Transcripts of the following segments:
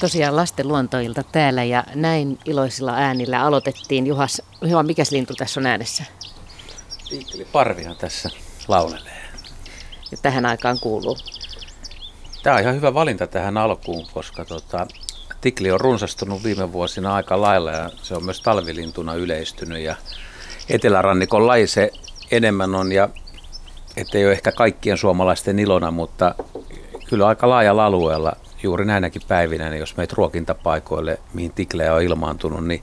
Tosiaan lasten luontoilta täällä ja näin iloisilla äänillä aloitettiin. Juhas, Juha, mikäs lintu tässä on äänessä? Parvihan tässä laulelee. Ja tähän aikaan kuuluu. Tämä on ihan hyvä valinta tähän alkuun, koska tota, tikli on runsastunut viime vuosina aika lailla ja se on myös talvilintuna yleistynyt ja etelärannikon laji se enemmän on ja ettei ole ehkä kaikkien suomalaisten ilona, mutta kyllä aika laajalla alueella juuri näinäkin päivinä, niin jos meitä ruokintapaikoille, mihin tiklejä on ilmaantunut, niin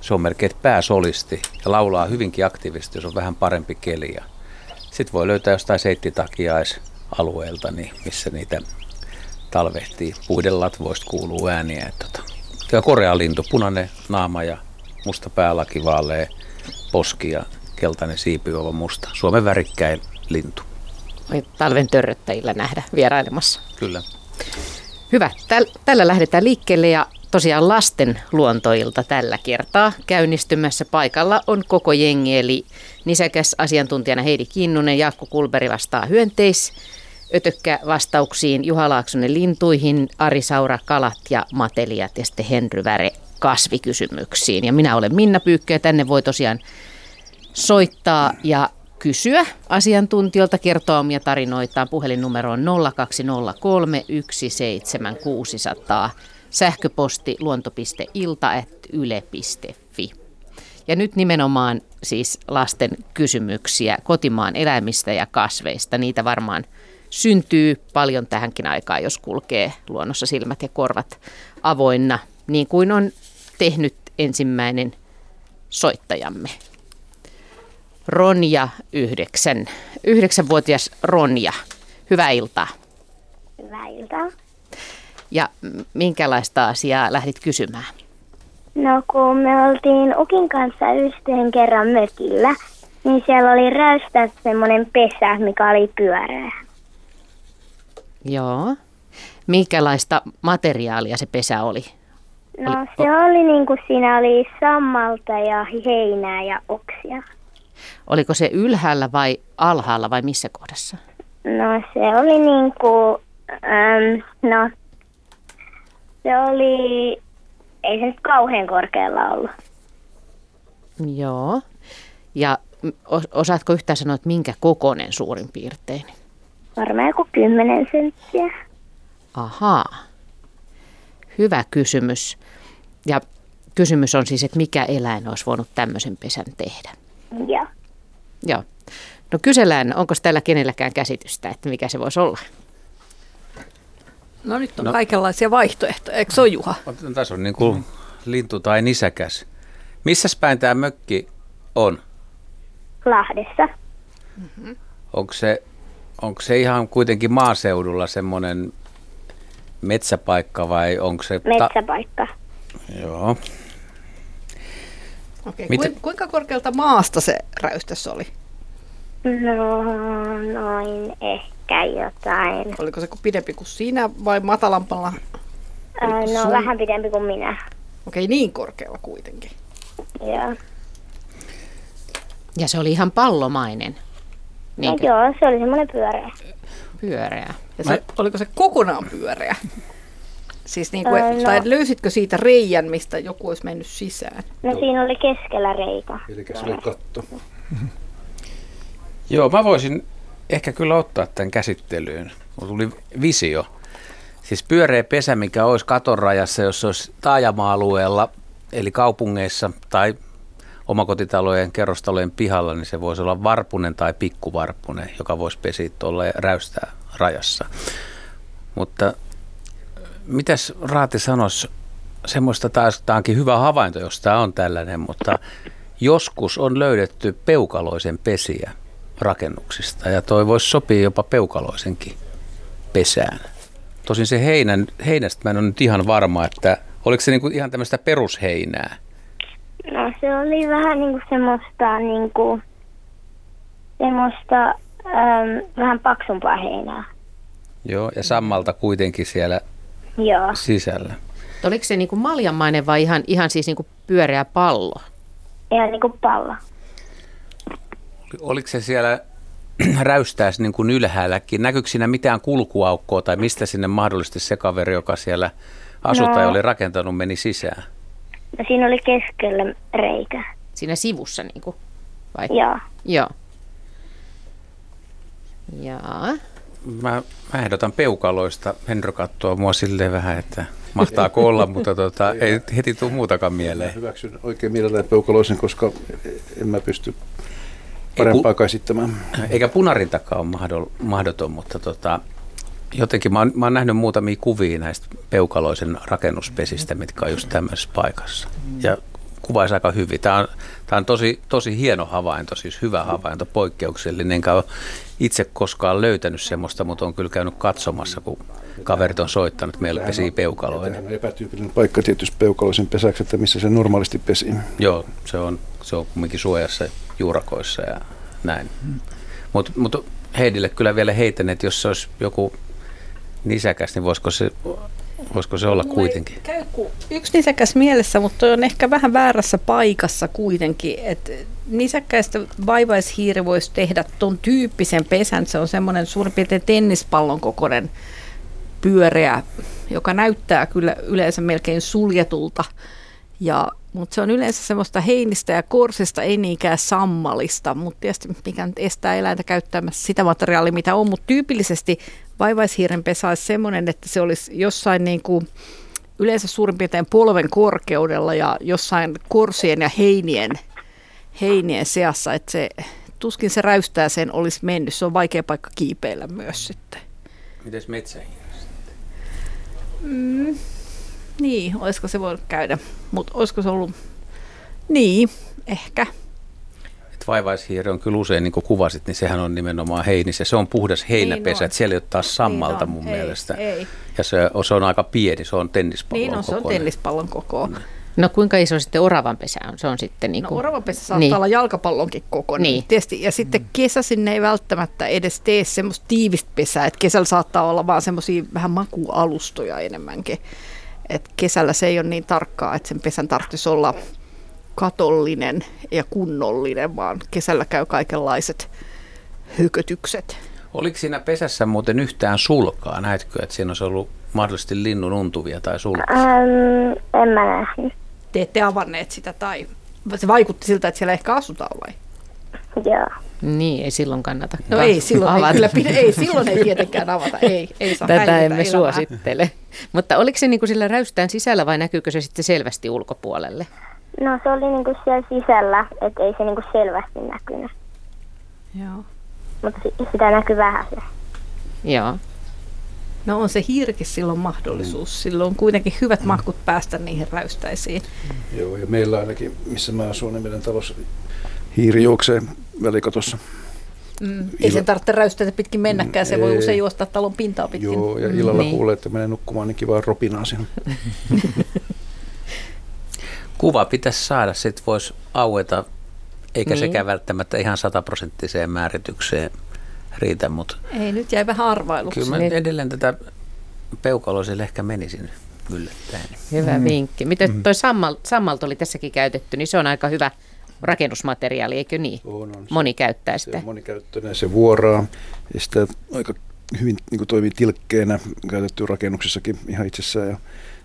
se on melkein pääsolisti ja laulaa hyvinkin aktiivisesti, jos on vähän parempi keli. Sitten voi löytää jostain seittitakiaisalueelta, niin missä niitä talvehtii. Puiden latvoista kuuluu ääniä. Tota. Ja korealintu, punainen naama ja musta päälaki, vaalea poski ja keltainen siipijuova musta. Suomen värikkäin lintu. Voi talven törröttäjillä nähdä vierailemassa. Kyllä. Hyvä. Täl- tällä lähdetään liikkeelle ja tosiaan lasten luontoilta tällä kertaa käynnistymässä. Paikalla on koko jengi, eli nisäkäs asiantuntijana Heidi Kinnunen, Jaakko Kulberi vastaa hyönteis, Ötökkä vastauksiin Juha Laaksonen lintuihin, Ari Saura kalat ja matelijat ja sitten Henry Väre kasvikysymyksiin. Ja minä olen Minna Pyykkö ja tänne voi tosiaan soittaa ja kysyä asiantuntijoilta, kertoa omia tarinoitaan. Puhelinnumero on 0203 17600. Sähköposti luonto.ilta.yle.fi. Ja nyt nimenomaan siis lasten kysymyksiä kotimaan eläimistä ja kasveista. Niitä varmaan syntyy paljon tähänkin aikaan, jos kulkee luonnossa silmät ja korvat avoinna, niin kuin on tehnyt ensimmäinen soittajamme. Ronja yhdeksän. Yhdeksänvuotias Ronja. Hyvää iltaa. Hyvää iltaa. Ja minkälaista asiaa lähdit kysymään? No kun me oltiin Ukin kanssa yhteen kerran mökillä, niin siellä oli räystä semmoinen pesä, mikä oli pyöreä. Joo. Minkälaista materiaalia se pesä oli? No oli, se oli niin kuin siinä oli sammalta ja heinää ja oksia. Oliko se ylhäällä vai alhaalla vai missä kohdassa? No se oli niin kuin, äm, no se oli, ei se nyt kauhean korkealla ollut. Joo. Ja osaatko yhtään sanoa, että minkä kokoinen suurin piirtein? Varmaan joku 10 senttiä. Ahaa. Hyvä kysymys. Ja kysymys on siis, että mikä eläin olisi voinut tämmöisen pesän tehdä? Joo. Joo. No kysellään, onko täällä kenelläkään käsitystä, että mikä se voisi olla? No nyt on no. kaikenlaisia vaihtoehtoja, eikö se ole Juha? Tässä on niin kuin lintu tai nisäkäs. Missä päin tämä mökki on? Lahdessa. Mm-hmm. Onko se, onko se ihan kuitenkin maaseudulla semmoinen metsäpaikka vai onko se... Metsäpaikka. Ta- Joo. Okei, Miten? kuinka korkealta maasta se räystäs oli? No, noin ehkä jotain. Oliko se pidempi kuin sinä vai matalampalla? Öö, no, sun... vähän pidempi kuin minä. Okei, niin korkealla kuitenkin. Joo. Ja se oli ihan pallomainen. No, joo, se oli semmoinen pyöreä. Pyöreä. Ja se, Mä... oliko se kokonaan pyöreä? Siis niin kuin, öö, no, tai löysitkö siitä reijän, mistä joku olisi mennyt sisään? No siinä oli keskellä reikä. Eli se oli katto. Joo, mä voisin ehkä kyllä ottaa tämän käsittelyyn. Mulla tuli visio. Siis pyöreä pesä, mikä olisi katorajassa, jos olisi taajama-alueella, eli kaupungeissa tai omakotitalojen kerrostalojen pihalla, niin se voisi olla varpunen tai pikkuvarpunen, joka voisi pesiä tuolla ja räystää rajassa. Mutta mitäs Raati sanoisi semmoista taas, tämä onkin hyvä havainto, jos tämä on tällainen, mutta joskus on löydetty peukaloisen pesiä rakennuksista ja toi voisi sopia jopa peukaloisenkin pesään. Tosin se heinän, heinästä mä en ole nyt ihan varma, että oliko se niinku ihan tämmöistä perusheinää? No se oli vähän niinku semmoista, niinku, semmoista äm, vähän paksumpaa heinää. Joo, ja sammalta kuitenkin siellä Joo. sisällä. Oliko se niinku maljamainen vai ihan, ihan siis niinku pyöreä pallo? Ihan niin kuin pallo. Oliko se siellä räystääs niin kuin ylhäälläkin? Näkyykö siinä mitään kulkuaukkoa tai mistä sinne mahdollisesti se kaveri, joka siellä asuttaja No. oli rakentanut, meni sisään? No, siinä oli keskellä reikä. Siinä sivussa niin kuin, vai? Joo. Joo. Jaa. Mä, mä ehdotan peukaloista. Henry katsoo mua silleen vähän, että mahtaako olla, mutta tota, ei heti tule muutakaan mieleen. Hyväksyn oikein mielellään peukaloisen, koska en mä pysty parempaa käsittämään. Eikä punarintakaan ole mahdoll- mahdoton, mutta tota, jotenkin mä oon, mä oon nähnyt muutamia kuvia näistä peukaloisen rakennuspesistä, mitkä on just tämmöisessä paikassa. Ja kuvaisi aika hyvin. Tämä on, tämä on tosi, tosi hieno havainto, siis hyvä havainto, poikkeuksellinen. Enkä ole itse koskaan löytänyt semmoista, mutta on kyllä käynyt katsomassa, kun kaverit on soittanut, meillä pesii peukaloita. Tämähän on epätyypillinen paikka tietysti peukaloisen pesäksi, että missä se normaalisti pesi. Joo, se on, se on kumminkin suojassa juurakoissa ja näin. Mutta mut Heidille kyllä vielä heitän, että jos se olisi joku nisäkäs, niin voisiko se, voisiko se olla kuitenkin? Ei Käy yksi nisäkäs mielessä, mutta on ehkä vähän väärässä paikassa kuitenkin. Et nisäkkäistä vaivaishiiri voisi tehdä ton tyyppisen pesän. Se on semmoinen suurin piirtein tennispallon kokoinen pyöreä, joka näyttää kyllä yleensä melkein suljetulta. Ja, mutta se on yleensä semmoista heinistä ja korsista, ei niinkään sammalista, mutta tietysti mikä nyt estää eläintä käyttämässä sitä materiaalia, mitä on, mutta tyypillisesti vaivaishiiren pesä olisi semmoinen, että se olisi jossain niin kuin yleensä suurin piirtein polven korkeudella ja jossain korsien ja heinien, heinien seassa, että se tuskin se räystää sen olisi mennyt. Se on vaikea paikka kiipeillä myös sitten. Mites metsähiiri? Mm, niin, olisiko se voinut käydä, mutta olisiko se ollut, niin, ehkä. Et vaivaishiiri on kyllä usein, niin kuin kuvasit, niin sehän on nimenomaan heinis ja se on puhdas heinäpesä, Niin on. että siellä ei ole taas sammalta Niin on. mun Ei, mielestä. ei. Ja se, se on aika pieni, se on tennispallon Niin on, se on kokoinen. tennispallon koko. No kuinka iso sitten oravan pesä on? Se on sitten niin No kuin... oravapesä saattaa niin. olla jalkapallonkin kokoinen. Niin. Niin. Tietysti, ja sitten kesäsin ne ei välttämättä edes tee semmoista tiivistä pesää, että kesällä saattaa olla vaan semmoisia vähän makualustoja enemmänkin. Et kesällä se ei ole niin tarkkaa, että sen pesän tarvitsisi olla katollinen ja kunnollinen, vaan kesällä käy kaikenlaiset hökötykset. Oliko siinä pesässä muuten yhtään sulkaa? Näetkö, että siinä olisi ollut mahdollisesti linnun untuvia tai sulkaa? Ähm, en mä nähnyt. Te ette avanneet sitä tai se vaikutti siltä, että siellä ehkä asutaan vai? Joo. Niin, ei silloin kannata. No ka- ei, silloin ei, avata. kyllä, pidä- ei, silloin ei tietenkään avata, ei, ei saa Tätä häiritä emme elämää. suosittele. Mutta oliko se niin kuin sillä räystään sisällä vai näkyykö se sitten selvästi ulkopuolelle? No se oli niinku siellä sisällä, että ei se niinku selvästi näkynyt. Joo. Mutta si- sitä näkyy vähän se. Joo. No on se hiirkin silloin mahdollisuus. Silloin on kuitenkin hyvät mahkut päästä niihin räystäisiin. Joo, ja meillä ainakin, missä mä asun, niin meidän talossa hiiri juoksee välikatossa. Mm. Ei sen tarvitse räystäitä pitkin mennäkään, se voi Ei. usein juosta talon pintaa pitkin. Joo, ja illalla Niin. kuulee, että menee nukkumaan, niin kiva ropinaa siinä. Kuva pitäisi saada, sitten voisi aueta, eikä Niin. sekään välttämättä ihan sataprosenttiseen määritykseen riitä, mutta Ei, nyt jäi vähän arvailuksi. kyllä mä Niin. edelleen tätä peukaloiselle ehkä menisin yllättäen. Hyvä mm. vinkki. Miten toi sammal, sammalt oli tässäkin käytetty, niin se on aika hyvä rakennusmateriaali, eikö niin? On, on. Moni käyttää Se sitä. on monikäyttöinen, se vuoraa ja sitä aika hyvin niin kuin toimii tilkkeenä käytetty rakennuksessakin ihan itsessään ja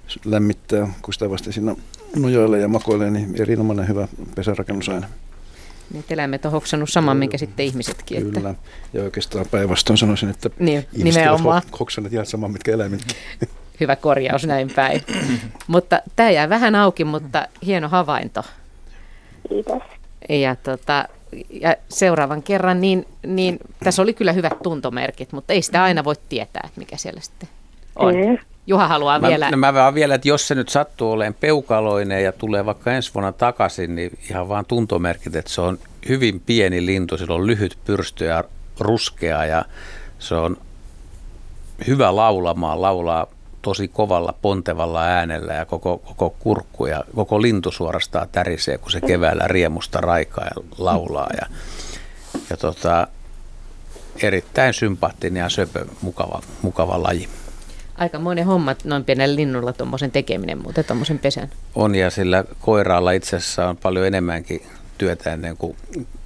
se lämmittää, kun sitä vasta siinä nojoilee ja makoilee, niin erinomainen hyvä pesärakennusaine. Nyt eläimet on hoksannut saman, minkä sitten ihmisetkin. Että... Kyllä. Ja oikeastaan päinvastoin sanoisin, että Niin, ihmiset ovat hoksanneet ihan saman, mitkä eläimetkin. Hyvä korjaus näin päin. mutta tämä jää vähän auki, mutta hieno havainto. Kiitos. Ja, tota, ja seuraavan kerran, niin, niin tässä oli kyllä hyvät tuntomerkit, mutta ei sitä aina voi tietää, että mikä siellä sitten on. Mm. Juha haluaa Mä, vielä... no mä vaan vielä, että jos se nyt sattuu olemaan peukaloinen ja tulee vaikka ensi vuonna takaisin, niin ihan vaan tuntomerkit, että se on hyvin pieni lintu, sillä on lyhyt pyrstö ja ruskea ja se on hyvä laulamaan, laulaa tosi kovalla pontevalla äänellä ja koko, koko kurkku ja koko lintu suorastaan tärisee, kun se keväällä riemusta raikaa ja laulaa ja, ja tota, erittäin sympaattinen ja söpö, mukava, mukava laji. Aikamoinen homma noin pienellä linnulla tuommoisen tekeminen, mutta tuommoisen pesän. On ja sillä koiraalla itse asiassa on paljon enemmänkin työtä ennen kuin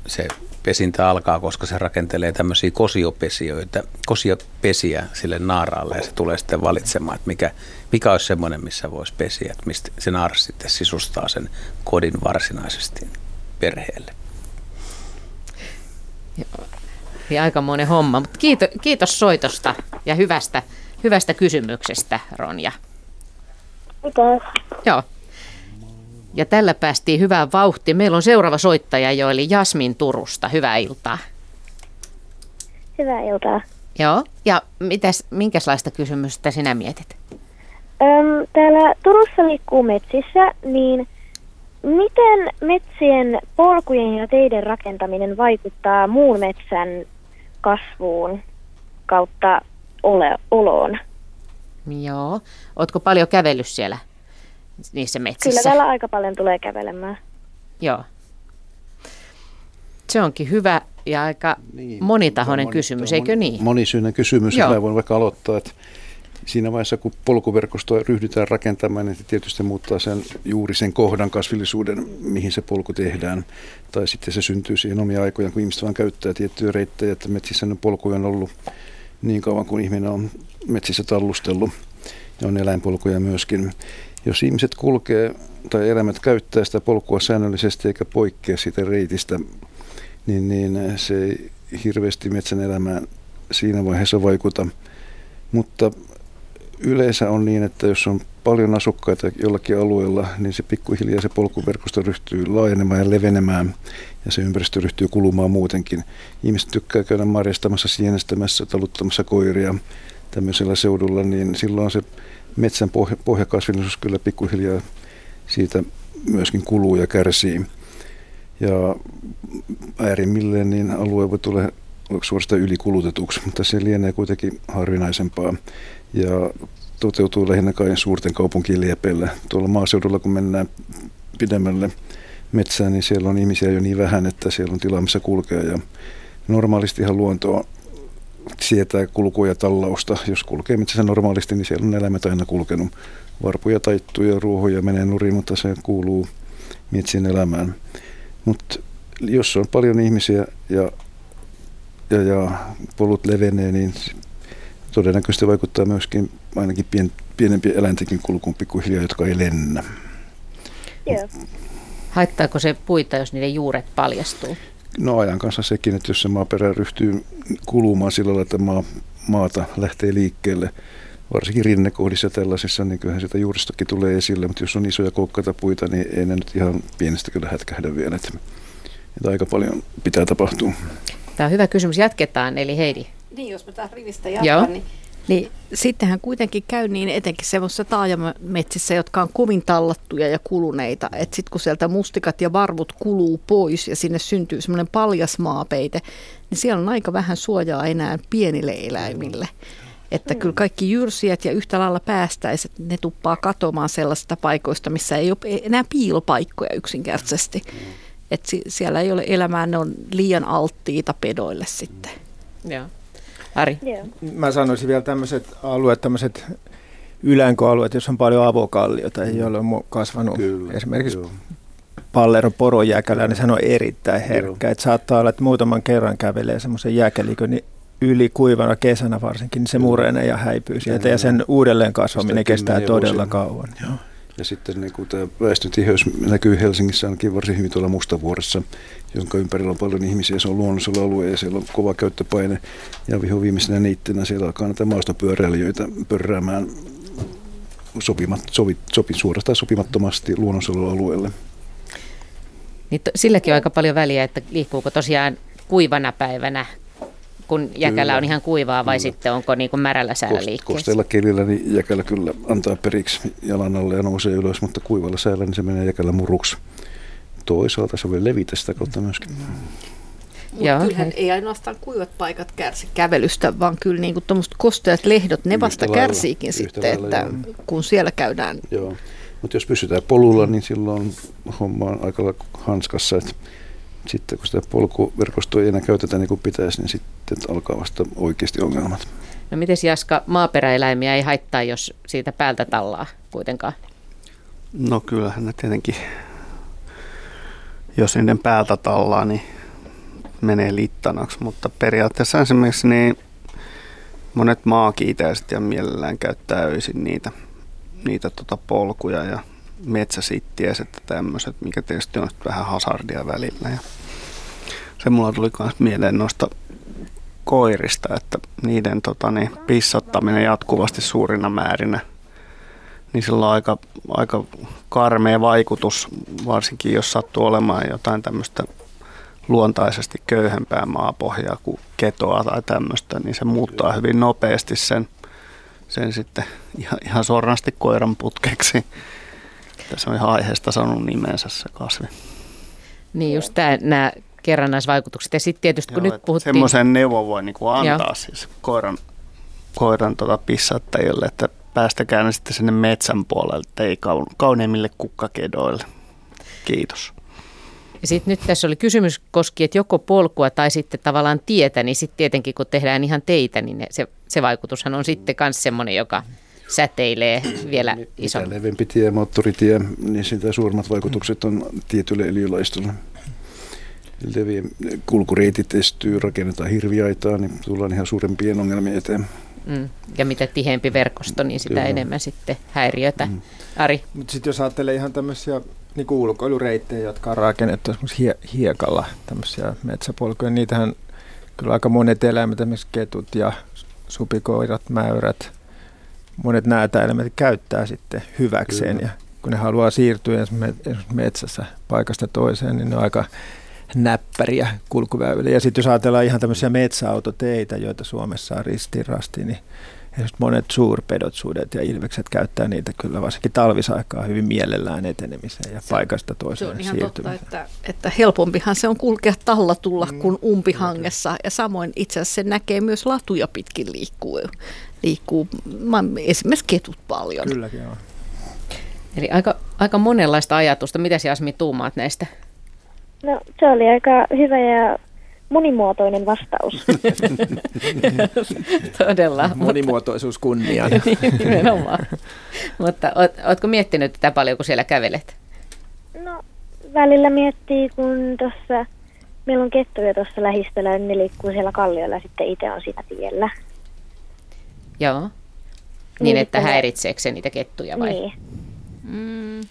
se pesintä alkaa, koska se rakentelee tämmöisiä kosiopesiöitä, kosiopesiä sille naaraalle ja se tulee sitten valitsemaan, että mikä, mikä olisi semmoinen, missä voisi pesiä, että mistä se naaras sitten sisustaa sen kodin varsinaisesti perheelle. Ja aikamoinen homma, mutta kiitos, kiitos soitosta ja hyvästä, hyvästä kysymyksestä, Ronja. Mitäs? Joo. Ja tällä päästiin hyvään vauhtiin. Meillä on seuraava soittaja jo, eli Jasmin Turusta. Hyvää iltaa. Hyvää iltaa. Joo. Ja mitäs, minkälaista kysymystä sinä mietit? Öm, täällä Turussa liikkuu metsissä, niin miten metsien polkujen ja teiden rakentaminen vaikuttaa muun metsän kasvuun kautta ole, oloon? Joo. Ootko paljon kävellyt siellä niissä metsissä? Kyllä täällä aika paljon tulee kävelemään. Joo. Se onkin hyvä ja aika niin, monitahoinen moni, kysymys, moni, eikö niin? Monisyinen kysymys, Joo. ja voin vaikka aloittaa, että siinä vaiheessa, kun polkuverkostoa ryhdytään rakentamaan, niin se tietysti muuttaa sen juuri sen kohdan kasvillisuuden, mihin se polku tehdään. Tai sitten se syntyy siihen omia aikoja, kun ihmiset vaan käyttää tiettyjä reittejä, että metsissä ne polkuja on ollut niin kauan kuin ihminen on metsissä tallustellut ja on eläinpolkuja myöskin. Jos ihmiset kulkee tai eläimet käyttää sitä polkua säännöllisesti eikä poikkea siitä reitistä, niin, niin se ei hirveästi metsän elämään siinä vaiheessa vaikuta. Mutta yleensä on niin, että jos on paljon asukkaita jollakin alueella, niin se pikkuhiljaa se polkuverkosto ryhtyy laajenemaan ja levenemään ja se ympäristö ryhtyy kulumaan muutenkin. Ihmiset tykkää käydä marjastamassa, sienestämässä, taluttamassa koiria tämmöisellä seudulla, niin silloin se metsän pohja, pohjakasvillisuus kyllä pikkuhiljaa siitä myöskin kuluu ja kärsii. Ja äärimmilleen niin alue voi tulla suorastaan ylikulutetuksi, mutta se lienee kuitenkin harvinaisempaa ja toteutuu lähinnä kai suurten kaupunkien liepeillä. Tuolla maaseudulla, kun mennään pidemmälle metsään, niin siellä on ihmisiä jo niin vähän, että siellä on tilaa, missä kulkea. Ja normaalistihan luontoa sietää kulkua ja tallausta. Jos kulkee metsässä normaalisti, niin siellä on eläimet aina kulkenut. Varpuja taittuu ja ruohoja menee nurin, mutta se kuuluu metsien elämään. Mutta jos on paljon ihmisiä ja, ja, ja polut levenee, niin todennäköisesti vaikuttaa myöskin ainakin pien, pienempien eläintenkin kulkuun pikkuhiljaa, jotka ei lennä. Joo. Haittaako se puita, jos niiden juuret paljastuu? No ajan kanssa sekin, että jos se maaperä ryhtyy kulumaan sillä lailla, että maa, maata lähtee liikkeelle, varsinkin rinnekohdissa tällaisissa, niin kyllähän sitä juuristokin tulee esille, mutta jos on isoja koukkaita puita, niin ei ne nyt ihan pienestä kyllä hätkähdä vielä. Että, että aika paljon pitää tapahtua. Tämä on hyvä kysymys. Jatketaan, eli Heidi. Niin, jos mä taas rivistä Joo. jatkan, niin, niin sittenhän kuitenkin käy niin etenkin semmoisissa taajamametsissä, jotka on kovin tallattuja ja kuluneita, että sitten kun sieltä mustikat ja varvut kuluu pois ja sinne syntyy semmoinen paljas maapeite, niin siellä on aika vähän suojaa enää pienille eläimille. Että kyllä kaikki jyrsijät ja yhtä lailla päästäiset, ne tuppaa katoamaan sellaisista paikoista, missä ei ole enää piilopaikkoja yksinkertaisesti. Että siellä ei ole elämää, ne on liian alttiita pedoille sitten. Joo. Ari. Joo. Mä sanoisin vielä tämmöiset alueet, tämmöiset ylänköalueet, jos on paljon avokalliota, joilla on mu- kasvanut Kyllä, esimerkiksi joo. palleron porojääkälä, niin sehän on erittäin herkkä. Et saattaa olla, että muutaman kerran kävelee semmoisen jääkälikön niin yli kuivana kesänä varsinkin, niin se murenee ja häipyy sieltä. Ja sen uudelleen kasvaminen Kestää todella kauan. Joo. Ja sitten niin kuin tämä väestötiheys näkyy Helsingissä ainakin varsin hyvin tuolla Mustavuoressa, jonka ympärillä on paljon ihmisiä. Se on luonnollisella alue ja siellä on kova käyttöpaine. Ja viho viimeisenä niittenä siellä alkaa näitä maastopyöräilijöitä pörräämään sopimat, sovi, sopi, suorastaan sopimattomasti luonnonsuojelualueelle. Niin to, silläkin on aika paljon väliä, että liikkuuko tosiaan kuivana päivänä, kun jäkälä Kyllä. on ihan kuivaa, vai Kyllä. sitten onko niin kuin märällä säällä liikkeessä? Kosteella kelillä niin jäkälä kyllä antaa periksi jalan alle ja nousee ylös, mutta kuivalla säällä niin se menee jäkälä muruksi. Toisaalta se voi levitä sitä kautta myöskin. Mutta Joo. kyllähän ei ainoastaan kuivat paikat kärsi kävelystä, vaan kyllä niin tuommoiset kosteat lehdot, ne vasta lailla, kärsiikin yhtä sitten, lailla, että joo. kun siellä käydään. Joo. Mutta jos pysytään polulla, niin silloin homma on aika lailla hanskassa. Et sitten kun sitä polkuverkostoa ei enää käytetä niin kuin pitäisi, niin sitten alkaa vasta oikeasti ongelmat. No miten Jaska, maaperäeläimiä ei haittaa, jos siitä päältä tallaa kuitenkaan? No kyllähän ne tietenkin jos niiden päältä tallaa, niin menee littanaksi. Mutta periaatteessa esimerkiksi niin monet maakiitäiset ja mielellään käyttää öisin niitä, niitä tota polkuja ja metsäsittiäiset että tämmöiset, mikä tietysti on vähän hazardia välillä. Ja se mulla tuli myös mieleen noista koirista, että niiden tota, niin, pissottaminen jatkuvasti suurina määrinä, niin sillä on aika, aika karmea vaikutus, varsinkin jos sattuu olemaan jotain tämmöistä luontaisesti köyhempää maapohjaa kuin ketoa tai tämmöistä, niin se muuttaa hyvin nopeasti sen, sen sitten ihan, ihan suorasti koiran putkeksi. Tässä on ihan aiheesta sanonut nimensä se kasvi. Niin just tämä, nämä kerrannaisvaikutukset. Ja sitten tietysti kun Joo, nyt puhuttiin... Semmoisen neuvon voi niinku antaa Joo. siis koiran, koiran tota pissattajille, että päästäkää ne sitten sinne metsän puolelle, ei kaun- kauneimmille kukkakedoille. Kiitos. Ja sitten nyt tässä oli kysymys koski, että joko polkua tai sitten tavallaan tietä, niin sitten tietenkin kun tehdään ihan teitä, niin ne, se, se vaikutushan on sitten myös semmoinen, joka säteilee vielä ison. Mitä leveämpi tie, moottoritie, niin sitä suuremmat vaikutukset on tietylle eliölaistolle. Leviä kulkureitit estyy, rakennetaan hirviaitaa, niin tullaan ihan suurempien ongelmien eteen. Mm. Ja mitä tiheämpi verkosto, niin sitä Kyllä. enemmän sitten häiriötä. Mm. Ari, Mutta sitten jos ajattelee ihan tämmöisiä niin ulkoilureittejä, jotka on rakennettu esimerkiksi hie- hiekalla, tämmöisiä metsäpolkuja, niitähän kyllä aika monet eläimet, esimerkiksi ketut ja supikoirat, mäyrät, monet näitä eläimet käyttää sitten hyväkseen. Kyllä. Ja kun ne haluaa siirtyä esimerkiksi esimerkiksi metsässä paikasta toiseen, niin ne on aika näppäriä kulkuväyliä. Ja sitten jos ajatellaan ihan tämmöisiä metsäautoteitä, joita Suomessa on ristiin rastiin, niin esimerkiksi monet suurpedot, sudet ja ilvekset käyttää niitä kyllä varsinkin talvisaikaa hyvin mielellään etenemiseen ja paikasta Se toiseen on ihan totta, että, että helpompihan se on kulkea tallatulla mm, kuin umpihangessa. Ja samoin itse asiassa se näkee myös latuja pitkin liikkuu. liikkuu mä- esimerkiksi ketut paljon. Kylläkin on. eli aika, aika monenlaista ajatusta. Mitä Jasmi tuumaat näistä? No, se oli aika hyvä ja monimuotoinen vastaus. Todella. Monimuotoisuus kunniaan. Niin, Nimenomaan. Mutta oot, ootko miettinyt tätä paljon, kun siellä kävelet? No, välillä miettii, kun tuossa, meillä on kettuja tuossa lähistöllä, niin ne liikkuu siellä kalliolla ja sitten itse on siinä tiellä. Joo. Niin, Niin, että häiritseekö se niitä kettuja vai? Niin. Mm.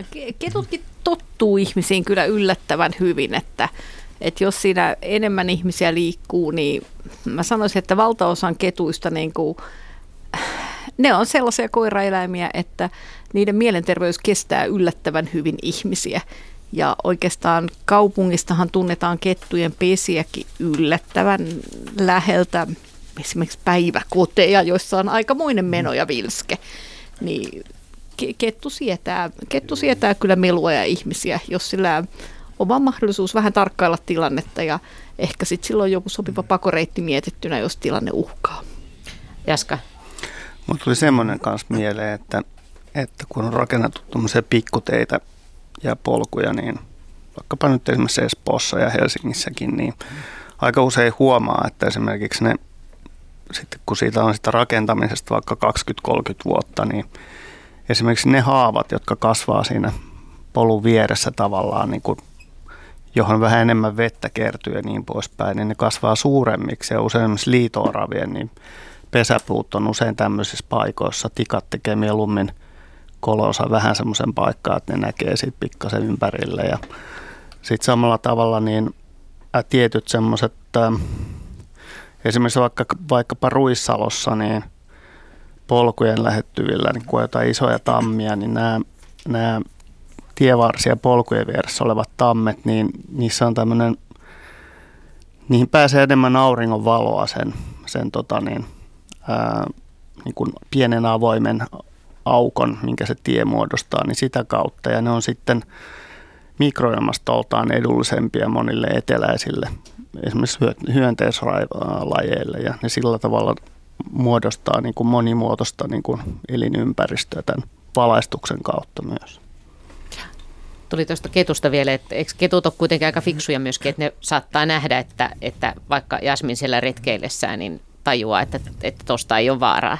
Ke- Ketutkin tottuu ihmisiin kyllä yllättävän hyvin, että, että jos siinä enemmän ihmisiä liikkuu, niin mä sanoisin, että valtaosan ketuista niin kuin, ne on sellaisia koiraeläimiä, että niiden mielenterveys kestää yllättävän hyvin ihmisiä. Ja oikeastaan kaupungistahan tunnetaan kettujen pesiäkin yllättävän läheltä, esimerkiksi päiväkoteja, joissa on aikamoinen meno ja vilske. Niin kettu sietää, kettu sietää kyllä melua ja ihmisiä, jos sillä on vaan mahdollisuus vähän tarkkailla tilannetta ja ehkä sitten silloin joku sopiva pakoreitti mietittynä, jos tilanne uhkaa. Jaska, Mutta tuli semmoinen kanssa mieleen, että, että kun on rakennettu tuommoisia pikkuteitä ja polkuja, niin vaikkapa nyt esimerkiksi Espoossa ja Helsingissäkin, niin aika usein huomaa, että esimerkiksi ne, sitten kun siitä on sitä rakentamisesta vaikka 20-30 vuotta, niin esimerkiksi ne haavat, jotka kasvaa siinä polun vieressä tavallaan, niin kuin, johon vähän enemmän vettä kertyy ja niin poispäin, niin ne kasvaa suuremmiksi ja usein esimerkiksi liitooravien, niin pesäpuut on usein tämmöisissä paikoissa. Tikat tekee mieluummin kolonsa vähän semmoisen paikkaa, että ne näkee siitä pikkasen ympärille. Ja sitten samalla tavalla niin tietyt semmoiset, esimerkiksi vaikka, vaikkapa Ruissalossa, niin polkujen lähettyvillä, niin kun on jotain isoja tammia, niin nämä, nämä tievarsia polkujen vieressä olevat tammet, niin niissä on tämmöinen, niihin pääsee enemmän auringon valoa sen, sen tota niin, ää, niin kuin pienen avoimen aukon, minkä se tie muodostaa, niin sitä kautta. Ja ne on sitten mikroilmastoltaan edullisempia monille eteläisille, esimerkiksi hyö- hyönteislajeille, ja ne sillä tavalla muodostaa niin kuin monimuotoista niin kuin elinympäristöä tämän valaistuksen kautta myös. tuli tuosta ketusta vielä, että eikö ketut ole kuitenkin aika fiksuja myöskin, että ne saattaa nähdä, että, että vaikka Jasmin siellä retkeillessään, niin tajuaa, että että tosta ei ole vaaraa.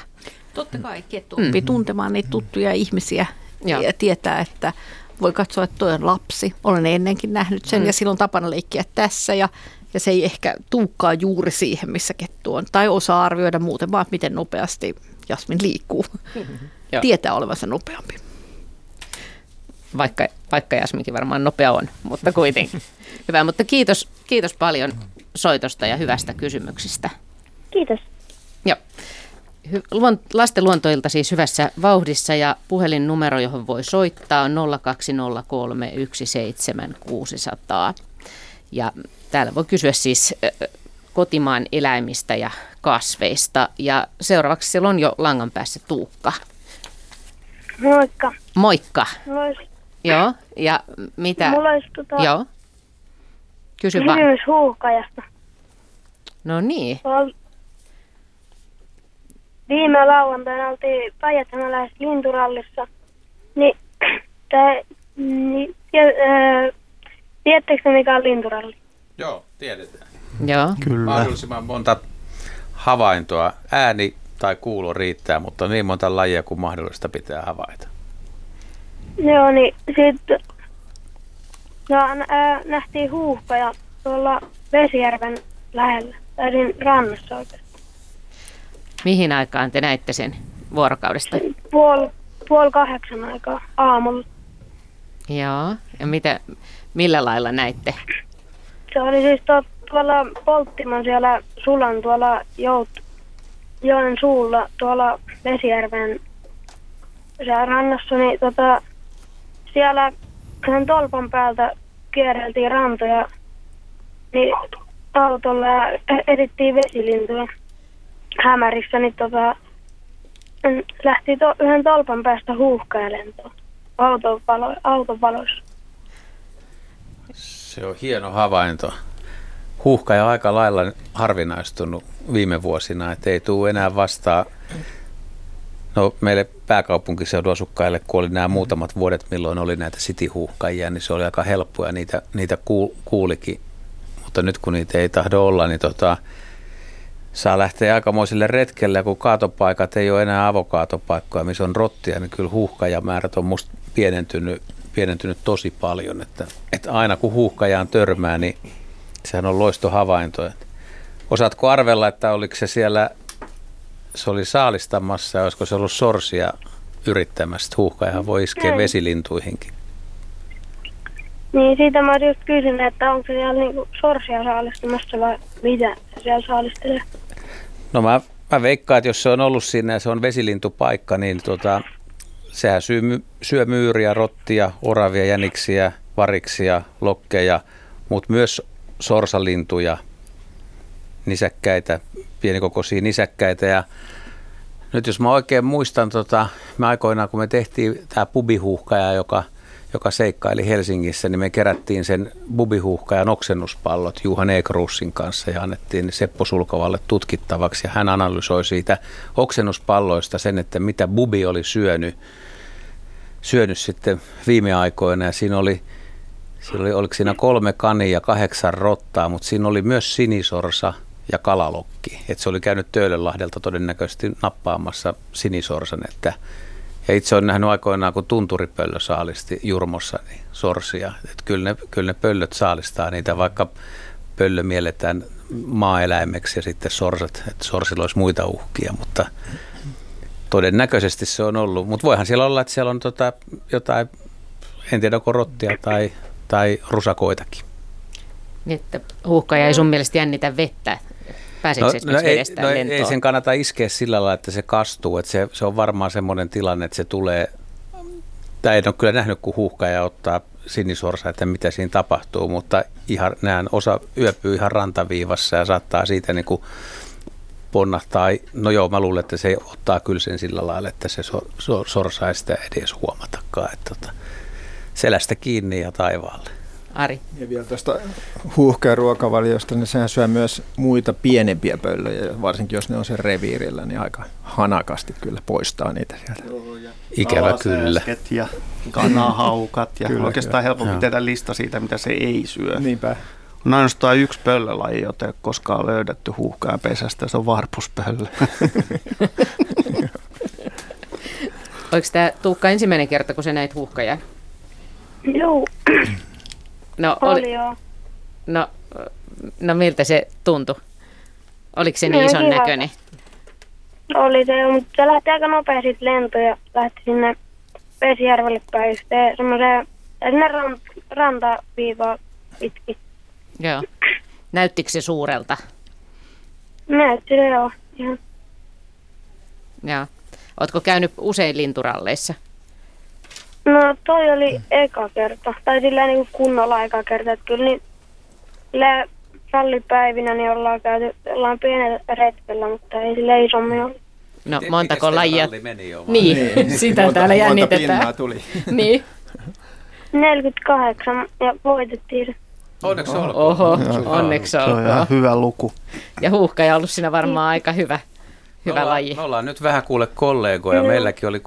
Totta kai kettu oppii tuntemaan niitä tuttuja ihmisiä Joo. ja tietää, että voi katsoa, että tuo on lapsi. Olen ennenkin nähnyt sen mm. ja silloin tapana leikkiä tässä ja, ja se ei ehkä tuukkaa juuri siihen, missä kettu on. Tai osaa arvioida muuten vaan, miten nopeasti Jasmin liikkuu. Tietää olevansa nopeampi. Vaikka, vaikka Jasminkin varmaan nopea on, mutta kuitenkin. Hyvä, mutta kiitos, kiitos paljon soitosta ja hyvästä kysymyksistä. Kiitos. Joo. Lasten luontoilta siis hyvässä vauhdissa ja puhelinnumero, johon voi soittaa on 020317600. Ja täällä voi kysyä siis kotimaan eläimistä ja kasveista. Ja seuraavaksi siellä on jo langan päässä Tuukka. Moikka. Moikka. Mulla Joo, ja mitä? Mulla olisi tota, Joo. Kysy vaan. kysymys huuhkajasta. No niin. Ol... Viime lauantaina oltiin päijät linturallissa. Niin, tää, niin, ää, tiedättekö mikä on linturalli? Joo, tiedetään. Joo. Kyllä. Mahdollisimman monta havaintoa. Ääni tai kuulo riittää, mutta niin monta lajia kuin mahdollista pitää havaita. Joo, niin sitten no, ää, nähtiin huuhkaja tuolla Vesijärven lähellä, tai siinä rannassa oikeastaan. Mihin aikaan te näitte sen vuorokaudesta? Puol, puol kahdeksan aikaa aamulla. Joo. Ja mitä, millä lailla näitte? Se oli siis tuo, tuolla Polttimon siellä Sulan tuolla Jout, joen suulla tuolla Vesijärven rannassa, niin tota, siellä sen tolpan päältä kierreltiin rantoja, niin autolla ja edittiin vesilintuja hämärissä, niin tota, lähti to, yhden tolpan päästä huuhkailentoon auton, valo. Se on hieno havainto. Huuhkaja on aika lailla harvinaistunut viime vuosina, että ei tule enää vastaan. No meille pääkaupunkiseudun asukkaille, kun oli nämä muutamat vuodet, milloin oli näitä sitihuuhkajia, niin se oli aika helppoa ja niitä, niitä kuulikin. Mutta nyt kun niitä ei tahdo olla, niin tota, saa lähteä aikamoisille retkelle, kun kaatopaikat ei ole enää avokaatopaikkoja, missä on rottia, niin kyllä huuhkajamäärät on musta pienentynyt, pienentynyt tosi paljon. Että, että aina kun huuhkajaan törmää, niin sehän on loisto havainto. Osaatko arvella, että oliko se siellä, se oli saalistamassa ja olisiko se ollut sorsia yrittämässä? Huuhkajahan voi iskeä Ei. vesilintuihinkin. Niin siitä mä just kysyn, että onko siellä niinku sorsia saalistamassa vai mitä siellä saalistelee. No mä, mä veikkaan, että jos se on ollut siinä ja se on vesilintupaikka, niin tota, sehän syö, syö myyriä, rottia, oravia, jäniksiä, variksia, lokkeja, mutta myös sorsalintuja, nisäkkäitä, pienikokoisia nisäkkäitä. Ja nyt jos mä oikein muistan, tota, me aikoinaan kun me tehtiin tämä pubihuhkaja, joka, joka seikkaili Helsingissä, niin me kerättiin sen bubihuhkajan oksennuspallot Juhan Ekrussin kanssa ja annettiin Seppo Sulkovalle tutkittavaksi. Ja hän analysoi siitä oksennuspalloista sen, että mitä bubi oli syönyt, syönyt sitten viime aikoina. Ja siinä oli, siinä oli, oliko siinä kolme kania ja kahdeksan rottaa, mutta siinä oli myös sinisorsa ja kalalokki. Et se oli käynyt Töölönlahdelta todennäköisesti nappaamassa sinisorsan, että ja itse olen nähnyt aikoinaan, kun tunturipöllö saalisti Jurmossa niin sorsia. Että kyllä, ne, kyllä ne pöllöt saalistaa niitä, vaikka pöllö mielletään maaeläimeksi ja sitten sorsat, että sorsilla olisi muita uhkia, mutta todennäköisesti se on ollut. Mutta voihan siellä olla, että siellä on tota, jotain, en tiedä, korottia tai, tai rusakoitakin. Niin, että huuhkaja ei sun mielestä jännitä vettä. Pääseekö no, no, ei, no ei, ei sen kannata iskeä sillä lailla, että se kastuu. Että se, se on varmaan semmoinen tilanne, että se tulee, tai en ole kyllä nähnyt, kun huuhkaja ottaa sinisorsa, että mitä siinä tapahtuu, mutta ihan, näen osa yöpyy ihan rantaviivassa ja saattaa siitä niin kuin ponnahtaa. No joo, mä luulen, että se ottaa kyllä sen sillä lailla, että se so, so, sorsa ei sitä edes huomatakaan. Että tota, selästä kiinni ja taivaalle. Ari. Ja vielä tästä huuhkeen ruokavaliosta, niin sehän syö myös muita pienempiä pöllöjä, varsinkin jos ne on sen reviirillä, niin aika hanakasti kyllä poistaa niitä sieltä. Ikävä kyllä. ja kanahaukat ja Kyllä, oikeastaan kyllä. helpompi Joo. tehdä lista siitä, mitä se ei syö. Niinpä. On ainoastaan yksi pöllölaji, jota ei ole koskaan löydetty huuhkajan pesästä, se on varpuspöllö. Oliko tämä Tuukka ensimmäinen kerta, kun sä näit huuhkajaa? Juu, No, oli, oli, joo. no, no miltä se tuntui? Oliko se niin No, ison hyvältä. näköinen? Oli se, mutta se lähti aika nopea sit lento ja lähti sinne Vesijärvelle päin yhteen semmoiseen, sinne rant, rantaviivaa pitkin. Joo. Näyttikö se suurelta? Näytti se joo. Ihan. Joo. Ootko käynyt usein linturalleissa? No toi oli eka kerta, tai silleen niin kunnolla eka kerta, että kyllä niin sillä rallipäivinä niin ollaan käyty ollaan pienellä retkellä, mutta ei sille isommin ole. No Miten- montako lajia? meni jo vai? Niin, sitä täällä jännitetään. tuli. Niin. 48 ja voitettiin Onneksi olkoon. Oho, onneksi Se on ihan olkoon. hyvä luku. Ja huuhkaja on ollut siinä varmaan aika hyvä, Me hyvä ollaan, laji. me ollaan nyt vähän kuule kollegoja. Meilläkin oli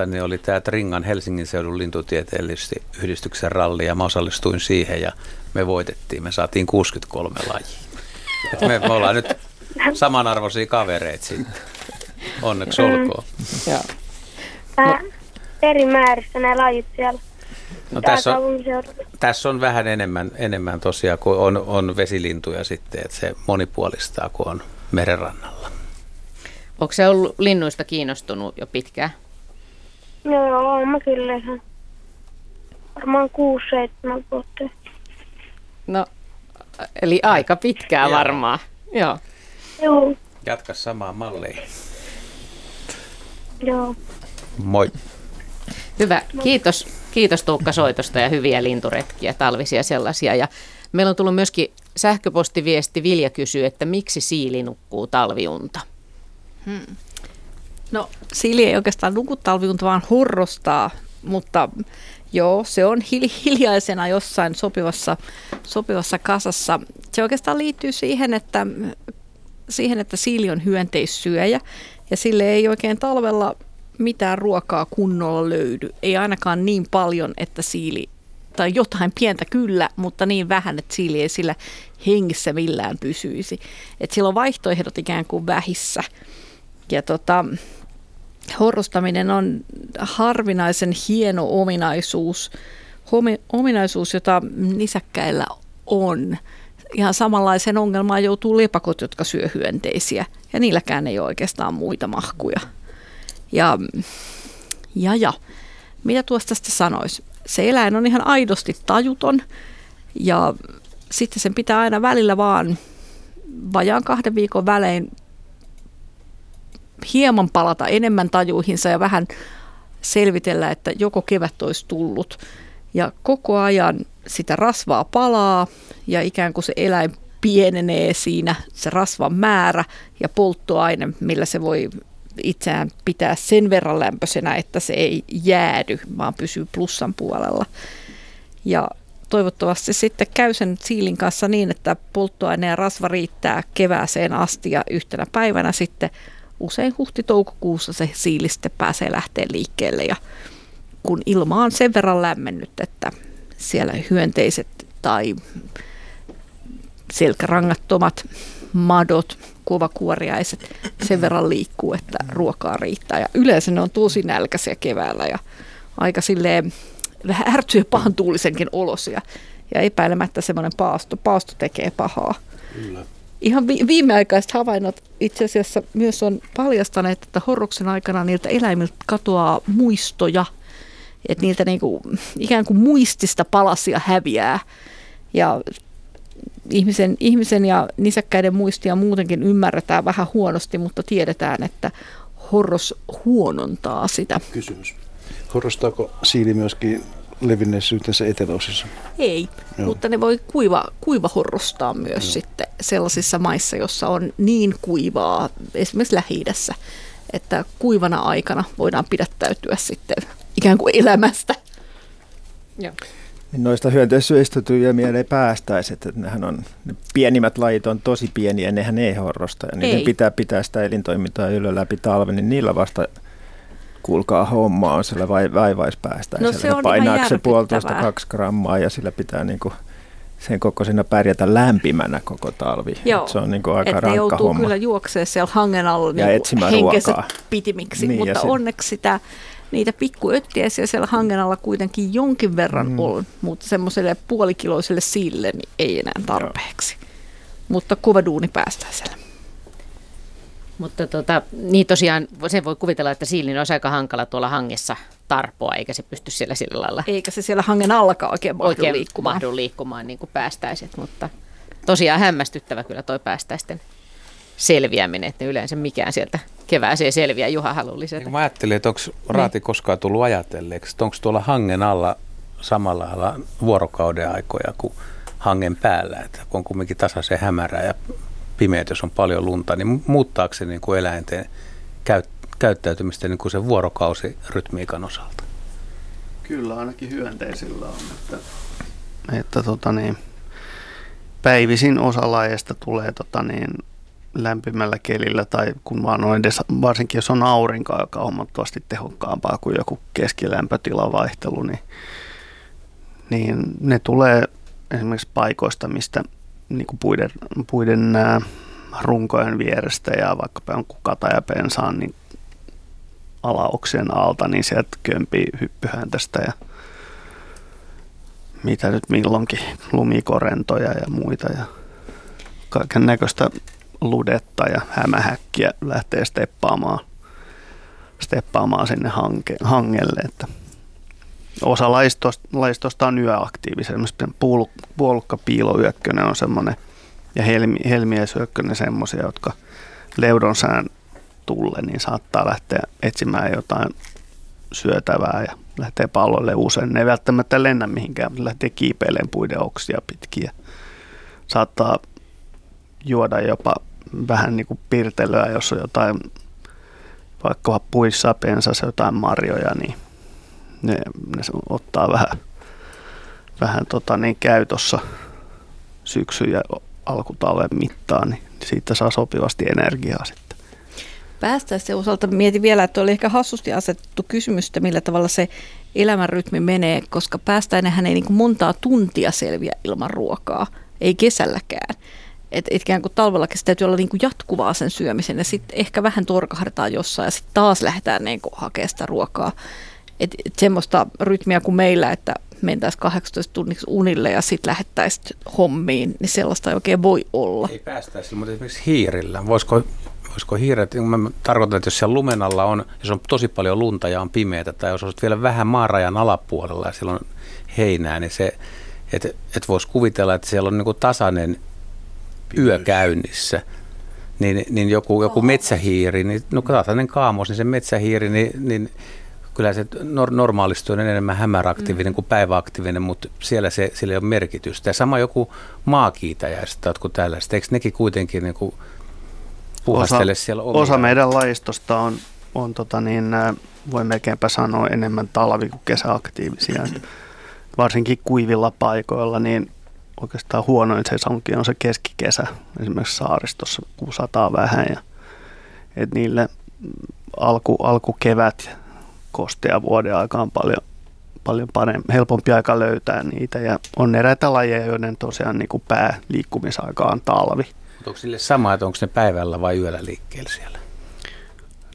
6.12. niin oli tämä Tringan Helsingin seudun lintutieteellisesti yhdistyksen ralli ja mä osallistuin siihen ja me voitettiin. Me saatiin 63 lajia. Et me, me ollaan nyt samanarvoisia kavereita sitten. Onneksi olkoon. Joo. Vähän eri määrissä nämä lajit siellä. No, tässä, on, tässä on vähän enemmän, enemmän tosiaan, kun on, on vesilintuja sitten, että se monipuolistaa, kun on merenrannalla. Onko se ollut linnuista kiinnostunut jo pitkään? Joo, oon mä kyllä ihan. Varmaan 6-7 vuotta. No, eli aika pitkään Joo. varmaan. Joo. Joo, Jatka samaan malliin. joo. Moi. Hyvä. Kiitos, kiitos Tuukka soitosta ja hyviä linturetkiä, talvisia sellaisia. Ja meillä on tullut myöskin sähköpostiviesti. Vilja kysyy, että miksi siili nukkuu talviunta? No Sili ei oikeastaan nuku talviunta, vaan horrostaa, mutta joo, se on hil- hiljaisena jossain sopivassa, sopivassa kasassa. Se oikeastaan liittyy siihen, että, siihen, että siili on hyönteissyöjä ja sille ei oikein talvella mitään ruokaa kunnolla löydy. Ei ainakaan niin paljon, että siili, tai jotain pientä kyllä, mutta niin vähän, että siili ei sillä hengissä millään pysyisi. Et sillä on vaihtoehdot ikään kuin vähissä. Ja tota, horrostaminen on harvinaisen hieno ominaisuus, homi, ominaisuus, jota nisäkkäillä on. Ihan samanlaisen ongelmaan joutuu lepakot, jotka syö hyönteisiä, ja niilläkään ei ole oikeastaan muita mahkuja. Ja, ja, ja mitä tuosta sitten sanoisi? Se eläin on ihan aidosti tajuton, ja sitten sen pitää aina välillä vaan vajaan kahden viikon välein hieman palata enemmän tajuihinsa ja vähän selvitellä, että joko kevät olisi tullut. Ja koko ajan sitä rasvaa palaa ja ikään kuin se eläin pienenee siinä, se rasvan määrä ja polttoaine, millä se voi itseään pitää sen verran lämpöisenä, että se ei jäädy, vaan pysyy plussan puolella. Ja toivottavasti sitten käy sen siilin kanssa niin, että polttoaine ja rasva riittää kevääseen asti ja yhtenä päivänä sitten usein huhti-toukokuussa se siili sitten pääsee lähteä liikkeelle ja kun ilma on sen verran lämmennyt, että siellä hyönteiset tai selkärangattomat madot, kuovakuoriaiset sen verran liikkuu, että ruokaa riittää. Ja yleensä ne on tosi nälkäisiä keväällä ja aika silleen vähän ärtyä pahan tuulisenkin olosia. Ja epäilemättä semmoinen paasto, paasto tekee pahaa. Kyllä. Ihan vi- viimeaikaiset havainnot itse asiassa myös on paljastaneet, että horroksen aikana niiltä eläimiltä katoaa muistoja. Että niiltä niinku, ikään kuin muistista palasia häviää. Ja ihmisen, ihmisen ja nisäkkäiden muistia muutenkin ymmärretään vähän huonosti, mutta tiedetään, että horros huonontaa sitä. Kysymys. Horrostaako siili myöskin levinneisyytensä eteläosissa? Ei, Joo. Mutta ne voi kuiva, kuiva horrostaa myös Joo. sitten sellaisissa maissa, jossa on niin kuivaa, esimerkiksi lähi että kuivana aikana voidaan pidättäytyä sitten ikään kuin elämästä. Joo. Niin noista hyönteissyöistä tuli mieleen ei päästäisi, että nehän on, ne pienimmät lajit on tosi pieniä, nehän ei horrosta. Ja niiden Ei. pitää pitää sitä elintoimintaa yllä läpi talven, niin niillä vasta kuulkaa homma on sillä vai, vaivaispäästäisellä. No se on Painaako se puolitoista kaksi grammaa ja sillä pitää niinku sen kokoisena pärjätä lämpimänä koko talvi. Joo. Et se on niinku aika rankka joutuu homma. kyllä juoksee siellä hangen alla Ja niin etsimään ruokaa. pitimiksi, Niin, mutta onneksi sitä niitä pikkuöttiäisiä siellä hangen alla kuitenkin jonkin verran mm. on, mutta semmoiselle puolikiloiselle sille niin ei enää tarpeeksi. Joo. Mutta kova duuni päästään siellä. Mutta tota, niin tosiaan sen voi kuvitella, että siilin on aika hankala tuolla hangessa tarpoa, eikä se pysty siellä sillä lailla. Eikä se siellä hangen allakaan oikein mahdu oikein liikkumaan. mahdu liikkumaan niin kuin päästäiset, mutta tosiaan hämmästyttävä kyllä toi päästäisten selviäminen, että yleensä mikään sieltä kevääseen selviää Juha Halulliselta. Niin mä ajattelin, että onko Raati koskaan tullut ajatelleeksi, että onko tuolla hangen alla samalla lailla vuorokauden aikoja kuin hangen päällä, että on kumminkin tasaisen hämärää ja pimeät, jos on paljon lunta, niin muuttaako se niin kuin eläinten käyt, käyttäytymistä niin kuin sen vuorokausirytmiikan osalta? Kyllä, ainakin hyönteisillä on, että, että tota niin, päivisin osa lajeista tulee tota niin, lämpimällä kelillä tai kun vaan on edes, varsinkin jos on aurinko, joka on huomattavasti tehokkaampaa kuin joku keskilämpötilavaihtelu, niin, niin ne tulee esimerkiksi paikoista, mistä niin kuin puiden, puiden ää, runkojen vierestä ja vaikka jonkun kata ja pensaan niin alaoksien alta, niin sieltä kömpii hyppyhäntästä ja mitä nyt milloinkin, lumikorentoja ja muita ja kaiken näköistä ludetta ja hämähäkkiä lähtee steppaamaan, steppaamaan sinne hanke, hangelle. Että osa laistosta, laistosta on yöaktiivisia. Puolukka, puolukka piiloyökkönen on semmoinen ja helmi, helmiäisyökkönen semmoisia, jotka leudon sään tulle, niin saattaa lähteä etsimään jotain syötävää ja lähtee pallolle usein. Ne ei välttämättä lennä mihinkään, mutta lähtee kiipeilemään puiden oksia pitkin saattaa juoda jopa vähän niin kuin pirtelöä, jos on jotain vaikka puissa pensassa jotain marjoja, niin ne, ne ottaa vähän, vähän tota niin käytössä syksyn ja alkutalven mittaan, niin siitä saa sopivasti energiaa sitten. Päästäessä osalta mietin vielä, että oli ehkä hassusti asetettu kysymystä, millä tavalla se elämänrytmi menee, koska päästäinenhän ei niin montaa tuntia selviä ilman ruokaa, ei kesälläkään. Että et ikään kuin talvellakin se täytyy olla niin kuin jatkuvaa sen syömisen ja sitten ehkä vähän torkahdetaan jossain ja sitten taas lähdetään niin kuin hakemaan sitä ruokaa. Että et semmoista rytmiä kuin meillä, että mentäisiin 18 tunniksi unille ja sitten lähettäisiin hommiin, niin sellaista ei oikein voi olla. Ei päästäisi, mutta esimerkiksi hiirillä. Voisiko, voisiko hiiret, mä tarkoitan, että jos siellä lumen alla on, jos on tosi paljon lunta ja on pimeätä, tai jos olisit vielä vähän maarajan alapuolella ja siellä on heinää, niin se, että et voisi kuvitella, että siellä on niin tasainen yö käynnissä, niin, niin joku, joku metsähiiri, niin, no tasainen kaamos, niin se metsähiiri, niin, niin kyllä se nor- normaalisti on enemmän hämäraktiivinen mm. kuin päiväaktiivinen, mutta siellä se, sillä ei ole merkitystä. Ja sama joku maakiitäjäistä, jotkut tällaiset, eikö nekin kuitenkin niin kuin puhastele osa, siellä omia? Osa meidän laistosta on, on tota niin, voi melkeinpä sanoa enemmän talvi- kuin kesäaktiivisia. Varsinkin kuivilla paikoilla, niin oikeastaan huonoin sesonki on se keskikesä, esimerkiksi saaristossa, kun sataa vähän. Ja, et niille alku, alkukevät kostea vuoden aikaan paljon, paljon parempi, helpompi aika löytää niitä. Ja on eräitä lajeja, joiden tosiaan niin kuin pääliikkumisaika on talvi. Onko sille sama, että onko ne päivällä vai yöllä liikkeellä siellä?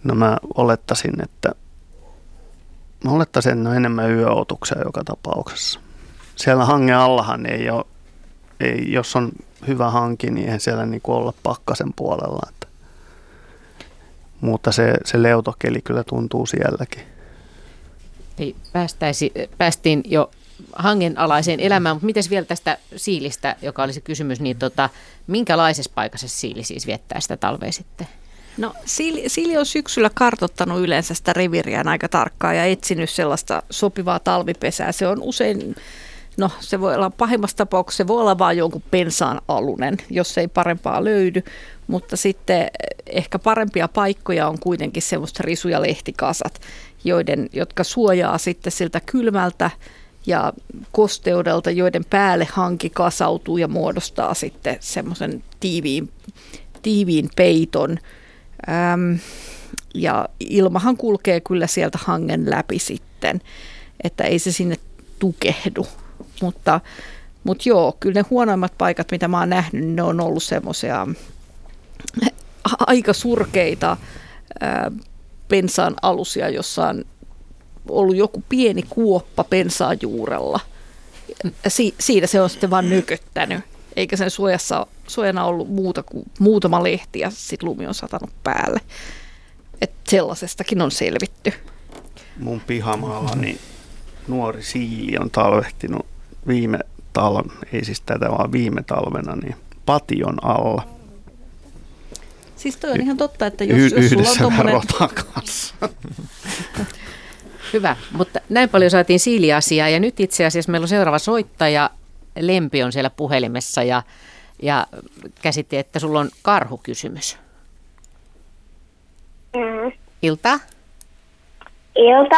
No mä olettaisin, että mä olettaisin, että ne on enemmän yöotuksia joka tapauksessa. Siellä hangen allahan ei ole, ei, jos on hyvä hanki, niin eihän siellä niin olla pakkasen puolella. Että. Mutta se, se leutokeli kyllä tuntuu sielläkin ei päästäisi, päästiin jo hangenalaiseen elämään, mutta miten vielä tästä siilistä, joka oli se kysymys, niin tota, minkälaisessa paikassa siili siis viettää sitä talvea sitten? No siili, siili on syksyllä kartottanut yleensä sitä reviriään aika tarkkaan ja etsinyt sellaista sopivaa talvipesää. Se on usein, no se voi olla pahimmassa tapauksessa, se voi olla vain jonkun pensaan alunen, jos ei parempaa löydy. Mutta sitten ehkä parempia paikkoja on kuitenkin semmoista risu- ja lehtikasat joiden, jotka suojaa sitten siltä kylmältä ja kosteudelta, joiden päälle hanki kasautuu ja muodostaa sitten semmoisen tiiviin, tiiviin peiton. Äm, ja ilmahan kulkee kyllä sieltä hangen läpi sitten, että ei se sinne tukehdu. Mutta, mutta joo, kyllä ne huonoimmat paikat, mitä mä oon nähnyt, ne on ollut semmoisia aika surkeita pensaan alusia jossain ollut joku pieni kuoppa pensaan juurella. Si- siinä se on sitten vaan nyköttänyt, eikä sen suojassa, suojana ollut muuta kuin muutama lehti ja sitten lumi on satanut päälle. Et sellaisestakin on selvitty. Mun pihamaalla niin nuori siili on talvehtinut viime talven, ei siis tätä vaan viime talvena, niin pation alla. Siis toi on ihan totta, että jos, Y- jos sulla on tommonen, kanssa. Hyvä, mutta näin paljon saatiin siiliasiaa ja nyt itse asiassa meillä on seuraava soittaja. Lempi on siellä puhelimessa ja, ja käsitti, että sulla on karhukysymys. Mm. Ilta? Ilta.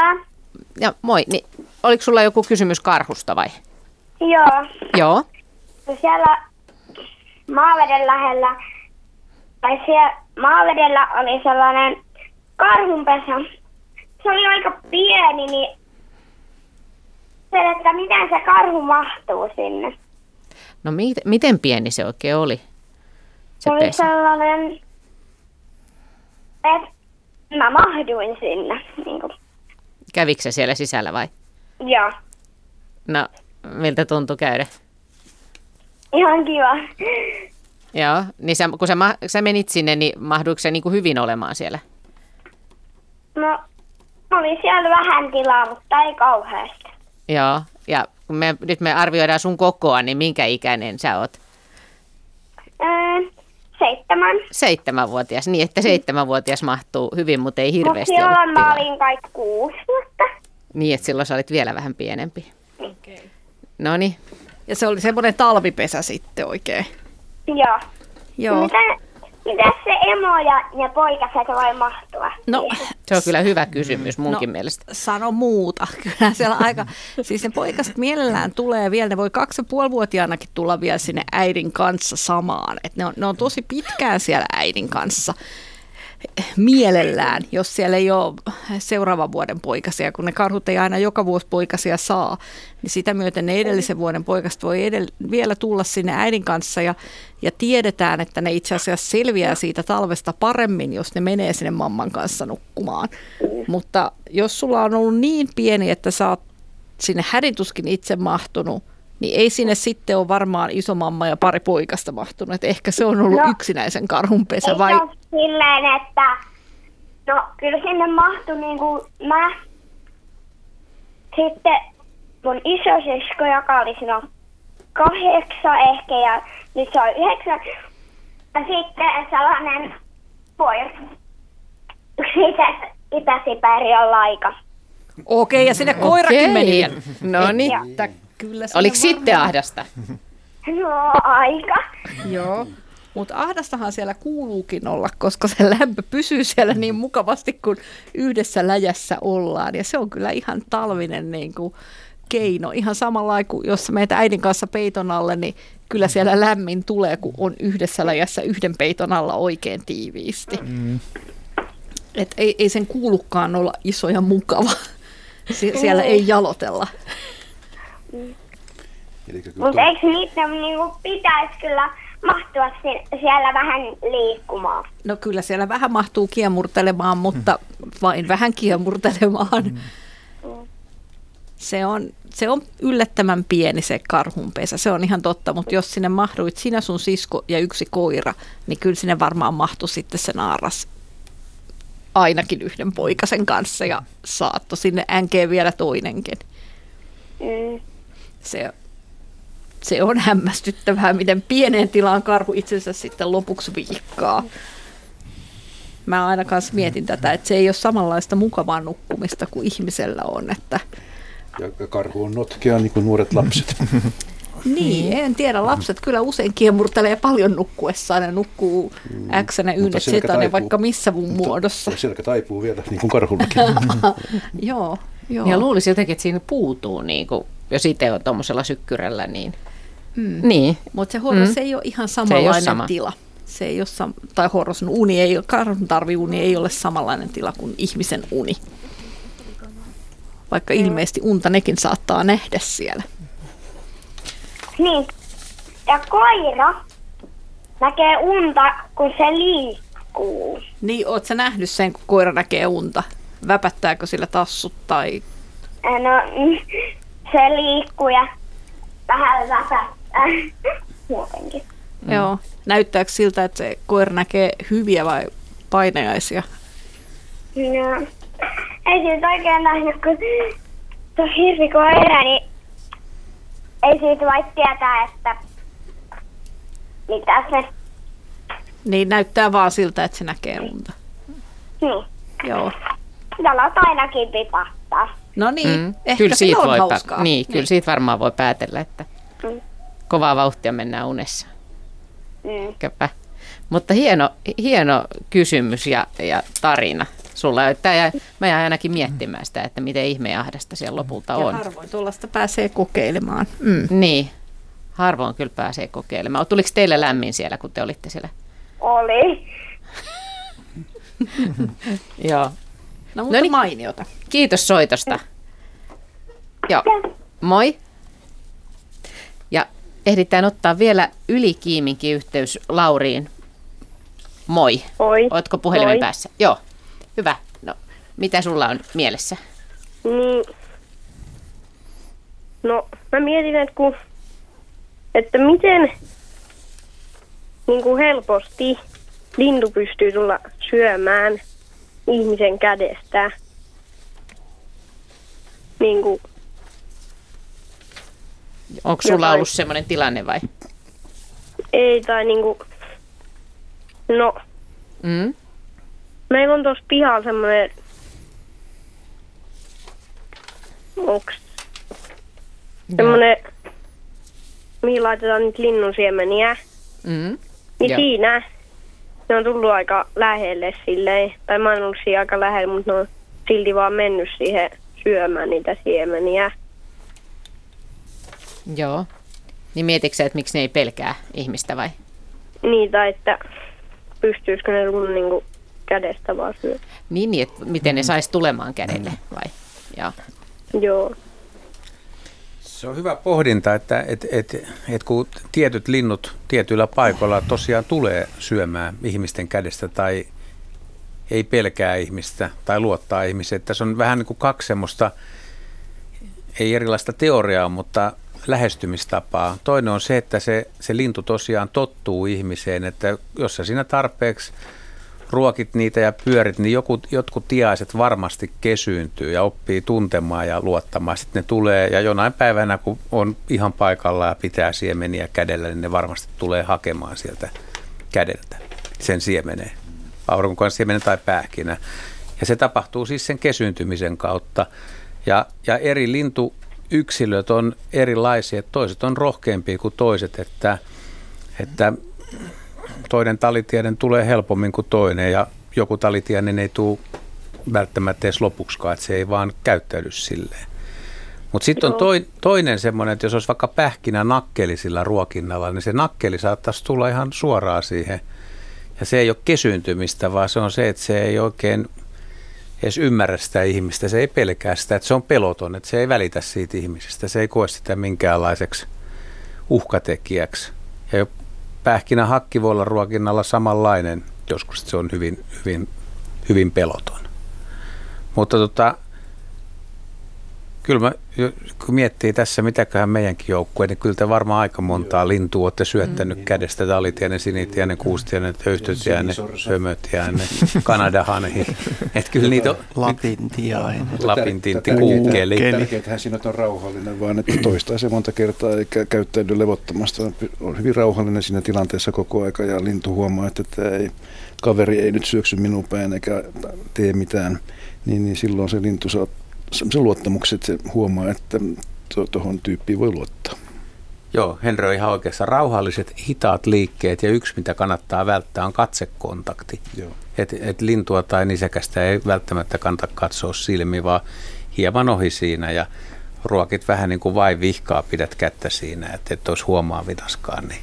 Ja moi, niin oliko sulla joku kysymys karhusta vai? Joo. Joo. Siellä maaveden lähellä, tai siellä maavedellä oli sellainen karhunpesä. Se oli aika pieni, niin se, että miten se karhu mahtuu sinne. No mi- miten pieni se oikein oli? Se Se oli pesä. sellainen, että mä mahduin sinne. Niin kuin. Kävikö se siellä sisällä vai? Joo, No, miltä tuntui käydä? ihan kiva. Joo, niin sä, kun sä, ma- sä menit sinne, niin mahduiko se niin kuin hyvin olemaan siellä? No, oli siellä vähän tilaa, mutta ei kauheasti. Joo, ja kun me, nyt me arvioidaan sun kokoa, niin minkä ikäinen sä oot? Öö, seitsemän. Seitsemänvuotias, niin että seitsemänvuotias mahtuu hyvin, mutta ei hirveästi ollut silloin mä olin kai kuusi vuotta. Niin, että silloin sä olit vielä vähän pienempi. Okay. No niin, ja se oli semmoinen talvipesä sitten oikein. Joo. Joo. Miten, miten se emo ja, ja poikaset voi mahtua? No, se on kyllä hyvä kysymys munkin No. mielestä. sano muuta. Kyllä siellä aika, siis ne poikaset mielellään tulee vielä, ne voi kaksi ja puoli vuotiaanakin tulla vielä sinne äidin kanssa samaan. Et ne, on, ne on tosi pitkään siellä äidin kanssa mielellään, jos siellä ei ole seuraavan vuoden poikasia, kun ne karhut ei aina joka vuosi poikasia saa, niin sitä myöten ne edellisen vuoden poikaset voi edell- vielä tulla sinne äidin kanssa ja, ja tiedetään, että ne itse asiassa selviää siitä talvesta paremmin, jos ne menee sinne mamman kanssa nukkumaan. Mutta jos sulla on ollut niin pieni, että sä oot sinne hädituskin itse mahtunut, niin ei sinne sitten ole varmaan isomamma ja pari poikasta mahtunut. Et ehkä se on ollut No. yksinäisen karhunpesä Ei vai? ole silleen, että no kyllä sinne mahtui niin kuin mä. Sitten mun isosisko, joka oli silloin kahdeksan ehkä ja nyt se on yhdeksän. Ja sitten sellainen poika. Yksi itä, Itä-Siperian laika. Okei, ja sinne koirakin Okei. meni. No niin, Että kyllä oliko sitten ahdasta? No aika. Joo. Mutta ahdastahan siellä kuuluukin olla, koska se lämpö pysyy siellä niin mukavasti, kun yhdessä läjässä ollaan. Ja se on kyllä ihan talvinen niin kuin keino. Ihan samalla kuin jos meet äidin kanssa peiton alle, niin kyllä siellä lämmin tulee, kun on yhdessä läjässä yhden peiton alla oikein tiiviisti. Mm. Et ei, ei sen kuulukaan olla iso ja mukava. Sie- siellä ei jalotella. Kyllä Mutta tuo, eikö niitä niinku pitäisi kyllä mahtua si- siellä vähän liikkumaan? No kyllä siellä vähän mahtuu kiemurtelemaan, mutta vain vähän kiemurtelemaan. Se on, se on yllättävän pieni se karhunpesä, se on ihan totta, mutta jos sinne mahduit sinä sun sisko ja yksi koira, niin kyllä sinne varmaan mahtui sitten se naaras ainakin yhden poikasen kanssa ja saatto sinne änkeen vielä toinenkin. Mm. Se, se on hämmästyttävää, miten pieneen tilaan karhu itsensä sitten lopuksi viikkaa. Mä aina kanssa mietin tätä, että se ei ole samanlaista mukavaa nukkumista kuin ihmisellä on. Että, ja karhu on notkea niin kuin nuoret lapset. niin, en tiedä, lapset kyllä usein kiemurtelee paljon nukkuessaan ja nukkuu X ja Y, taipuu. vaikka missä mun Mutta muodossa. Selkä taipuu vielä, niin kuin karhullakin. Joo, joo. Ja luulisin jotenkin, että siinä puutuu, niin kuin, jos itse on tuommoisella sykkyrällä, niin... Mm. Niin, Mutta se horros Mm. ei ole ihan Se ei ole samanlainen sama. tila. Se ei ole sam- tai horros uni ei ole, tarviuni ei ole samanlainen tila kuin ihmisen uni. Vaikka ilmeisesti unta nekin saattaa nähdä siellä. Niin. Ja koira näkee unta, kun se liikkuu. Niin, oot sä nähnyt sen, kun koira näkee unta? Väpättääkö sillä tassut tai No, se liikkuu ja vähän väsättää muutenkin. Mm. Joo. Näyttääkö siltä, että se koira näkee hyviä vai painajaisia? No, ei siitä oikein nähnyt, kun tuo hirvikoira, niin ei siitä voi tietää, että mitä se... Niin näyttää vaan siltä, että se näkee lunta. Niin. Joo. Jalat ainakin tipahtaa. No niin, mm. ehkä kyllä siitä on voi hauskaa. Pä- niin, kyllä siitä varmaan voi päätellä, että Mm. kovaa vauhtia mennään unessa. Mm. Mutta hieno, hieno kysymys ja, ja tarina sulla. Tämä jäi, mä jäin ainakin miettimään sitä, että miten ihmeahdasta siellä lopulta Ja on. harvoin tuollaista pääsee kokeilemaan. Mm. Niin, harvoin kyllä pääsee kokeilemaan. Tuliko teille lämmin siellä, kun te olitte siellä? Oli. Joo. No mutta No niin. mainiota. Kiitos soitosta. Joo, moi. Ja ehditään ottaa vielä ylikiiminkin yhteys Lauriin. Moi. Oi. Ootko puhelimen Moi. päässä? Joo. Hyvä. No, mitä sulla on mielessä? Niin. No, mä mietin, että, kun, että miten niin kuin helposti lintu pystyy tulla syömään ihmisen kädestä. Niin kuin, Onko sulla Jotain. ollut semmoinen tilanne vai? ei tai niin kuin, no, Mm? meillä on tuossa pihalla semmoinen, onks semmoinen, mihin laitetaan nyt linnunsiemeniä. Mm? Niin Joo. siinä ne on tullut aika lähelle silleen, tai mä oon ollut siinä aika lähellä, mutta ne on silti vaan mennyt siihen syömään niitä siemeniä. Joo. Niin mietitkö sä, että miksi ne ei pelkää ihmistä vai? Niitä, että pystyisikö ne mun niinku kädestä vaan syö. Niin, niin että miten ne saisi tulemaan kädelle vai? Joo. Joo. Se on hyvä pohdinta, että et, et, et kun tietyt linnut tietyillä paikoilla tosiaan tulee syömään ihmisten kädestä tai ei pelkää ihmistä tai luottaa ihmiseen. Tässä on vähän niin kuin kaksi semmoista, ei erilaista teoriaa, mutta lähestymistapaa. Toinen on se, että se, se lintu tosiaan tottuu ihmiseen, että jos sä siinä tarpeeksi ruokit niitä ja pyörit, niin joku, jotkut tiaiset varmasti kesyyntyy ja oppii tuntemaan ja luottamaan. Sitten ne tulee ja jonain päivänä, kun on ihan paikalla ja pitää siemeniä kädellä, niin ne varmasti tulee hakemaan sieltä kädeltä sen siemeneen. Aurinkokan siemenen tai pähkinä. Ja se tapahtuu siis sen kesyyntymisen kautta. Ja, ja eri lintuyksilöt on erilaisia. Toiset on rohkeampia kuin toiset, että, että toinen talitieden tulee helpommin kuin toinen ja joku talitienen ei tule välttämättä edes lopuksikaan, että se ei vaan käyttäydy silleen. Mutta sitten on toi, toinen semmoinen, että jos olisi vaikka pähkinä nakkeli sillä ruokinnalla, niin se nakkeli saattaisi tulla ihan suoraan siihen. Ja se ei ole kesyyntymistä, vaan se on se, että se ei oikein edes ymmärrä sitä ihmistä, se ei pelkää sitä, että se on peloton, että se ei välitä siitä ihmisestä, se ei koe sitä minkäänlaiseksi uhkatekijäksi. Ja jo pähkinä hakki voi olla ruokinnalla samanlainen, joskus se on hyvin, hyvin, hyvin peloton. Mutta tota, kyllä mä, kun miettii tässä, mitäköhän meidänkin joukkue, niin kyllä te varmaan aika montaa lintua olette syöttänyt mm. kädestä. Talitienen, sinitienen, kuustienen, töyhtötienen, sömötienen, kanadahanhi. Että kyllä niitä on Lapin tiainen. Lapin tintti, Tärkeintä- kuukkeli. Tärkeintähän siinä on rauhallinen, vaan että toistaa se monta kertaa eikä käyttäydy levottomasti. On hyvin rauhallinen siinä tilanteessa koko aika ja lintu huomaa, että tämä ei, kaveri ei nyt syöksy minun päin eikä tee mitään. Niin, niin silloin se lintu saa semmoisen luottamuksen, että se huomaa, että tuohon tyyppiin voi luottaa. Joo, Henry on ihan oikeassa. Rauhalliset, hitaat liikkeet ja yksi, mitä kannattaa välttää, on katsekontakti. Joo. Et, et lintua tai nisäkästä ei välttämättä kannata katsoa silmiin, vaan hieman ohi siinä ja ruokit vähän niin kuin vain vihkaa, pidät kättä siinä, että et olisi huomaavinaskaan, niin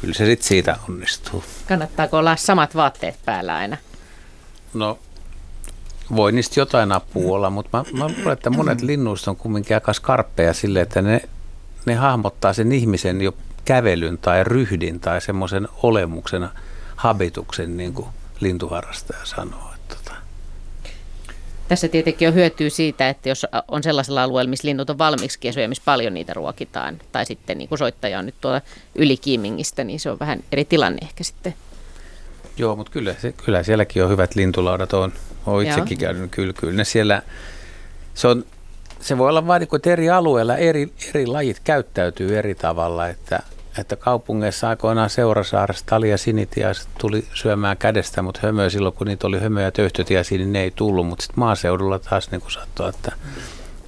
kyllä se sitten siitä onnistuu. Kannattaako olla samat vaatteet päällä aina? No, voi niistä jotain apua olla, mutta mä, mä luulen, että monet linnuista on kumminkin aika skarppeja sille, että ne, ne hahmottaa sen ihmisen jo kävelyn tai ryhdin tai semmoisen olemuksena habituksen, niin kuin lintuharrastaja sanoo. Tota. Tässä tietenkin on hyötyä siitä, että jos on sellaisella alueella, missä linnut on valmiiksi kesuja, missä paljon niitä ruokitaan, tai sitten niin kuin soittaja on nyt tuolla yli Kiimingistä, niin se on vähän eri tilanne ehkä sitten. Joo, mutta kyllä, se, kyllä sielläkin on hyvät lintulaudat. Olen, olen itsekin käynyt, kyllä, kyllä ne siellä, se, on, se voi olla vain, niin että eri alueilla eri, eri lajit käyttäytyy eri tavalla, että että kaupungeissa aikoinaan Seurasaaressa talia sinitiaiset tuli syömään kädestä, mutta hömöä silloin, kun niitä oli hömöjä töhtötiaisia, niin ne ei tullut. Mutta sitten maaseudulla taas niin saattoi, että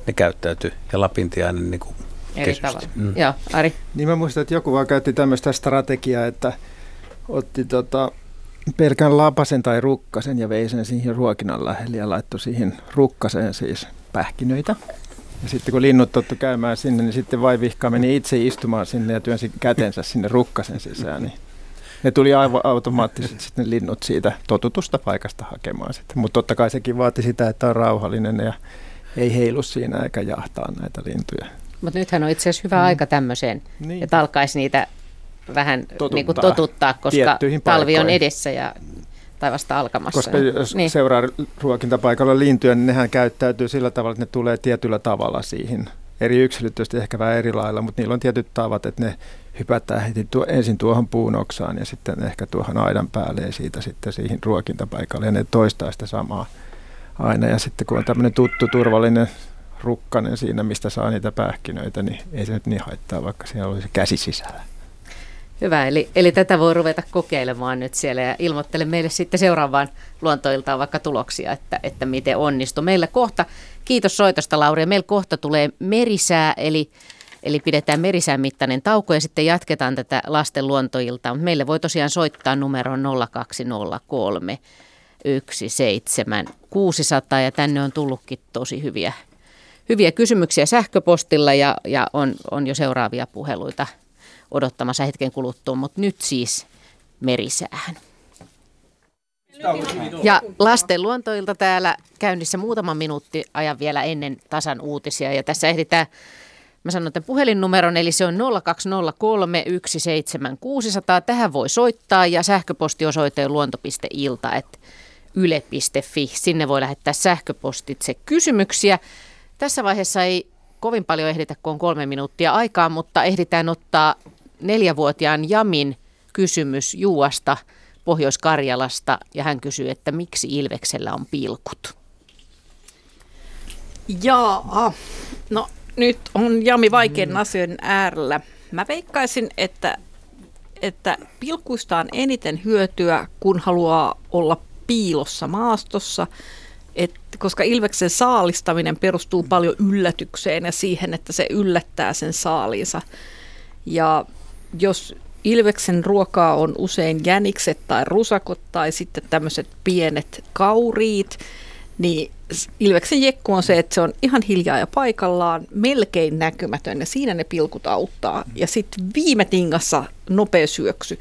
ne käyttäytyi ja lapintiainen niin kuin Eri tavalla. Mm. Joo, Ari. Niin mä muistan, että joku vaan käytti tämmöistä strategiaa, että otti tota, pelkän lapasen tai rukkasen ja vei sen siihen ruokinnan lähelle ja laittoi siihen rukkaseen siis pähkinöitä. Ja sitten kun linnut tottu käymään sinne, niin sitten vaivihka meni itse istumaan sinne ja työnsi kätensä sinne rukkasen sisään. Niin ne tuli aivan automaattisesti sitten linnut siitä totutusta paikasta hakemaan sitten. Mutta totta kai sekin vaati sitä, että on rauhallinen ja ei heilu siinä eikä jahtaa näitä lintuja. Mutta nythän on itse asiassa hyvä mm. aika tämmöiseen, niin. että alkaisi niitä vähän totuttaa, niin kuin totuttaa koska talvi on edessä ja tai vasta alkamassa. Koska jos niin. seuraa ruokintapaikalla lintuja, niin nehän käyttäytyy sillä tavalla, että ne tulee tietyllä tavalla siihen. Eri yksilöt tietysti ehkä vähän eri lailla, mutta niillä on tietyt tavat, että ne hypätään heti tuo, ensin tuohon puun oksaan ja sitten ehkä tuohon aidan päälle ja siitä sitten siihen ruokintapaikalle. Ja ne toistaa sitä samaa aina. Ja sitten kun on tämmöinen tuttu, turvallinen rukkanen siinä, mistä saa niitä pähkinöitä, niin ei se nyt niin haittaa, vaikka siellä olisi käsi sisällä. Hyvä, eli, eli tätä voi ruveta kokeilemaan nyt siellä ja ilmoittele meille sitten seuraavaan luontoiltaan vaikka tuloksia, että, että miten onnistuu. Meillä kohta, kiitos soitosta Lauri, meillä kohta tulee merisää, eli, eli pidetään merisään mittainen tauko ja sitten jatketaan tätä lasten luontoiltaa. Meille voi tosiaan soittaa numeroon 0203 17600 ja tänne on tullutkin tosi hyviä, hyviä kysymyksiä sähköpostilla ja, ja on, on jo seuraavia puheluita odottamassa hetken kuluttua, mutta nyt siis merisäähän. Ja lasten luontoilta täällä käynnissä muutama minuutti ajan vielä ennen tasan uutisia. Ja tässä ehditään, mä sanon tämän puhelinnumeron, eli se on 0203 17600. Tähän voi soittaa ja sähköpostiosoite on luonto.ilta, että yle.fi. Sinne voi lähettää sähköpostitse kysymyksiä. Tässä vaiheessa ei kovin paljon ehditä, kun on kolme minuuttia aikaa, mutta ehditään ottaa neljävuotiaan Jamin kysymys Juuasta Pohjois-Karjalasta ja hän kysyy, että miksi Ilveksellä on pilkut? Jaa, no nyt on Jami vaikean mm. asioiden äärellä. Mä veikkaisin, että, että pilkuista on eniten hyötyä, kun haluaa olla piilossa maastossa, et, koska Ilveksen saalistaminen perustuu paljon yllätykseen ja siihen, että se yllättää sen saaliinsa. Ja jos Ilveksen ruokaa on usein jänikset tai rusakot tai sitten tämmöiset pienet kauriit, niin Ilveksen jekku on se, että se on ihan hiljaa ja paikallaan, melkein näkymätön ja siinä ne pilkut auttaa. Ja sitten viime tingassa nopea syöksy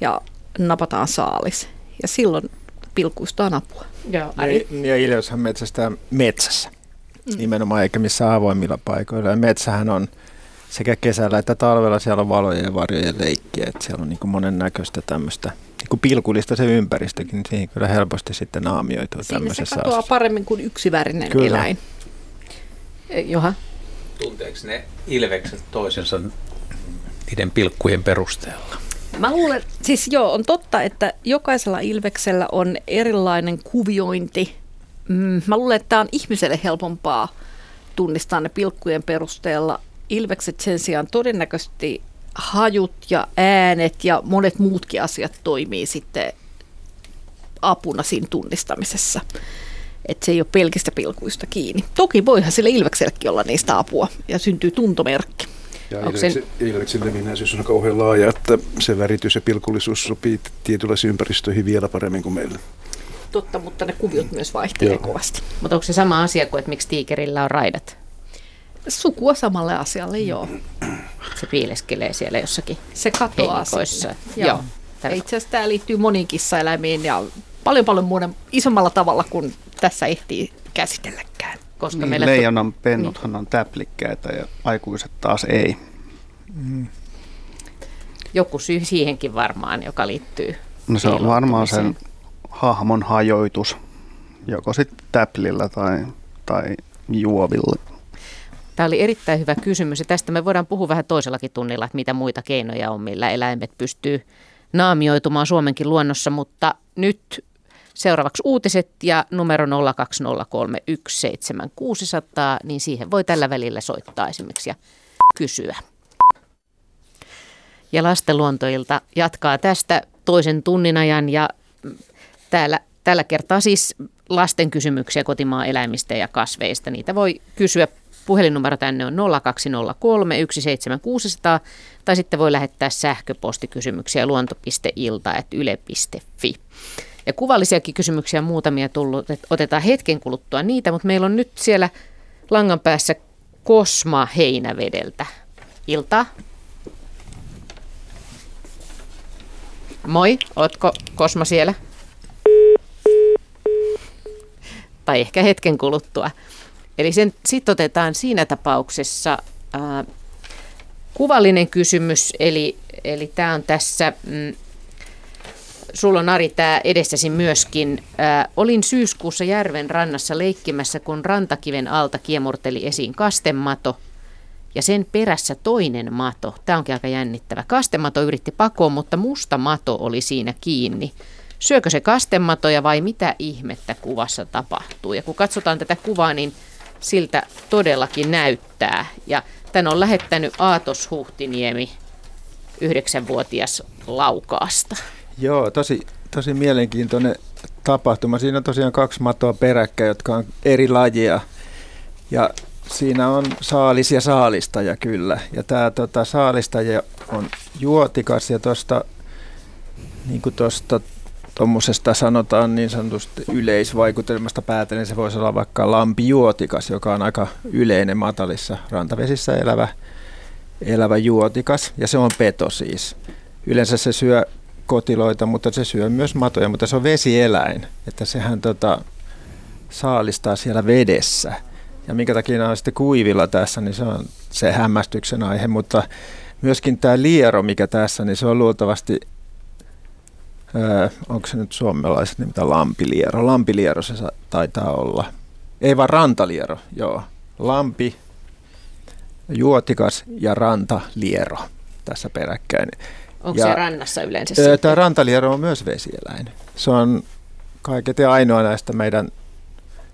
ja napataan saalis. Ja silloin pilkuista on apua. Joo, ja, ja Ilveshän metsästää metsässä mm. nimenomaan, eikä missään avoimilla paikoilla. Ja metsähän on sekä kesällä että talvella siellä on valojen ja varjojen leikkiä, että siellä on niin kuin monennäköistä tämmöistä niin kuin pilkullista se ympäristökin, niin siihen kyllä helposti sitten naamioituu Siinä tämmöisessä se katoaa paremmin kuin yksivärinen kyllä. eläin. Eh, Joha? Tunteeko ne ilvekset toisensa niiden pilkkujen perusteella? Mä luulen, siis joo, on totta, että jokaisella ilveksellä on erilainen kuviointi. Mm, mä luulen, että tämä on ihmiselle helpompaa tunnistaa ne pilkkujen perusteella ilvekset sen sijaan todennäköisesti hajut ja äänet ja monet muutkin asiat toimii sitten apuna siinä tunnistamisessa. Että se ei ole pelkistä pilkuista kiinni. Toki voihan sille ilveksellekin olla niistä apua ja syntyy tuntomerkki. Ja ilveksen, ilveksen levinnäisyys on kauhean laaja, että se väritys ja pilkullisuus sopii tietynlaisiin ympäristöihin vielä paremmin kuin meillä. Totta, mutta ne kuviot myös vaihtelee Joo. kovasti. Mutta onko se sama asia kuin, että miksi tiikerillä on raidat? Sukua samalle asialle, joo. Se piileskelee siellä jossakin Se katoaa Sinne. Joo. joo. Itse asiassa tämä liittyy moniin kissaeläimiin ja paljon paljon muuden isommalla tavalla kuin tässä ehtii käsitelläkään. Koska niin, meillä leijonan pennuthan niin. on täplikkäitä ja aikuiset taas ei. Mm. Joku syy siihenkin varmaan, joka liittyy No se on varmaan sen hahmon hajoitus joko sitten täplillä tai, tai juovilla. Tämä oli erittäin hyvä kysymys ja tästä me voidaan puhua vähän toisellakin tunnilla, että mitä muita keinoja on, millä eläimet pystyy naamioitumaan Suomenkin luonnossa, mutta nyt seuraavaksi uutiset ja numero 020317600, niin siihen voi tällä välillä soittaa esimerkiksi ja kysyä. Ja lastenluontoilta jatkaa tästä toisen tunnin ajan ja täällä, tällä kertaa siis lasten kysymyksiä kotimaan eläimistä ja kasveista. Niitä voi kysyä Puhelinnumero tänne on 0203 17600 tai sitten voi lähettää sähköpostikysymyksiä luonto.ilta.yle.fi. Ja kuvallisiakin kysymyksiä muutamia tullut, että otetaan hetken kuluttua niitä, mutta meillä on nyt siellä langan päässä Kosma Heinävedeltä. Ilta. Moi, ootko Kosma siellä? Tai ehkä hetken kuluttua. Eli sitten otetaan siinä tapauksessa ää, kuvallinen kysymys, eli, eli tämä on tässä, mm, sulla on Ari tämä edessäsi myöskin. Ää, olin syyskuussa järven rannassa leikkimässä, kun rantakiven alta kiemurteli esiin kastemato ja sen perässä toinen mato. Tämä onkin aika jännittävä. Kastemato yritti pakoon, mutta musta mato oli siinä kiinni. Syökö se kastematoja vai mitä ihmettä kuvassa tapahtuu? Ja kun katsotaan tätä kuvaa, niin siltä todellakin näyttää. Ja tän on lähettänyt Aatos Huhtiniemi, yhdeksänvuotias Laukaasta. Joo, tosi, tosi mielenkiintoinen tapahtuma. Siinä on tosiaan kaksi matoa peräkkäin, jotka on eri lajia. Ja siinä on saalis ja saalistaja kyllä. Ja tämä tota, saalistaja on juotikas ja tuosta niin kuin tuosta tuommoisesta sanotaan niin sanotusti yleisvaikutelmasta päätellen se voisi olla vaikka lampijuotikas, joka on aika yleinen matalissa rantavesissä elävä, elävä juotikas ja se on peto siis. Yleensä se syö kotiloita, mutta se syö myös matoja, mutta se on vesieläin, että sehän tota, saalistaa siellä vedessä. Ja minkä takia on sitten kuivilla tässä, niin se on se hämmästyksen aihe, mutta myöskin tämä liero, mikä tässä, niin se on luultavasti öö, onko se nyt suomalaiset nimeltä lampiliero? Lampiliero se taitaa olla. Ei vaan rantaliero, joo. Lampi, juotikas ja rantaliero tässä peräkkäin. Onko ja, se rannassa yleensä? Öö, tämä rantaliero on myös vesieläin. Se on kaiketi ainoa näistä meidän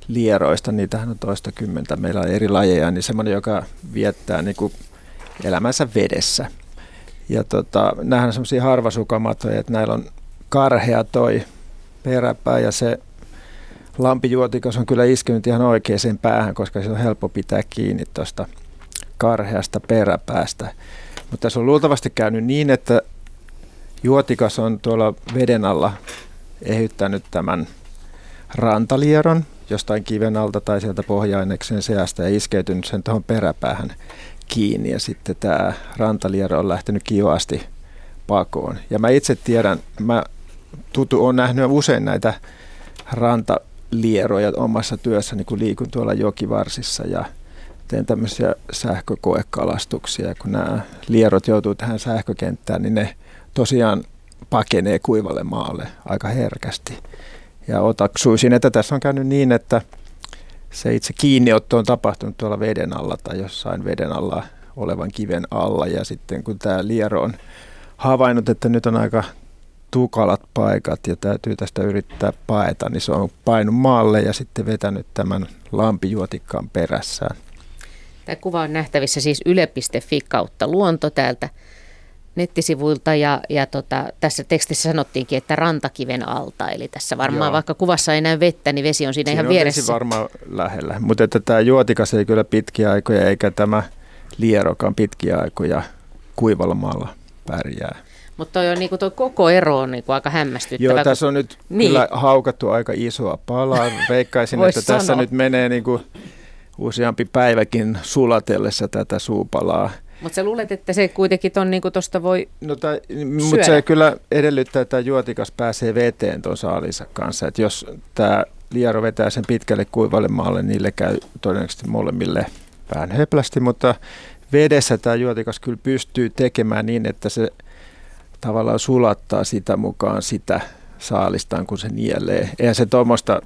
lieroista, niitähän on toista kymmentä, meillä on eri lajeja, niin semmoinen, joka viettää niin kuin elämänsä vedessä. Ja tota, nämähän on semmoisia harvasukamatoja, että näillä on karhea toi peräpää ja se lampijuotikas on kyllä iskenyt ihan oikeaan päähän, koska se on helppo pitää kiinni tuosta karheasta peräpäästä. Mutta tässä on luultavasti käynyt niin, että juotikas on tuolla veden alla ehyttänyt tämän rantalieron jostain kiven alta tai sieltä pohja-aineksen seasta ja iskeytynyt sen tuohon peräpäähän kiinni ja sitten tämä rantaliero on lähtenyt kivaasti pakoon. Ja mä itse tiedän, mä tutu, on nähnyt usein näitä rantalieroja omassa työssäni, kun liikun tuolla jokivarsissa ja teen tämmöisiä sähkökoekalastuksia. Kun nämä lierot joutuu tähän sähkökenttään, niin ne tosiaan pakenee kuivalle maalle aika herkästi. Ja otaksuisin, että tässä on käynyt niin, että se itse kiinniotto on tapahtunut tuolla veden alla tai jossain veden alla olevan kiven alla. Ja sitten kun tämä liero on havainnut, että nyt on aika tukalat paikat ja täytyy tästä yrittää paeta, niin se on painut maalle ja sitten vetänyt tämän lampijuotikkaan perässään. Tämä kuva on nähtävissä siis yle.fi kautta luonto täältä nettisivuilta ja, ja tota, tässä tekstissä sanottiinkin, että rantakiven alta. Eli tässä varmaan Joo. vaikka kuvassa ei näy vettä, niin vesi on siinä, siinä ihan on vieressä. vesi varmaan lähellä, mutta että tämä juotikas ei kyllä pitkiä aikoja eikä tämä lierokaan pitkiä aikoja kuivalla maalla pärjää. Mutta toi on niinku toi koko ero on niinku aika hämmästyttävä. Joo, tässä on nyt niin. kyllä haukattu aika isoa palaa. Veikkaisin, että sanoa. tässä nyt menee niinku useampi päiväkin sulatellessa tätä suupalaa. Mutta sä luulet, että se kuitenkin ton niinku voi no, Mutta se kyllä edellyttää, että juotikas pääsee veteen tuon saalinsa kanssa. Et jos tämä liero vetää sen pitkälle kuivalle maalle, niille käy todennäköisesti molemmille vähän höplästi, mutta vedessä tämä juotikas kyllä pystyy tekemään niin, että se tavallaan sulattaa sitä mukaan sitä saalistaan, kun se nielee. Eihän se tuommoista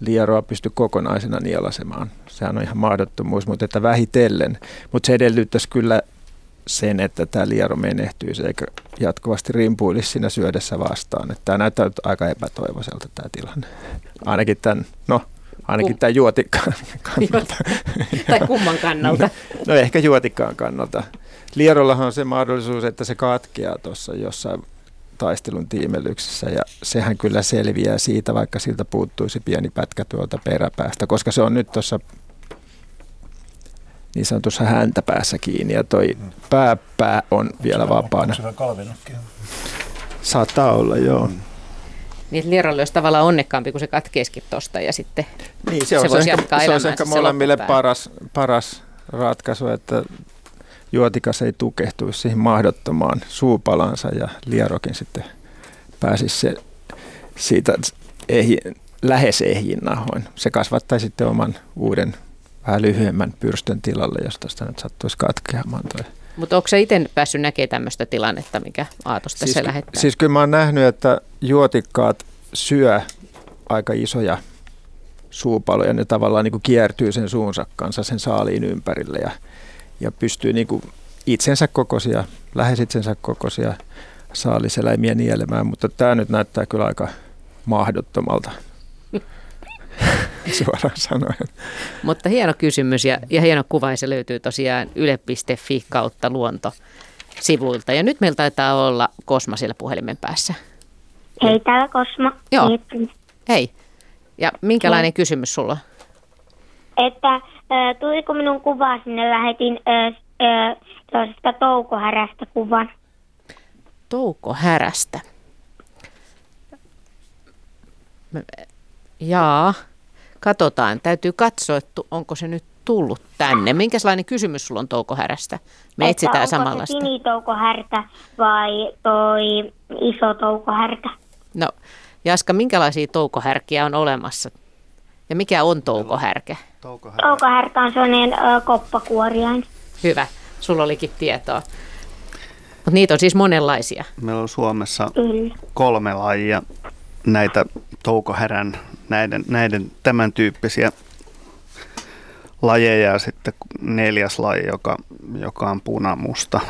lieroa pysty kokonaisena nielasemaan. Sehän on ihan mahdottomuus, mutta että vähitellen. Mutta se edellyttäisi kyllä sen, että tämä liero menehtyisi eikä jatkuvasti rimpuilisi siinä syödessä vastaan. Että tämä näyttää aika epätoivoiselta tämä tilanne. Ainakin tämän, no ainakin tämän juotikkaan kannalta. tai kumman kannalta? No, no ehkä juotikkaan kannalta. Lierollahan on se mahdollisuus, että se katkeaa tuossa jossain taistelun tiimelyksessä ja sehän kyllä selviää siitä, vaikka siltä puuttuisi pieni pätkä tuolta peräpäästä, koska se on nyt tuossa niin sanotussa häntäpäässä kiinni ja toi pääpää on vielä vapaana. Saattaa olla, joo. Mm. Niin, että Lierolle olisi tavallaan onnekkaampi, kun se katkeeskin tuosta ja sitten niin, se, se voisi jatkaa Se olisi ehkä molemmille paras, paras ratkaisu, että juotikas ei tukehtuisi siihen mahdottomaan suupalansa ja lierokin sitten pääsisi se, siitä ehi, lähes ehjin nahoin. Se kasvattaisi sitten oman uuden vähän lyhyemmän pyrstön tilalle, jos tästä nyt sattuisi katkeamaan. Tai. Mutta onko se itse päässyt näkemään tämmöistä tilannetta, mikä Aatos tässä siis, lähettää? Siis kyllä mä oon nähnyt, että juotikkaat syö aika isoja suupaloja. Ne tavallaan niin kuin kiertyy sen suunsa kanssa sen saaliin ympärille ja, ja pystyy niin kuin itsensä kokoisia, lähes itsensä kokoisia saaliseläimiä nielemään, mutta tämä nyt näyttää kyllä aika mahdottomalta. suoraan sanoen. Mutta hieno kysymys ja, ja hieno kuva ja se löytyy tosiaan yle.fi kautta luonto sivuilta. Ja nyt meillä taitaa olla Kosma siellä puhelimen päässä. Hei, täällä Kosma. Joo. Hei. Ja minkälainen Hei. kysymys sulla on? Että äh, tuliko minun kuva sinne, lähetin äh, äh, toukohärästä kuvan. Toukohärästä? Jaa. Katsotaan, täytyy katsoa, että onko se nyt tullut tänne. Minkälainen kysymys sulla on toukohärästä? Me että etsitään onko samalla se sinitoukohärtä vai toi iso toukohärtä? No, Jaska, minkälaisia toukohärkiä on olemassa? Ja mikä on toukohärkä? Toukohärkä, toukohärkä on sellainen ö, koppakuoriain. Hyvä, sulla olikin tietoa. Mutta niitä on siis monenlaisia. Meillä on Suomessa kolme lajia näitä toukohärän näiden, näiden tämän tyyppisiä lajeja ja sitten neljäs laji, joka, joka on punamusta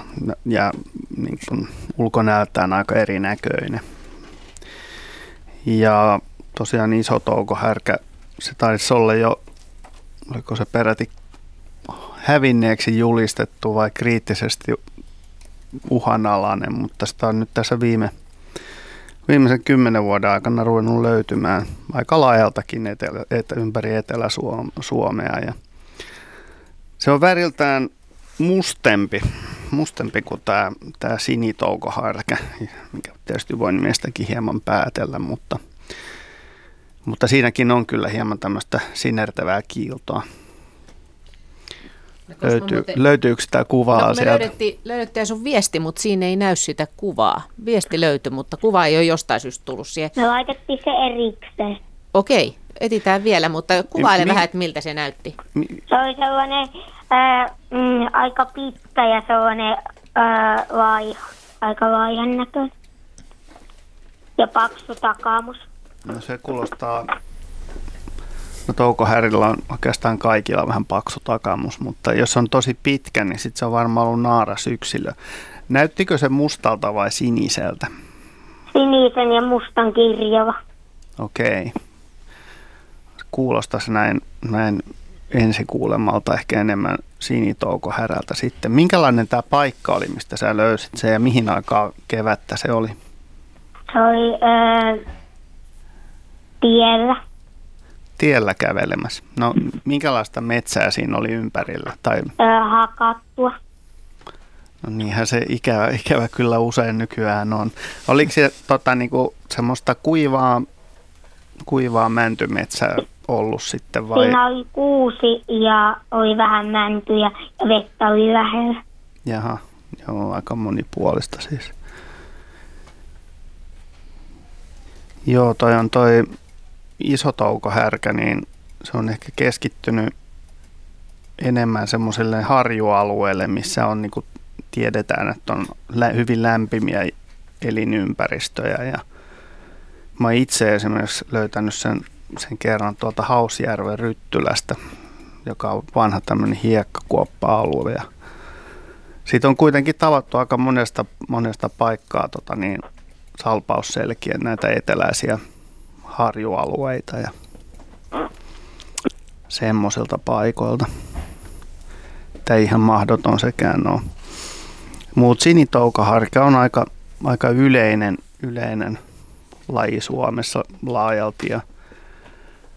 ja niin kuin ulkonäöltään aika erinäköinen. Ja tosiaan iso toukohärkä, se taisi olla jo, oliko se peräti hävinneeksi julistettu vai kriittisesti uhanalainen, mutta sitä on nyt tässä viime viimeisen kymmenen vuoden aikana ruvennut löytymään aika laajaltakin etelä, et, ympäri Etelä-Suomea. Ja se on väriltään mustempi, mustempi kuin tämä, tämä sinitoukoharkä, mikä tietysti voi nimestäkin hieman päätellä, mutta, mutta siinäkin on kyllä hieman tämmöistä sinertävää kiiltoa. Löytyy, muuten... Löytyykö sitä kuvaa no, me sieltä? Löydettiin, löydettiin sun viesti, mutta siinä ei näy sitä kuvaa. Viesti löytyi, mutta kuva ei ole jostain syystä tullut siihen. Me laitettiin se erikseen. Okei, etitään vielä, mutta kuvaile mi- vähän, että miltä se näytti. Mi- se oli sellainen äh, mm, aika pitkä ja sellainen äh, laiha, aika laihan näköinen. Ja paksu takamus. No se kuulostaa No Touko Härillä on oikeastaan kaikilla vähän paksu takamus, mutta jos on tosi pitkä, niin sitten se on varmaan ollut naaras yksilö. Näyttikö se mustalta vai siniseltä? Sinisen ja mustan kirjava. Okei. Okay. Kuulostaisi näin, näin ensikuulemalta ehkä enemmän sinitouko härältä sitten. Minkälainen tämä paikka oli, mistä sä löysit se ja mihin aikaa kevättä se oli? Se oli äh, tiellä tiellä kävelemässä. No minkälaista metsää siinä oli ympärillä? Tai... Öö, hakattua. No niinhän se ikävä, ikävä kyllä usein nykyään on. Oliko se tota, niinku, semmoista kuivaa, kuivaa mäntymetsää ollut sitten vai? Siinä oli kuusi ja oli vähän mäntyjä ja vettä oli lähellä. Jaha, joo, aika monipuolista siis. Joo, toi on toi iso toukohärkä, niin se on ehkä keskittynyt enemmän semmoiselle harjualueelle, missä on niin kuin tiedetään, että on lä- hyvin lämpimiä elinympäristöjä. Ja mä itse esimerkiksi löytänyt sen sen kerran tuolta Hausjärven Ryttylästä, joka on vanha tämmöinen hiekkakuoppa-alue. Ja siitä on kuitenkin tavattu aika monesta, monesta paikkaa tota niin, salpausselkien näitä eteläisiä harjualueita ja semmoisilta paikoilta. Tämä ihan mahdoton sekään on. Mutta sinitoukaharka on aika, aika yleinen, yleinen laji Suomessa laajalti ja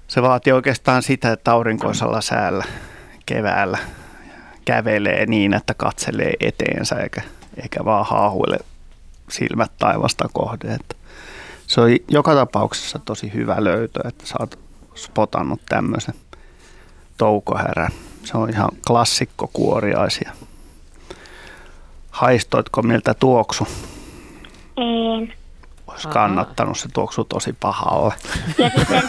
se vaatii oikeastaan sitä, että aurinkoisella säällä keväällä kävelee niin, että katselee eteensä eikä, eikä vaan haahuile silmät taivasta kohde. Että se on joka tapauksessa tosi hyvä löytö, että sä oot spotannut tämmöisen toukohärän. Se on ihan klassikko kuoriaisia. Haistoitko miltä tuoksu? En. Olisi kannattanut, se tuoksu tosi pahalle. Ja sitten,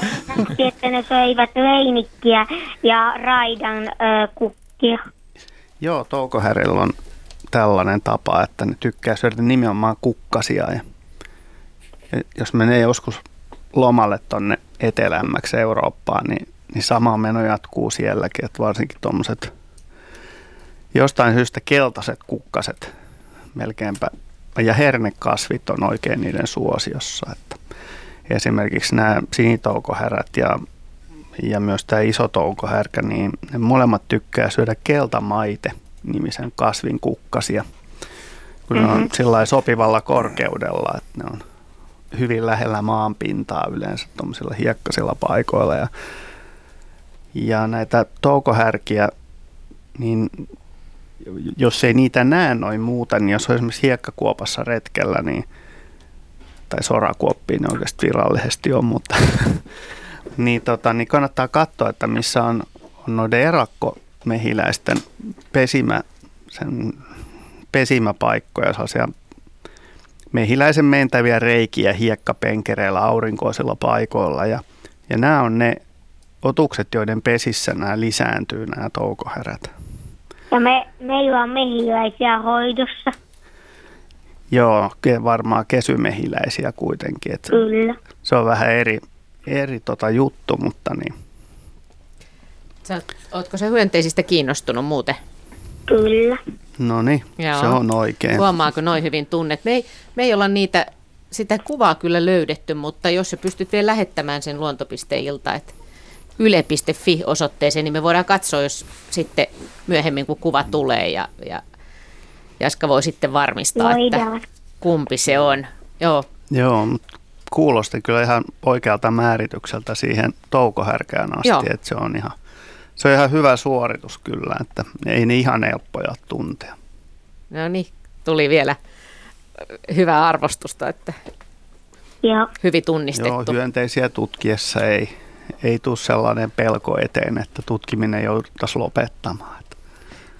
sitten ne söivät leinikkiä ja raidan ö, kukkia. Joo, toukohärillä on tällainen tapa, että ne tykkää syödä nimenomaan kukkasia. Ja jos menee joskus lomalle tonne etelämmäksi Eurooppaan, niin, niin sama meno jatkuu sielläkin, että varsinkin tuommoiset jostain syystä keltaiset kukkaset melkeinpä ja hernekasvit on oikein niiden suosiossa. Että esimerkiksi nämä sinitoukoherät ja, ja myös tämä iso toukohärkä, niin ne molemmat tykkää syödä keltamaite nimisen kasvin kukkasia, kun mm-hmm. ne on mhm. sillä sopivalla korkeudella, että ne on hyvin lähellä maanpintaa yleensä tuommoisilla hiekkaisilla paikoilla. Ja, ja näitä toukohärkiä, niin jos ei niitä näe noin muuta, niin jos on esimerkiksi hiekkakuopassa retkellä, niin, tai sorakuoppiin ne oikeasti virallisesti on, mutta niin, tota, niin kannattaa katsoa, että missä on, on noiden erakkomehiläisten pesimä, sen pesimäpaikkoja, sellaisia mehiläisen mentäviä reikiä hiekkapenkereillä aurinkoisilla paikoilla. Ja, ja nämä on ne otukset, joiden pesissä nämä lisääntyy, nämä toukoherät. Ja me, meillä on mehiläisiä hoidossa. Joo, varmaan kesymehiläisiä kuitenkin. Että Kyllä. Se on vähän eri, eri tota juttu, mutta niin. Sä, ootko se hyönteisistä kiinnostunut muuten? Kyllä. No niin, se on oikein. Huomaako noin hyvin tunnet? Me ei, me ei olla niitä, sitä kuvaa kyllä löydetty, mutta jos sä pystyt vielä lähettämään sen luontopisteilta, että yle.fi osoitteeseen, niin me voidaan katsoa, jos sitten myöhemmin kun kuva tulee ja, ja Jaska voi sitten varmistaa, Voidaan. että kumpi se on. Joo, Joo mutta kuulosti kyllä ihan oikealta määritykseltä siihen toukohärkään asti, Joo. että se on ihan se on ihan hyvä suoritus kyllä, että ei ne ihan helppoja tuntea. No niin, tuli vielä hyvää arvostusta, että Joo. hyvin tunnistettu. Joo, hyönteisiä tutkiessa ei, ei tule sellainen pelko eteen, että tutkiminen jouduttaisiin lopettamaan.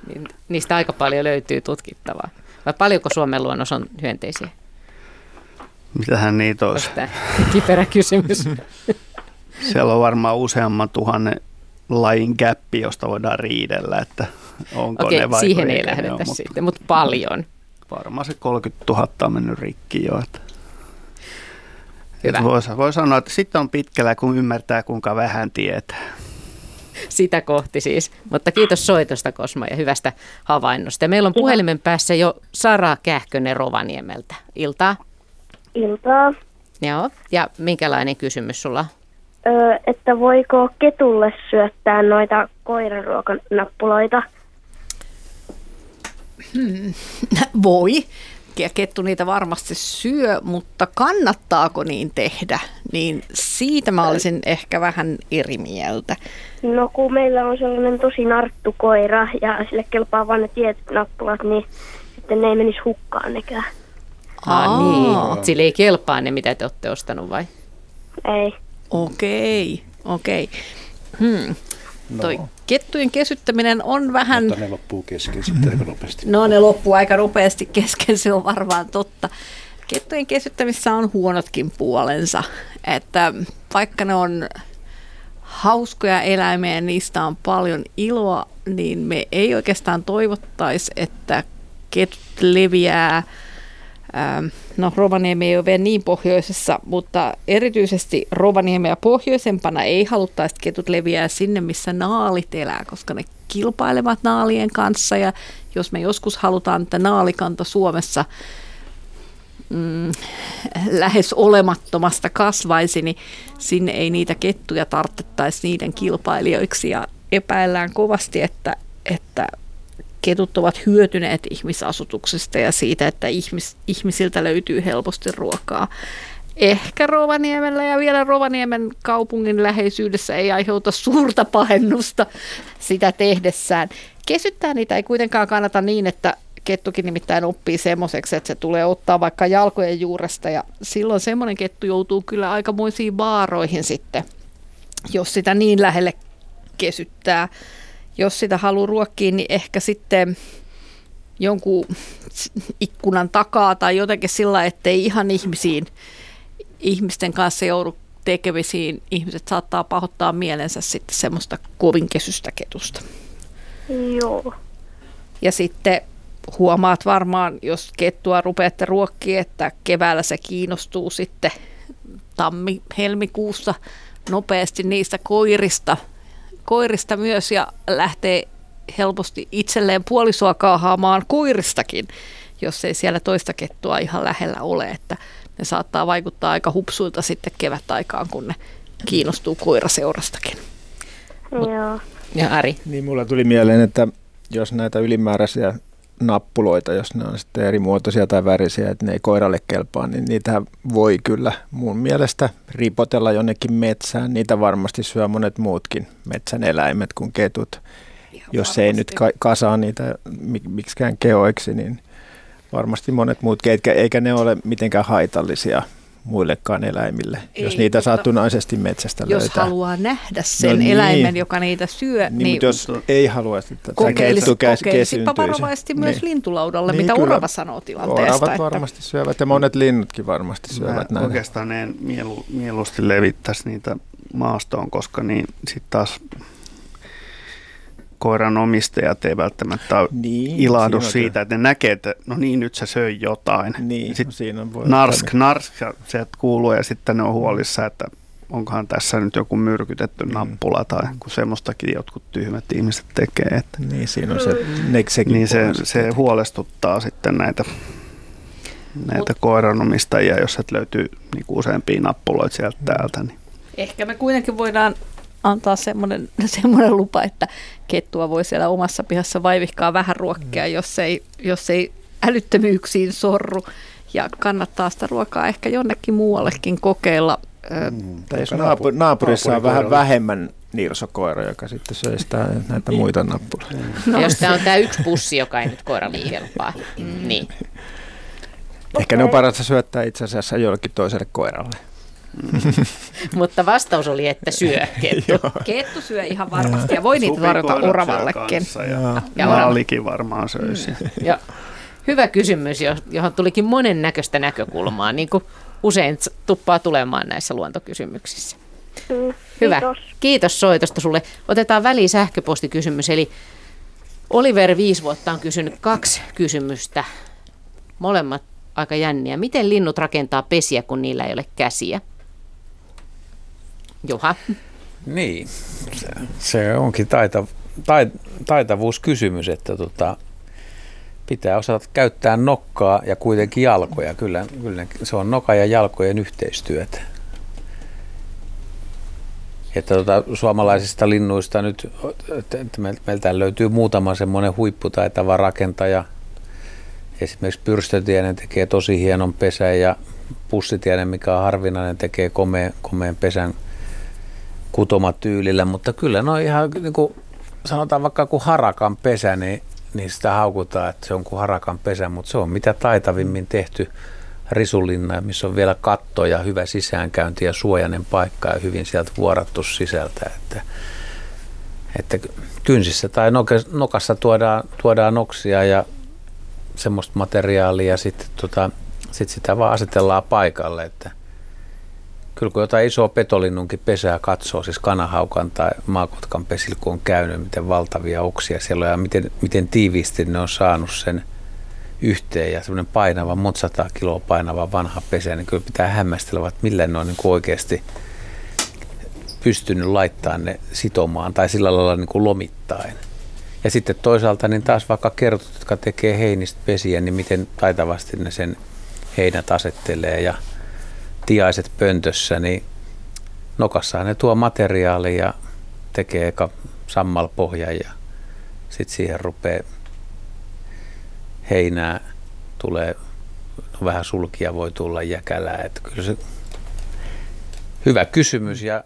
Niin, niistä aika paljon löytyy tutkittavaa. Vai paljonko Suomen luonnossa on hyönteisiä? Mitähän niitä olisi? Kiperä kysymys. Siellä on varmaan useamman tuhannen lajin gappi, josta voidaan riidellä, että onko Okei, ne vai siihen ei lähdetä ole, sitten, mutta paljon. Varmaan se 30 000 on mennyt rikki jo. Että. Hyvä. Voi, voi sanoa, että sitten on pitkällä, kun ymmärtää, kuinka vähän tietää. Sitä kohti siis. Mutta kiitos soitosta Kosma ja hyvästä havainnosta. Meillä on puhelimen päässä jo Sara Kähkönen Rovaniemeltä. Iltaa. Iltaa. Joo. Ja minkälainen kysymys sulla? Öö, että voiko ketulle syöttää noita koiraruokanappuloita? Hmm. Voi ja kettu niitä varmasti syö, mutta kannattaako niin tehdä, niin siitä mä olisin ehkä vähän eri mieltä. No kun meillä on sellainen tosi narttu koira ja sille kelpaa vain ne tietyt nappulat, niin sitten ne ei menisi hukkaan nekään. Ah, niin. Sille ei kelpaa ne, mitä te olette ostanut vai? Ei. Okei, okei. Hmm. No. Toi kettujen kesyttäminen on vähän... Mutta ne loppuu kesken sitten aika nopeasti. No ne loppuu aika nopeasti kesken, se on varmaan totta. Kettujen kesyttämissä on huonotkin puolensa, että vaikka ne on hauskoja eläimiä ja niistä on paljon iloa, niin me ei oikeastaan toivottaisi, että ketut leviää no Rovaniemi ei ole vielä niin pohjoisessa, mutta erityisesti Rovaniemeä pohjoisempana ei haluttaisi, että ketut leviää sinne, missä naalit elää, koska ne kilpailevat naalien kanssa. Ja jos me joskus halutaan, että naalikanta Suomessa mm, lähes olemattomasta kasvaisi, niin sinne ei niitä kettuja tarttettaisi niiden kilpailijoiksi. Ja epäillään kovasti, että, että ketut ovat hyötyneet ihmisasutuksesta ja siitä, että ihmis, ihmisiltä löytyy helposti ruokaa. Ehkä Rovaniemellä ja vielä Rovaniemen kaupungin läheisyydessä ei aiheuta suurta pahennusta sitä tehdessään. Kesyttää niitä ei kuitenkaan kannata niin, että kettukin nimittäin oppii semmoiseksi, että se tulee ottaa vaikka jalkojen juuresta ja silloin semmoinen kettu joutuu kyllä aikamoisiin vaaroihin sitten, jos sitä niin lähelle kesyttää jos sitä haluaa ruokkia, niin ehkä sitten jonkun ikkunan takaa tai jotenkin sillä, ettei ihan ihmisiin, ihmisten kanssa joudu tekemisiin. Ihmiset saattaa pahoittaa mielensä sitten semmoista kovin kesystä ketusta. Joo. Ja sitten huomaat varmaan, jos kettua rupeatte ruokkiin, että keväällä se kiinnostuu sitten tammi-helmikuussa nopeasti niistä koirista – koirista myös ja lähtee helposti itselleen puolisoa kaahaamaan koiristakin, jos ei siellä toista kettua ihan lähellä ole, että ne saattaa vaikuttaa aika hupsuilta sitten kevätaikaan, kun ne kiinnostuu koiraseurastakin. Joo. Ja Ari? Niin mulla tuli mieleen, että jos näitä ylimääräisiä nappuloita, jos ne on sitten eri muotoisia tai värisiä, että ne ei koiralle kelpaa, niin niitä voi kyllä mun mielestä ripotella jonnekin metsään. Niitä varmasti syö monet muutkin metsän eläimet kuin ketut. Ihan jos varmasti. ei nyt ka- kasaa niitä miksikään keoiksi, niin varmasti monet muut, eikä, eikä ne ole mitenkään haitallisia muillekaan eläimille, Ei, jos niitä satunnaisesti metsästä jos löytää. Jos haluaa nähdä sen no niin. eläimen, joka niitä syö, niin, niin jos ei halua sitä kokeilisipa varovaisesti myös niin. lintulaudalle, niin, mitä kyllä. orava sanoo tilanteesta. Oravat että... varmasti syövät ja monet linnutkin varmasti syövät Mä näin. Oikeastaan en mielu, mieluusti levittäisi niitä maastoon, koska niin sitten taas koiran omistajat ei välttämättä niin, ilahdu siitä, että ne näkee, että no niin, nyt se söi jotain. Niin, sitten siinä voi narsk, narsk, se kuuluu ja sitten ne on huolissa, että onkohan tässä nyt joku myrkytetty mm. nappula tai kun semmoistakin jotkut tyhmät ihmiset tekee. Että niin, siinä on se, ne, niin se, se huolestuttaa sitten näitä, näitä koiranomistajia, jos et löytyy niin useampia nappuloita sieltä täältä. Niin. Ehkä me kuitenkin voidaan antaa semmoinen, semmoinen lupa, että kettua voi siellä omassa pihassa vaivihkaa vähän ruokkia, mm. jos ei, jos ei älyttömyyksiin sorru. Ja kannattaa sitä ruokaa ehkä jonnekin muuallekin kokeilla. Mm, tai jos naapur, naapurissa on vähän vähemmän nirsokoira, joka sitten söi sitä, näitä muita nappuloita. No. jos tämä on tämä yksi pussi, joka ei nyt koiralle kelpaa. Mm. Niin. Ehkä ne on parasta syöttää itse asiassa jollekin toiselle koiralle. Mutta vastaus oli, että syö kettu. kettu syö ihan varmasti ja voi niitä tarjota oravallekin. Ja, ja maalikin varmaan söisi. Mm. Ja hyvä kysymys, johon tulikin monen näköistä näkökulmaa, niin kuin usein tuppaa tulemaan näissä luontokysymyksissä. Mm, hyvä. Kiitos. Kiitos soitosta sulle. Otetaan väliin sähköpostikysymys. Eli Oliver viisi vuotta on kysynyt kaksi kysymystä. Molemmat aika jänniä. Miten linnut rakentaa pesiä, kun niillä ei ole käsiä? Juha. Niin, se, onkin taita, tait, taitavuuskysymys, että tota, pitää osata käyttää nokkaa ja kuitenkin jalkoja. Kyllä, kyllä se on noka ja jalkojen yhteistyötä. Että tota, suomalaisista linnuista nyt, meiltä löytyy muutama semmoinen huipputaitava rakentaja. Esimerkiksi pyrstötienen tekee tosi hienon pesän ja pussitienen, mikä on harvinainen, tekee komeen, komeen pesän – kutomatyylillä, mutta kyllä no ihan niin kuin sanotaan vaikka kuin harakan pesä, niin, niin sitä haukutaan, että se on kuin harakan pesä, mutta se on mitä taitavimmin tehty risulinna, missä on vielä katto ja hyvä sisäänkäynti ja suojainen paikka ja hyvin sieltä vuorattu sisältä, että, että kynsissä tai nokassa tuodaan, tuodaan noksia ja semmoista materiaalia ja sitten tota, sit sitä vaan asetellaan paikalle, että – kyllä kun jotain isoa petolinnunkin pesää katsoo, siis kanahaukan tai maakotkan pesil, kun on käynyt, miten valtavia oksia siellä on ja miten, miten tiiviisti ne on saanut sen yhteen ja semmoinen painava, monta sataa kiloa painava vanha pesä, niin kyllä pitää hämmästellä, että millä ne on niin oikeasti pystynyt laittamaan ne sitomaan tai sillä lailla niin kuin lomittain. Ja sitten toisaalta niin taas vaikka kertot, jotka tekee heinistä pesiä, niin miten taitavasti ne sen heinät asettelee ja tiaiset pöntössä, niin nokassaan ne tuo materiaalia ja tekee eka sammalpohjan ja sitten siihen rupeaa heinää, tulee no vähän sulkia voi tulla jäkälää. Että kyllä se hyvä kysymys ja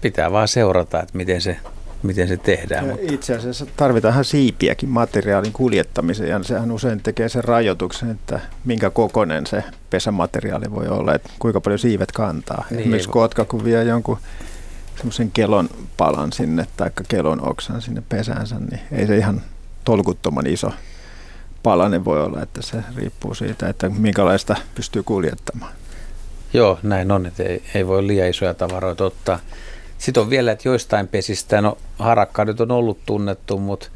pitää vaan seurata, että miten se miten se tehdään. mutta. Itse asiassa tarvitaan siipiäkin materiaalin kuljettamiseen ja sehän usein tekee sen rajoituksen, että minkä kokoinen se pesämateriaali voi olla, että kuinka paljon siivet kantaa. Niin, Esimerkiksi kotka kun vie jonkun semmoisen kelon palan sinne tai kelon oksan sinne pesäänsä, niin ei se ihan tolkuttoman iso palanen voi olla, että se riippuu siitä, että minkälaista pystyy kuljettamaan. Joo, näin on, että ei, ei voi liian isoja tavaroita ottaa. Sitten on vielä, että joistain pesistä, no harakka nyt on ollut tunnettu, mutta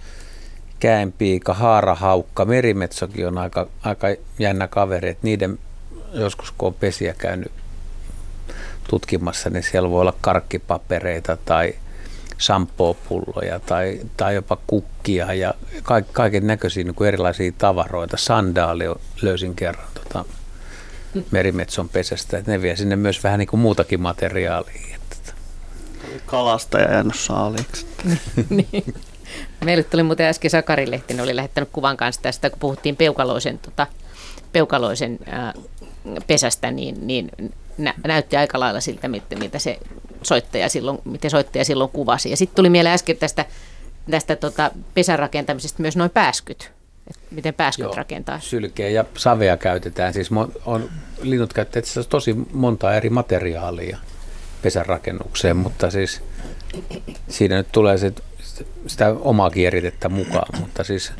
käenpiika, haarahaukka, merimetsokin on aika, aika jännä kaveri, että niiden joskus kun on pesiä käynyt tutkimassa, niin siellä voi olla karkkipapereita tai sampoopulloja tai, tai jopa kukkia ja kaiken näköisiä niin kuin erilaisia tavaroita. Sandaali löysin kerran tota, merimetson pesästä, että ne vie sinne myös vähän niin kuin muutakin materiaalia kalastaja jäänyt saaliiksi. niin. Meille tuli muuten äsken Sakari Lehtinen oli lähettänyt kuvan kanssa tästä, kun puhuttiin peukaloisen, tota, peukaloisen ää, pesästä, niin, niin nä, näytti aika lailla siltä, mitä se soittaja silloin, miten soittaja silloin kuvasi. Ja sitten tuli mieleen äsken tästä, tästä tota, pesän rakentamisesta myös noin pääskyt. Et miten pääskyt Joo, rakentaa? Sylkeä ja savea käytetään. Siis on, linnut käyttävät tosi monta eri materiaalia pesärakennukseen, mutta siis siinä nyt tulee sit, sitä omaa kieritettä mukaan, mutta siis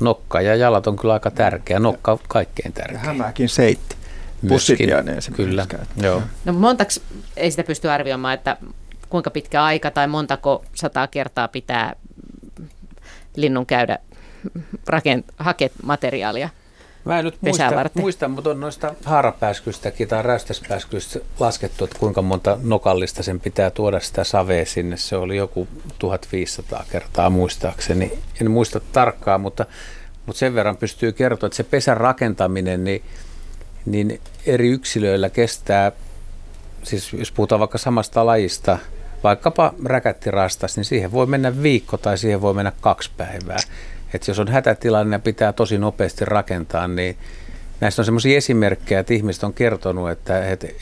nokka ja jalat on kyllä aika tärkeä. Nokka on kaikkein tärkeä. Hämäkin seitti. Pussitiainen Kyllä, joo. No montaks ei sitä pysty arvioimaan, että kuinka pitkä aika tai montako sataa kertaa pitää linnun käydä rakent- hakea materiaalia? Mä en nyt muista, muista, mutta on noista haarapääskystäkin tai räystäspääskystä laskettu, että kuinka monta nokallista sen pitää tuoda sitä savea sinne. Se oli joku 1500 kertaa muistaakseni. En muista tarkkaan, mutta, mutta sen verran pystyy kertoa, että se pesän rakentaminen, niin, niin eri yksilöillä kestää, siis jos puhutaan vaikka samasta lajista, vaikkapa räkättirastas, niin siihen voi mennä viikko tai siihen voi mennä kaksi päivää että jos on hätätilanne ja pitää tosi nopeasti rakentaa, niin näistä on sellaisia esimerkkejä, että ihmiset on kertonut, että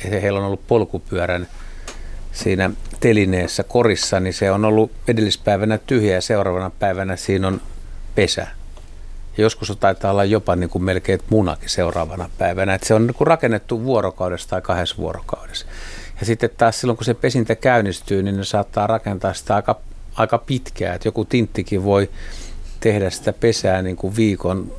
he, heillä on ollut polkupyörän siinä telineessä korissa, niin se on ollut edellispäivänä tyhjä ja seuraavana päivänä siinä on pesä. Ja joskus taitaa olla jopa niin kuin melkein munakin seuraavana päivänä. Että se on niin kuin rakennettu vuorokaudessa tai kahdessa vuorokaudessa. Ja sitten taas silloin, kun se pesintä käynnistyy, niin ne saattaa rakentaa sitä aika, aika pitkään. Että joku tinttikin voi tehdä sitä pesää niin kuin viikon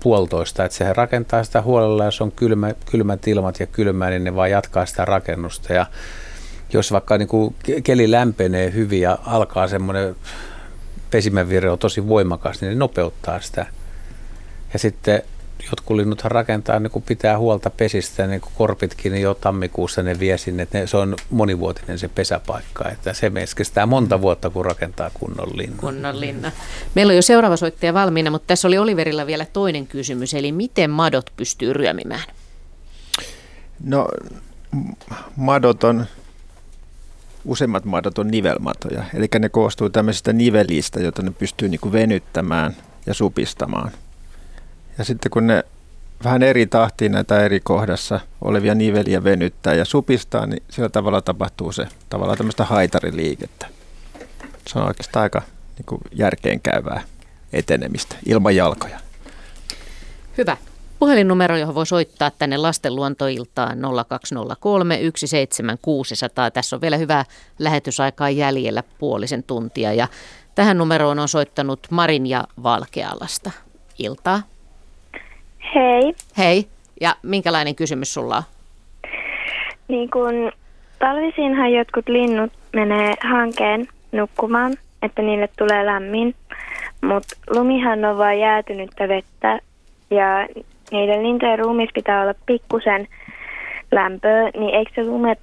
puolitoista, että sehän rakentaa sitä huolella, jos on kylmä, kylmät ilmat ja kylmää, niin ne vaan jatkaa sitä rakennusta ja jos vaikka niin kuin keli lämpenee hyvin ja alkaa semmoinen pesimävire on tosi voimakas, niin ne nopeuttaa sitä. Ja sitten jotkut linnuthan rakentaa, niin kun pitää huolta pesistä, niin kuin korpitkin, niin jo tammikuussa ne vie sinne, että ne, se on monivuotinen se pesäpaikka, että se kestää monta vuotta, kun rakentaa kunnon linna. Kunnon linna. Meillä on jo seuraava soittaja valmiina, mutta tässä oli Oliverilla vielä toinen kysymys, eli miten madot pystyy ryömimään? No madot on, useimmat madot on nivelmatoja, eli ne koostuu tämmöisistä nivelistä, joita ne pystyy niin kuin venyttämään ja supistamaan – ja sitten kun ne vähän eri tahtiin näitä eri kohdassa olevia niveliä venyttää ja supistaa, niin sillä tavalla tapahtuu se tavallaan tämmöistä haitariliikettä. Se on oikeastaan aika niin kuin järkeenkäyvää etenemistä ilman jalkoja. Hyvä. Puhelinnumero, johon voi soittaa tänne lastenluontoiltaan 0203 17600. Tässä on vielä hyvää lähetysaikaa jäljellä puolisen tuntia. Ja tähän numeroon on soittanut Marin ja Valkealasta. Iltaa. Hei. Hei. Ja minkälainen kysymys sulla on? Niin kun talvisinhan jotkut linnut menee hankeen nukkumaan, että niille tulee lämmin. Mutta lumihan on vain jäätynyttä vettä ja niiden lintujen ruumis pitää olla pikkusen lämpöä, niin eikö se lume,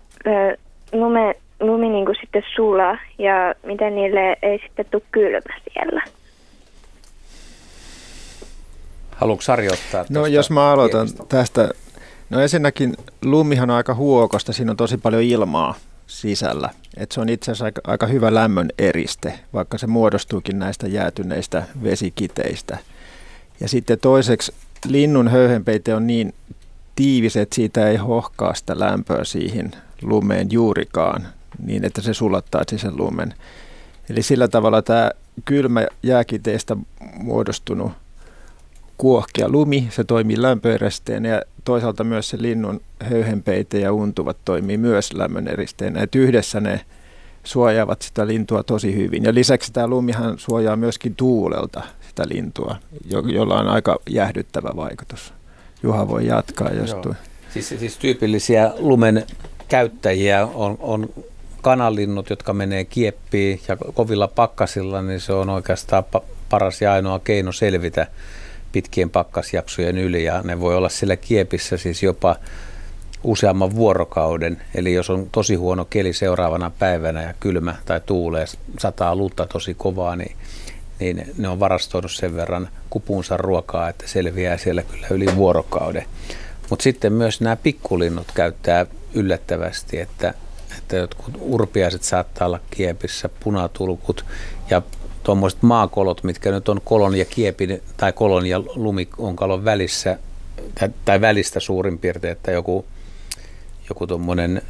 lume, lumi niin kuin sitten sulaa ja miten niille ei sitten tule kylmä siellä? Haluatko Sari ottaa No jos mä aloitan kiepistä? tästä. No ensinnäkin lumihan on aika huokosta, siinä on tosi paljon ilmaa sisällä. Et se on itse asiassa aika, aika hyvä lämmön eriste, vaikka se muodostuukin näistä jäätyneistä vesikiteistä. Ja sitten toiseksi linnun höyhenpeite on niin tiivis, että siitä ei hohkaa sitä lämpöä siihen lumeen juurikaan, niin että se sulattaisi sen lumen. Eli sillä tavalla tämä kylmä jääkiteistä muodostunut kuohkea lumi, se toimii lämpöeristeenä ja toisaalta myös se linnun höyhenpeite ja untuvat toimii myös lämmön eristeenä. Et yhdessä ne suojaavat sitä lintua tosi hyvin. Ja lisäksi tämä lumihan suojaa myöskin tuulelta sitä lintua, jo- jolla on aika jäähdyttävä vaikutus. Juha voi jatkaa, jos Joo. tuo. Siis, siis tyypillisiä lumen käyttäjiä on, on kanalinnut, jotka menee kieppiin ja kovilla pakkasilla, niin se on oikeastaan pa- paras ja ainoa keino selvitä pitkien pakkasjaksojen yli. Ja ne voi olla siellä kiepissä siis jopa useamman vuorokauden. Eli jos on tosi huono keli seuraavana päivänä ja kylmä tai tuulee, sataa lunta tosi kovaa, niin, niin ne on varastoinut sen verran kupunsa ruokaa, että selviää siellä kyllä yli vuorokauden. Mutta sitten myös nämä pikkulinnut käyttää yllättävästi, että, että jotkut urpiaiset saattaa olla kiepissä, punatulkut ja tuommoiset maakolot, mitkä nyt on kolon ja kiepin tai kolon ja lumikonkalon välissä tai, tai välistä suurin piirtein, että joku, joku tuommoinen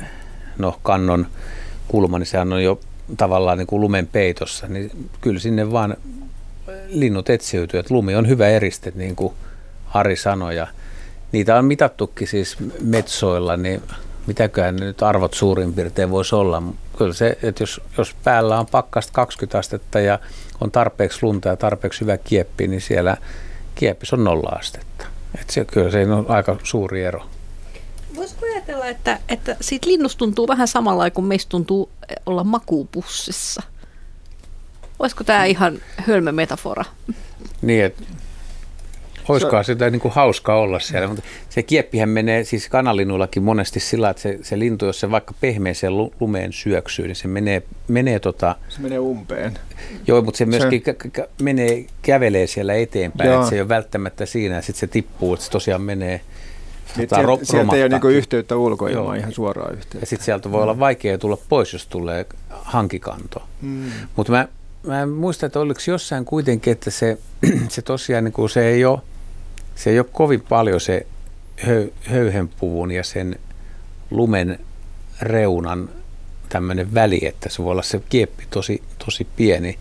no, kannon kulma, niin sehän on jo tavallaan niin kuin lumen peitossa, niin kyllä sinne vaan linnut etsiytyy, että lumi on hyvä eriste, niin kuin Ari sanoi, ja niitä on mitattukin siis metsoilla, niin mitäköhän nyt arvot suurin piirtein voisi olla. Kyllä se, että jos, jos päällä on pakkasta 20 astetta ja on tarpeeksi lunta ja tarpeeksi hyvä kieppi, niin siellä kieppissä on nolla astetta. Et se, kyllä se on aika suuri ero. Voisiko ajatella, että, että siitä linnusta tuntuu vähän samalla kuin meistä tuntuu olla makuupussissa? Olisiko tämä ihan hölmö metafora? Niin, että olisikohan sitä niin kuin hauska olla siellä, mutta se kieppihän menee siis kanalinnuillakin monesti sillä, että se, se lintu, jos se vaikka pehmeeseen lu- lumeen syöksyy, niin se menee, menee tota, Se menee umpeen. joo, mutta se myöskin kä- kä- menee, kävelee siellä eteenpäin, Joo. että se ei ole välttämättä siinä, ja sitten se tippuu, että se tosiaan menee, Niin sieltä, ro- sieltä ei ole niinku yhteyttä ulkoilmaan, ihan suoraa Ja yhteyttä. sitten sieltä voi olla vaikea tulla pois, jos tulee hankikanto. Mm. Mutta mä, mä en muista, että oliko jossain kuitenkin, että se, se tosiaan niin kuin se ei ole, se ei ole kovin paljon se höy, höyhenpuvun ja sen lumen reunan tämmöinen väli, että se voi olla se kieppi tosi, tosi pieni,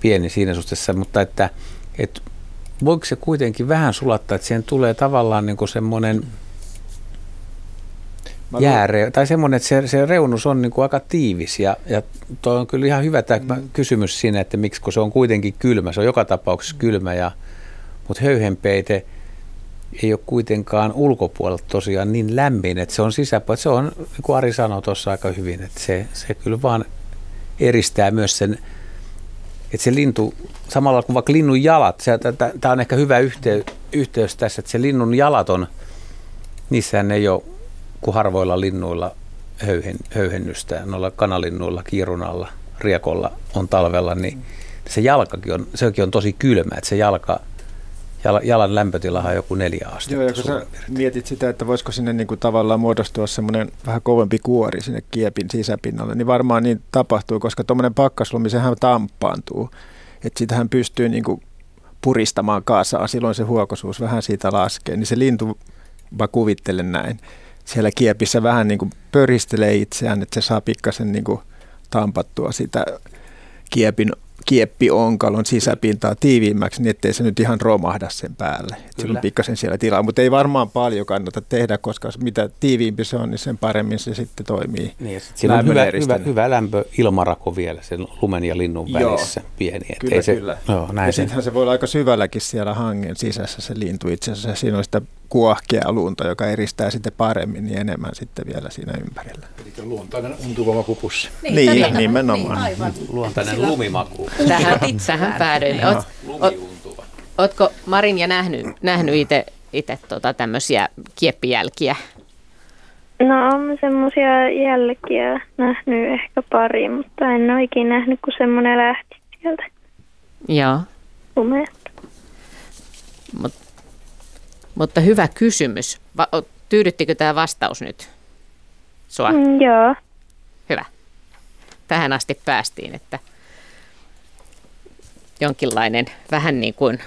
pieni siinä suhteessa, mutta että, että voiko se kuitenkin vähän sulattaa, että siihen tulee tavallaan niin kuin semmoinen Mä jääre, tai semmoinen, että se, se reunus on niin kuin aika tiivis ja, ja toi on kyllä ihan hyvä tämä mm. kysymys siinä, että miksi, kun se on kuitenkin kylmä, se on joka tapauksessa kylmä, ja, mutta höyhenpeite ei ole kuitenkaan ulkopuolelta tosiaan niin lämmin, että se on sisäpuolella, se on, niin kuin Ari sanoi tuossa aika hyvin, että se, se kyllä vaan eristää myös sen, että se lintu, samalla kuin vaikka linnun jalat, tämä on ehkä hyvä yhteys, yhteys tässä, että se linnun jalat on, niissähän ei ole kuin harvoilla linnuilla höyhen, höyhennystä, noilla kanalinnuilla, kiirunalla, riekolla on talvella, niin se jalkakin on, sekin on tosi kylmä, että se jalka, jalan lämpötilahan on joku neljä astetta. Joo, ja kun sä mietit sitä, että voisiko sinne niin kuin tavallaan muodostua semmoinen vähän kovempi kuori sinne kiepin sisäpinnalle, niin varmaan niin tapahtuu, koska tuommoinen pakkaslumi, sehän tamppaantuu. Että sitähän pystyy niin kuin puristamaan kasaan, silloin se huokosuus vähän siitä laskee. Niin se lintu, mä kuvittelen näin, siellä kiepissä vähän niin kuin pöristelee itseään, että se saa pikkasen niin kuin tampattua sitä kiepin kieppionkalon sisäpintaa tiiviimmäksi, niin ettei se nyt ihan romahda sen päälle. Sillä on pikkasen siellä tilaa, mutta ei varmaan paljon kannata tehdä, koska mitä tiiviimpi se on, niin sen paremmin se sitten toimii. Niin, ja sit siinä on hyvä, hyvä, hyvä lämpö ilmarako vielä sen lumen ja linnun Joo. välissä pieni. et Kyllä, ei se, kyllä. Joo, näin ja se. sittenhän se voi olla aika syvälläkin siellä hangen sisässä se lintu itse asiassa. Siinä on sitä kuohkea lunta, joka eristää sitten paremmin, niin enemmän sitten vielä siinä ympärillä. Eli luontainen untuva makupussi. Niin, tätä- nimenomaan. Niin, aivan. Luontainen lumimaku. Tähän, tähän päädyin. Oot, oot, Lumiuntuva. Ootko Marin ja nähnyt, nähnyt itse itse tota tämmöisiä kieppijälkiä? No on semmoisia jälkiä nähnyt ehkä pari, mutta en ole ikinä nähnyt, kun semmoinen lähti sieltä Joo. lumeesta. Mut, mutta hyvä kysymys. Va- tyydyttikö tämä vastaus nyt sua? Mm, joo. Hyvä. Tähän asti päästiin, että jonkinlainen vähän niin kuin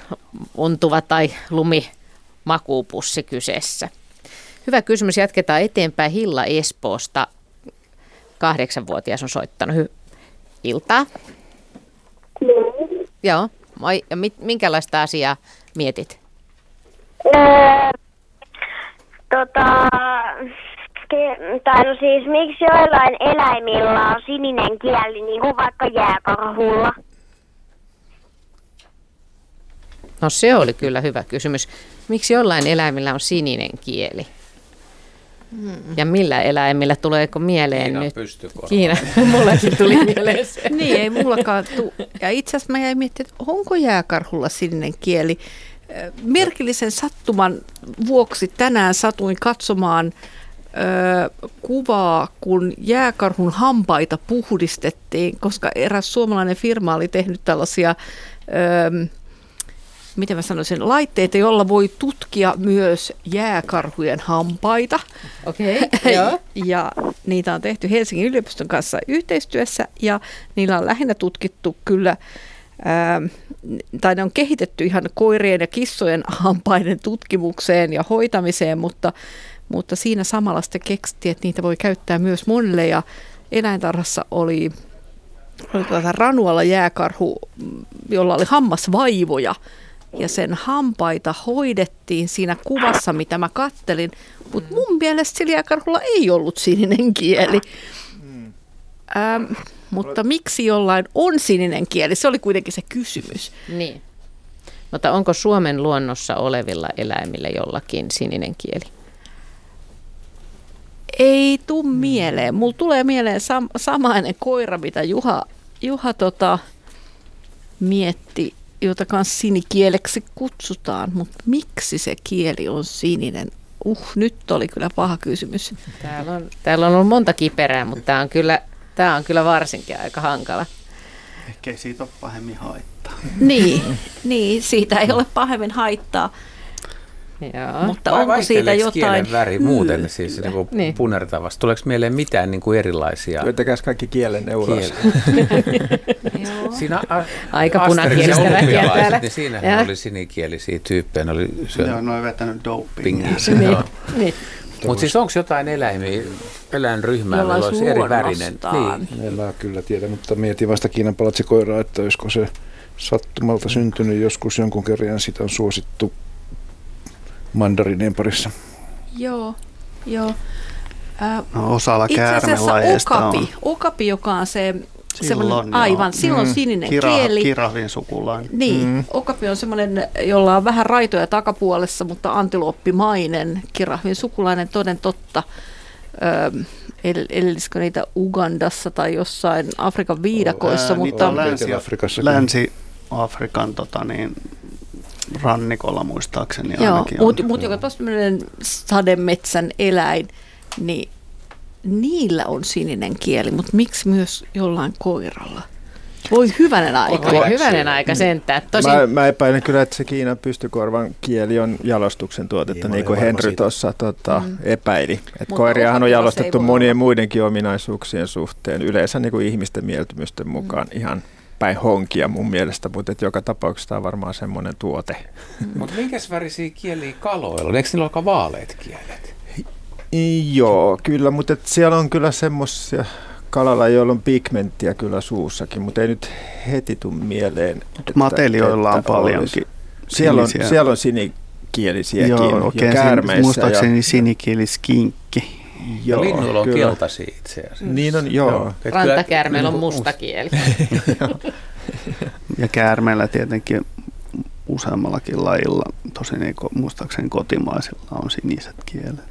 untuva tai lumi makuupussi kyseessä. Hyvä kysymys. Jatketaan eteenpäin. Hilla Espoosta. Kahdeksanvuotias on soittanut. Hy- Iltaa. Joo. Moi. Ja mit- minkälaista asiaa mietit? Öö, tota, ke- tai no siis miksi joillain eläimillä on sininen kieli, niin kuin vaikka jääkarhulla? No se oli kyllä hyvä kysymys. Miksi jollain eläimillä on sininen kieli? Ja millä eläimillä tuleeko mieleen Kiinan nyt? pystykorva. Kiina, mullakin tuli mieleen se. Niin, ei mullakaan tuu. Ja itse asiassa mä jäin miettimään, että onko jääkarhulla sininen kieli. Merkillisen sattuman vuoksi tänään satuin katsomaan ö, kuvaa, kun jääkarhun hampaita puhdistettiin, koska eräs suomalainen firma oli tehnyt tällaisia, ö, miten mä sanoisin, laitteita, joilla voi tutkia myös jääkarhujen hampaita. Okei, okay, joo. ja niitä on tehty Helsingin yliopiston kanssa yhteistyössä ja niillä on lähinnä tutkittu kyllä, tai ne on kehitetty ihan koirien ja kissojen hampaiden tutkimukseen ja hoitamiseen, mutta, mutta siinä samalla sitten keksittiin, että niitä voi käyttää myös monelle ja eläintarhassa oli oli tuota ranualla jääkarhu, jolla oli hammasvaivoja. Ja sen hampaita hoidettiin siinä kuvassa, mitä mä kattelin, mutta mun mielestä sillä jääkarhulla ei ollut sininen kieli. Ähm, mutta miksi jollain on sininen kieli? Se oli kuitenkin se kysymys. Niin. Mutta onko Suomen luonnossa olevilla eläimillä jollakin sininen kieli? Ei tuu mieleen. Mulla tulee mieleen sam- samainen koira, mitä Juha, Juha tota, mietti, jota kanssa sinikieleksi kutsutaan, mutta miksi se kieli on sininen? Uh, nyt oli kyllä paha kysymys. Täällä on, täällä on ollut monta kiperää, mutta tämä on kyllä, tämä on kyllä varsinkin aika hankala. Ehkä ei siitä ole pahemmin haittaa. Niin, niin, siitä ei ole pahemmin haittaa. Joo. Mutta Vai onko siitä jotain väri muuten hyötyä? siis niin kuin Niin. punertavasti? Tuleeko mieleen mitään niin kuin erilaisia Löytäkääs kaikki kielen kieliä? Siinä a- Aika punakielistä väkeä olympialaiset, täällä. Niin siinähän Joo. oli sinikielisiä tyyppejä, ne oli Joo, syönyt ne on vetänyt dopingia. Niin, niin. Mutta siis onko jotain eläimiä, eläinryhmää, Jolla olisi olisi eri värinen? Niin. En mä kyllä tiedä, mutta mietin vasta Kiinan palatsikoiraa, että olisiko se sattumalta syntynyt joskus jonkun kerran sitä on suosittu mandarinien parissa. Joo, joo. Ää, No, osalla Itse asiassa käärmelajeista okapi, on. okapi, joka on se Silloin, joo. aivan, silloin mm. sininen Kira, kieli. Kirahvin sukulainen. Niin, mm. okapi on semmoinen, jolla on vähän raitoja takapuolessa, mutta antilooppimainen. Kirahvin sukulainen toden totta. Öö, niitä Ugandassa tai jossain Afrikan viidakoissa, Ää, mutta on länsi- Etelä-Afrikassakin. Länsi-Afrikan tota, niin, rannikolla muistaakseni Joo, mutta mut joka tämmöinen sademetsän eläin, niin niillä on sininen kieli, mutta miksi myös jollain koiralla? Voi hyvänen aika. Voi hyvänen aika sentään. Tosi, Mä, mä epäilen kyllä, että se Kiinan pystykorvan kieli on jalostuksen tuotetta, Niin, niin, kuin Henry tuossa tota, Mm. epäili. Et koiriahan on jalostettu monien olla. muidenkin ominaisuuksien suhteen, yleensä niin kuin ihmisten mieltymysten mukaan ihan päin honkia mun mielestä, mutta et joka tapauksessa tämä on varmaan semmoinen tuote. Mutta minkäs värisiä kieliä kaloilla on? Eikö niillä olekaan vaaleat kielet? Joo, kyllä, mutta et siellä on kyllä semmoisia kalalla, joilla on pigmenttiä kyllä suussakin, mutta ei nyt heti tule mieleen. että- Matelioilla on että olisi. paljonkin Siellä on, siellä on sinikielisiäkin Joo, ja oikein käärmeissä. muistaakseni sinikieliskinkki. Ja linnuilla on kyllä. keltaisia itse asiassa. Niin on, joo. Joo. Et rantakäärmeellä on kyllä- musta kieli. Ja käärmeellä tietenkin useammallakin lajilla, tosin ei muistaakseni kotimaisilla on siniset kielet.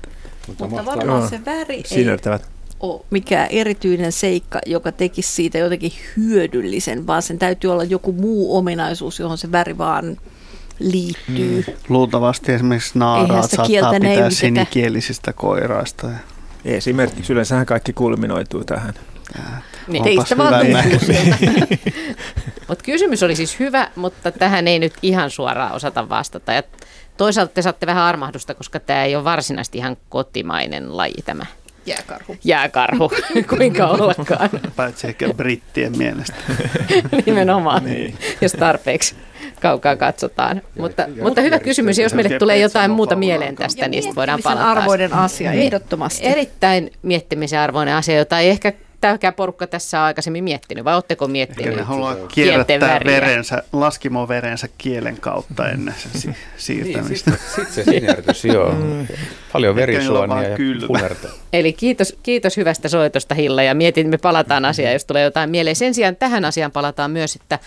Mutta mahtavaa. varmaan Joo. se väri ei Sinertävät. ole mikään erityinen seikka, joka tekisi siitä jotenkin hyödyllisen, vaan sen täytyy olla joku muu ominaisuus, johon se väri vaan liittyy. Mm. Luultavasti esimerkiksi naaraat saattaa pitää sinikielisistä koiraista. Esimerkiksi yleensähän kaikki kulminoituu tähän. Niin. Teistä vaan Mutta kysymys oli siis hyvä, mutta tähän ei nyt ihan suoraan osata vastata. Ja toisaalta te saatte vähän armahdusta, koska tämä ei ole varsinaisesti ihan kotimainen laji tämä. Jääkarhu. Jääkarhu, kuinka ollakaan. Paitsi ehkä brittien mielestä. Nimenomaan, niin. jos tarpeeksi kaukaa katsotaan. Ja, mutta, ja, mutta hyvä kysymys, jos meille tulee jotain muuta mieleen tästä, niin sitten voidaan palata. arvoinen asia, ehdottomasti. Erittäin miettimisen arvoinen asia, jota ei ehkä tämäkään porukka tässä on aikaisemmin miettinyt, vai oletteko miettinyt? Ne haluaa kierrättää verensä, laskimoverensä kielen kautta ennen sen si- siirtämistä. niin, sitten sit se sinertys, joo. Mm. Paljon verisuonia ja punerta. Eli kiitos, kiitos hyvästä soitosta Hilla ja mietin, me palataan asiaan, jos tulee jotain mieleen. Sen sijaan tähän asiaan palataan myös, että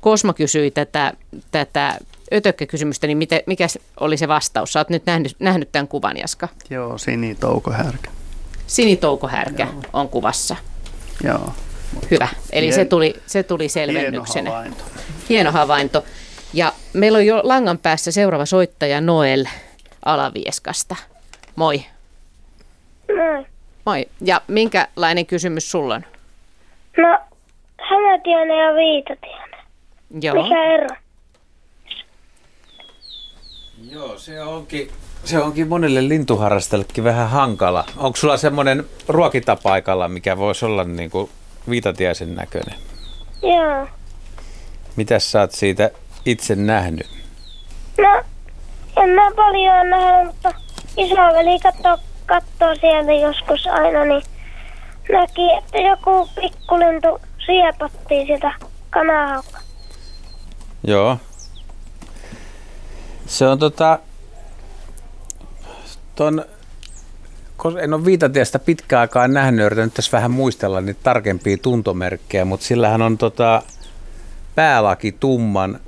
Kosmo kysyi tätä, tätä ötökkäkysymystä, niin miten, mikä oli se vastaus? Sä oot nyt nähnyt, nähnyt tämän kuvan, Jaska. Joo, sinitoukohärkä. Sinitoukohärkä Joo. on kuvassa. Joo. Hyvä. Eli Hien, se tuli, se tuli selvennyksenä. Hieno havainto. Hieno havainto. Ja meillä on jo langan päässä seuraava soittaja Noel Alavieskasta. Moi. Moi. Moi. Ja minkälainen kysymys sulla on? No, hämätiene ja viitatiene. Joo. Mikä ero? Joo, se onkin, se onkin monelle lintuharrastajallekin vähän hankala. Onko sulla semmoinen ruokintapaikalla, mikä voisi olla niin kuin viitatiaisen näköinen? Joo. Mitäs sä oot siitä itse nähnyt? No, en mä paljon nähnyt, mutta isoveli katsoo, katsoo sieltä joskus aina, niin näki, että joku pikkulintu siepattiin sieltä kanahaulla. Joo. Se on tota, ton, en ole viitatiestä pitkään aikaa nähnyt, yritän tässä vähän muistella niitä tarkempia tuntomerkkejä, mutta sillähän on tota, päälaki tumman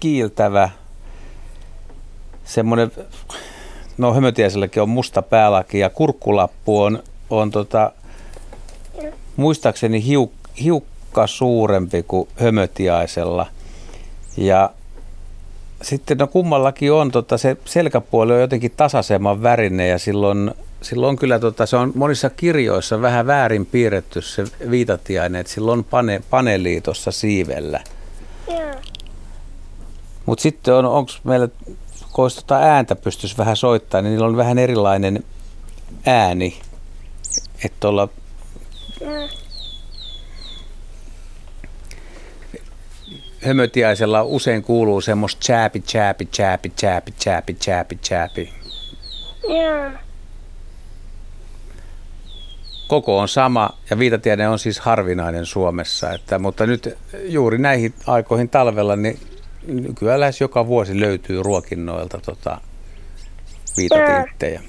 kiiltävä, semmoinen, no hömötieselläkin on musta päälaki ja kurkkulappu on, on tota, muistaakseni hiuk, hiukka suurempi kuin hömötiaisella. Ja sitten no kummallakin on, tota, se selkäpuoli on jotenkin tasaisemman värinen ja silloin, silloin kyllä tota, se on monissa kirjoissa vähän väärin piirretty se viitatiainen, että silloin on pane, paneeli tuossa siivellä. Mutta sitten on, onko meillä, kun tota ääntä pystyisi vähän soittamaan, niin niillä on vähän erilainen ääni. Että tuolla hömötiaisella usein kuuluu semmoista chääpi, chääpi, chääpi, chääpi, chääpi, chääpi, chääpi. Joo. Koko on sama ja viitatiede on siis harvinainen Suomessa, että, mutta nyt juuri näihin aikoihin talvella niin nykyään lähes joka vuosi löytyy ruokinnoilta tota, viitatiittejä.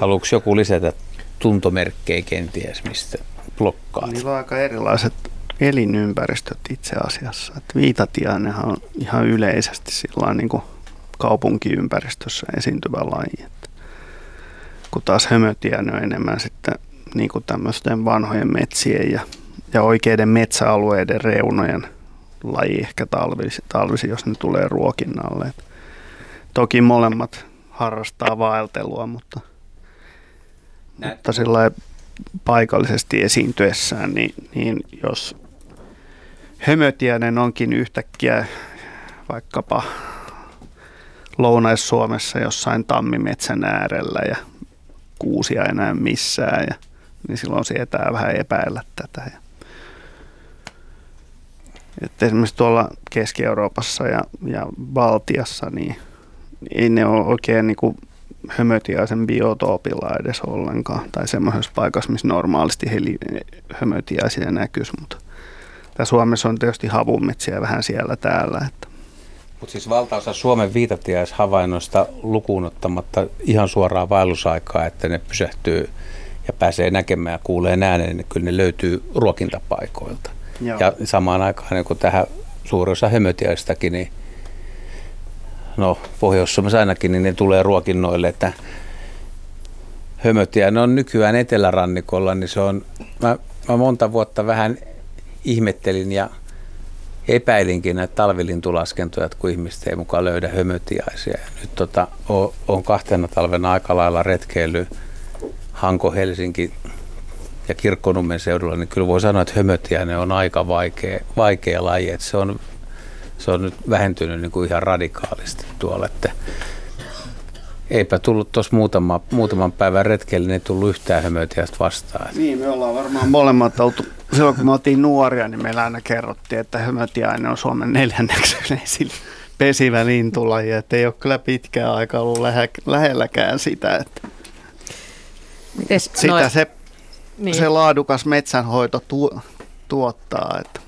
Haluatko joku lisätä tuntomerkkejä kenties, mistä blokkaat? Niillä on aika erilaiset elinympäristöt itse asiassa. Että viitatiainenhan on ihan yleisesti sillä niin kuin kaupunkiympäristössä esiintyvä laji. Että kun taas hömötiainen on enemmän sitten niin kuin tämmöisten vanhojen metsien ja, ja oikeiden metsäalueiden reunojen laji ehkä talvisi, talvisi jos ne tulee ruokinnalle. Et toki molemmat harrastaa vaeltelua, mutta, mutta sillä paikallisesti esiintyessään, niin, niin jos hömötiäinen onkin yhtäkkiä vaikkapa Lounais-Suomessa jossain tammimetsän äärellä ja kuusia enää missään, ja, niin silloin sietää vähän epäillä tätä. Ja, että esimerkiksi tuolla Keski-Euroopassa ja, ja Baltiassa, niin ei ne ole oikein niin kuin hömötiaisen biotoopilla edes ollenkaan, tai semmoisessa paikassa, missä normaalisti heli, hömötiaisia näkyisi, mutta tämä Suomessa on tietysti havumetsiä vähän siellä täällä. Että. Mutta siis valtaosa Suomen viitatiaishavainnoista lukuun ottamatta ihan suoraa vaellusaikaa, että ne pysähtyy ja pääsee näkemään ja kuulee äänen, niin kyllä ne löytyy ruokintapaikoilta. Joo. Ja samaan aikaan, niin kun tähän suuri osa hömötiaistakin, niin no Pohjois-Suomessa ainakin, niin ne tulee ruokinnoille, että hömötiä, ne on nykyään etelärannikolla, niin se on, mä, mä monta vuotta vähän ihmettelin ja epäilinkin näitä talvilintulaskentoja, että kun ihmiset ei mukaan löydä hömötiaisia. Ja nyt tota, on kahtena talvena aika lailla retkeily Hanko, Helsinki ja Kirkkonummen seudulla, niin kyllä voi sanoa, että hömötiäinen on aika vaikea, vaikea laji. Että se, on, se on nyt vähentynyt niin kuin ihan radikaalisti tuolla. Että eipä tullut tuossa muutama, muutaman päivän retkeille, niin ei tullut yhtään hömötiäistä vastaan. Niin, me ollaan varmaan molemmat oltu, silloin kun me oltiin nuoria, niin meillä aina kerrottiin, että hömötiäinen on Suomen neljänneksi yleisin pesivä lintulaji, että ei ole kyllä pitkään aikaa ollut lähe, lähelläkään sitä, että Mites sitä noi... se, niin. se laadukas metsänhoito tu, tuottaa. Että.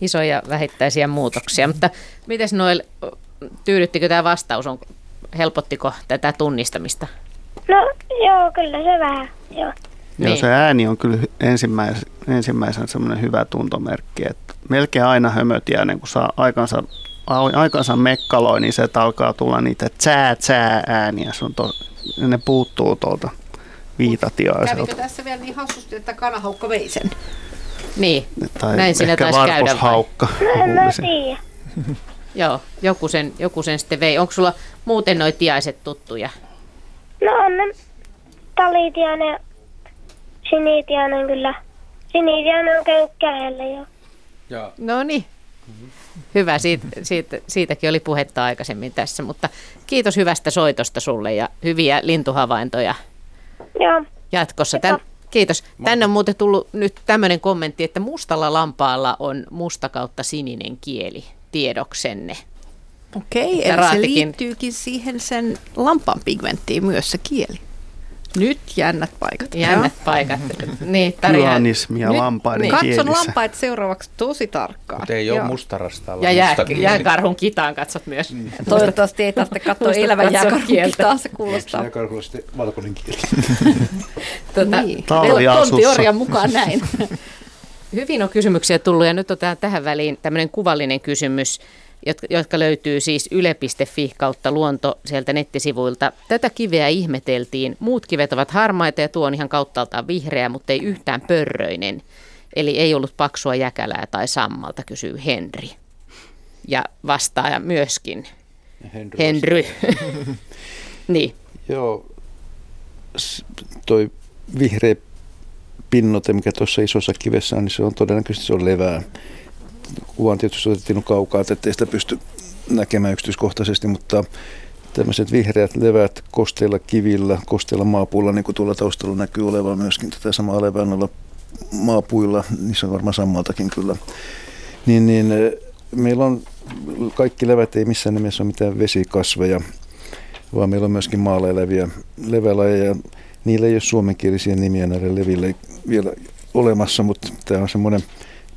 Isoja vähittäisiä muutoksia, mutta miten noin, tyydyttikö tämä vastaus, on, helpottiko tätä tunnistamista? No joo, kyllä se vähän, joo. Joo, niin. se ääni on kyllä ensimmäisen, ensimmäisen semmoinen hyvä tuntomerkki, että melkein aina hömötiäinen, kun saa aikansa, aikansa mekkaloi, niin se alkaa tulla niitä tsää tsää ääniä, se on to, ne puuttuu tuolta viitatiaiselta. Kävikö tässä vielä niin hassusti, että kanahaukka vei sen? Niin, tai näin siinä taisi käydä. haukka. Joo, joku sen, joku sen sitten vei. Onko sulla muuten noin tiaiset tuttuja? No on ne talitiainen, sinitiainen kyllä. Sinitiainen on käynyt kädellä jo. Joo. No niin. Hyvä, siitä, siitä, siitäkin oli puhetta aikaisemmin tässä, mutta kiitos hyvästä soitosta sulle ja hyviä lintuhavaintoja Joo. jatkossa. Tän, kiitos. Tänne on muuten tullut nyt tämmöinen kommentti, että mustalla lampaalla on musta kautta sininen kieli tiedoksenne. Okei, eli se liittyykin siihen sen lampan pigmenttiin myös se kieli. Nyt jännät paikat. Jännät Joo. paikat. niin, Kyanismi ja lampaiden niin. Katson lampaita seuraavaksi tosi tarkkaan. Mutta ei ole mustarasta. Ja jää, jääkarhun kitaan katsot myös. Niin. Toivottavasti ei tarvitse katsoa elävän jääkarhun kitaa, se kuulostaa. Jääkarhulla sitten valkoinen kieli. tuota, niin. Tontiorjan mukaan näin. Hyvin on kysymyksiä tullut ja nyt otetaan tähän väliin tämmöinen kuvallinen kysymys jotka, jotka löytyy siis yle.fi kautta luonto sieltä nettisivuilta. Tätä kiveä ihmeteltiin. Muut kivet ovat harmaita ja tuo on ihan kauttaaltaan vihreä, mutta ei yhtään pörröinen. Eli ei ollut paksua jäkälää tai sammalta, kysyy Henri. Ja vastaaja myöskin. Henry. Henry. niin. Joo, toi vihreä pinnote, mikä tuossa isossa kivessä on, niin se on todennäköisesti se on levää kuvan tietysti otettiin kaukaa, ettei sitä pysty näkemään yksityiskohtaisesti, mutta tämmöiset vihreät leväät kosteilla kivillä, kosteilla maapuilla, niin kuin tuolla taustalla näkyy olevan myöskin tätä samaa levää noilla maapuilla, niissä on varmaan sammaltakin kyllä. Niin, niin meillä on kaikki levät ei missään nimessä ole mitään vesikasveja, vaan meillä on myöskin maalla eläviä levälajeja. Niillä ei ole suomenkielisiä nimiä näille leville vielä olemassa, mutta tämä on semmoinen